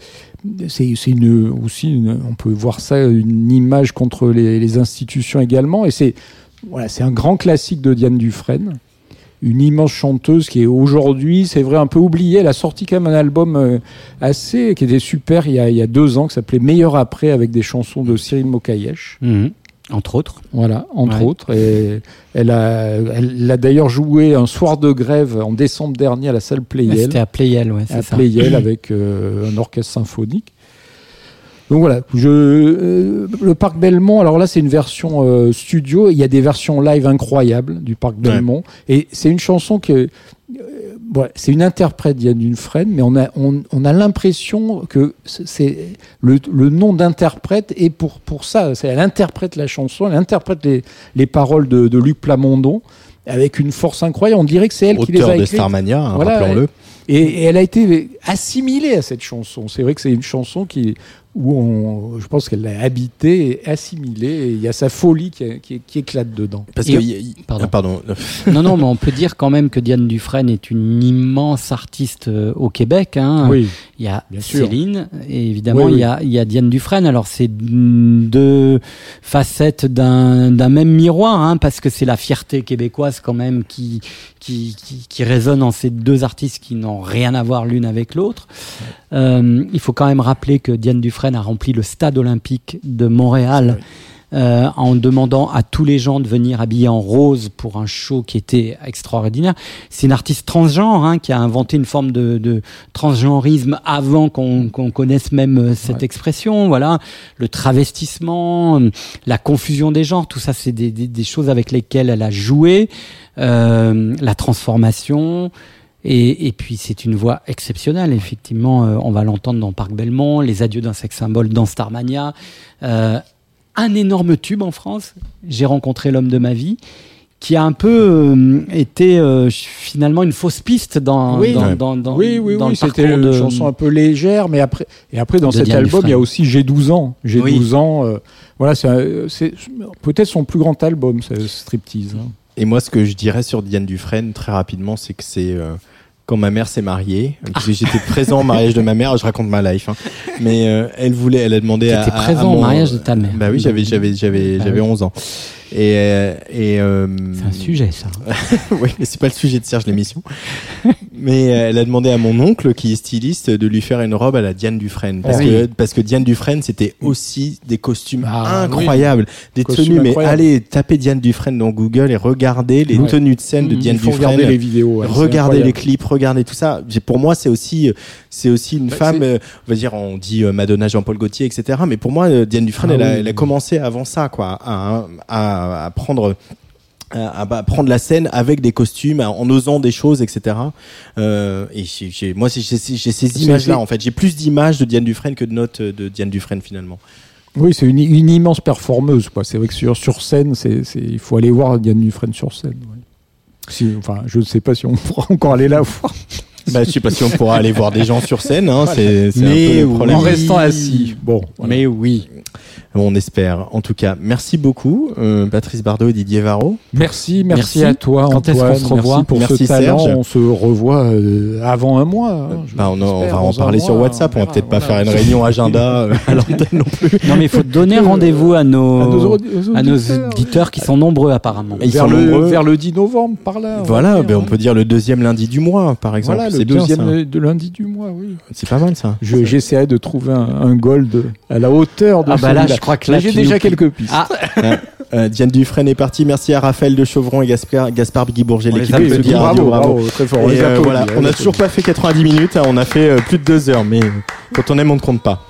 c'est aussi, on peut voir ça, une image contre les, institutions également. Et c'est voilà, un grand classique de Diane Dufresne. Une immense chanteuse qui est aujourd'hui, c'est vrai, un peu oubliée. Elle a sorti quand même un album euh, assez, qui était super il y a, il y a deux ans, qui s'appelait Meilleur après, avec des chansons de Cyril Mokayesh. Mmh. Entre autres. Voilà, entre Ouais. autres. Et elle a, elle a d'ailleurs joué un soir de grève en décembre dernier à la salle Playel. C'était à Playel, ouais, à c'est ça. Playel avec euh, un orchestre symphonique. Donc voilà, je, euh, le parc Belmont, alors là c'est une version euh, studio, il y a des versions live incroyables du parc Belmont, et c'est une chanson que, c'est une interprète Diane Dufresne, mais on a, on, on a l'impression que c'est le, le nom d'interprète est pour, pour ça, elle interprète la chanson, elle interprète les, les paroles de, de Luc Plamondon avec une force incroyable, on dirait que c'est elle qui les Auteur a de écrites. Starmania, hein, Voilà, rappelons-le. et, et elle a été assimilée à cette chanson. C'est vrai que c'est une chanson qui, où on, je pense qu'elle l'a habitée et assimilée. Et il y a sa folie qui, qui, qui éclate dedans. Parce que, y- y- pardon. ah, pardon. <laughs> non, non, mais on peut dire quand même que Diane Dufresne est une immense artiste euh, au Québec. Hein. Oui. Il y a Bien sûr. Céline, et évidemment, Oui, il, y a, il y a Diane Dufresne. Alors, c'est deux facettes d'un d'un même miroir, hein, parce que c'est la fierté québécoise quand même qui, qui, qui, qui résonne en ces deux artistes qui n'ont rien à voir l'une avec l'autre. Euh, il faut quand même rappeler que Diane Dufresne a rempli le stade olympique de Montréal. euh, en demandant à tous les gens de venir habillés en rose pour un show qui était extraordinaire. C'est une artiste transgenre hein, qui a inventé une forme de, de transgenrisme avant qu'on connaisse même euh, cette Ouais. expression. Voilà, le travestissement, la confusion des genres, tout ça, c'est des, des, des choses avec lesquelles elle a joué. Euh, la transformation. Et, et puis c'est une voix exceptionnelle, effectivement. euh, on va l'entendre dans Parc Belmont, Les Adieux d'un sexe symbole dans Starmania. Euh, un énorme tube en France. J'ai rencontré l'homme de ma vie, qui a un peu euh, été euh, finalement une fausse piste dans, Oui. dans, dans, dans, oui, oui, dans oui, le c'était parcours une de chanson un peu légère, mais après, et après dans cet Diane album, il y a aussi J'ai 12 ans. J'ai Oui. 12 ans. euh, voilà, c'est peut-être son plus grand album, ce Striptease. hein. Et moi, ce que je dirais sur Diane Dufresne, très rapidement, c'est que c'est euh, quand ma mère s'est mariée, parce que j'étais présent au mariage de ma mère, je raconte ma life, hein. mais euh, elle voulait, elle a demandé à, T'étais à présent au mon- mariage de ta mère. Bah oui, j'avais, j'avais, j'avais, Bah j'avais oui. 11 ans. Et, euh, et euh, C'est un sujet, ça. <laughs> oui, mais c'est pas le sujet de Serge l'émission. mais euh, elle a demandé à mon oncle, qui est styliste, de lui faire une robe à la Diane Dufresne. Parce, Ah oui. que, parce que Diane Dufresne, c'était aussi des costumes Ah, incroyables. Des Costumes tenues, mais allez, tapez Diane Dufresne dans Google et regardez les Ouais. tenues de scène de Il Diane Dufresne. regarder les vidéos, ouais, regardez les clips, regardez tout ça. Pour moi, c'est aussi, c'est aussi une Bah, femme, euh, on va dire, on dit Madonna, Jean-Paul Gaultier, etc. Mais pour moi, Diane Dufresne, Ah elle, a, oui. elle a commencé avant ça, quoi, à, à, à prendre à, à prendre la scène avec des costumes, en osant des choses, etc. Euh, et j'ai- moi, j'ai j'ai ces images-là, en fait. J'ai plus d'images de Diane Dufresne que de notes euh, de Diane Dufresne, finalement. Oui, c'est une, une immense performeuse. C'est vrai que sur, sur scène, c'est- il faut aller voir Diane Dufresne sur scène. ouais. Si, enfin, je ne sais pas si on <laughs> pourra encore aller la voir. <laughs> Bah, je sais pas si on pourra aller voir des gens sur scène, hein, c'est c'est un peu le problème. En restant assis. Bon, voilà. Mais oui. On espère. En tout cas, merci beaucoup, euh, Patrice Bardot et Didier Varro. Merci, merci, Merci. à toi, Quand est-ce Antoine. qu'on se revoit Merci pour Merci, ce talent. Serge. On se revoit euh, avant un mois. hein, Bah, on, on va en parler sur mois, WhatsApp. On va peut-être pas faire une réunion agenda euh, à <laughs> l'antenne non plus. Non, mais il faut donner rendez-vous à nos, À nos à auditeurs. qui sont nombreux, apparemment. Et ils vers, sont le, nombreux. vers le 10 novembre, par là. on Voilà, dire, ben, on hein. peut dire le deuxième lundi du mois, par exemple. Voilà, le deuxième de lundi du mois, oui. C'est pas mal ça. Je- J'essaierai de trouver un, gold à la hauteur de Ah bah là, celui-là. je crois que là, j'ai déjà quelques pistes. Ah, <laughs> Euh, Diane Dufresne est partie. Merci à Raphaël de Chauvron et Gaspard, Gaspard On les l'équipe de bravo, Bravo. très fort. Et, euh, voilà, on les a toujours pas fait 90 minutes, hein, on a fait euh, plus de deux heures, mais quand on aime, on ne compte pas.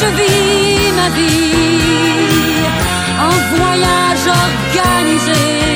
Je vis ma vie en voyage organisé.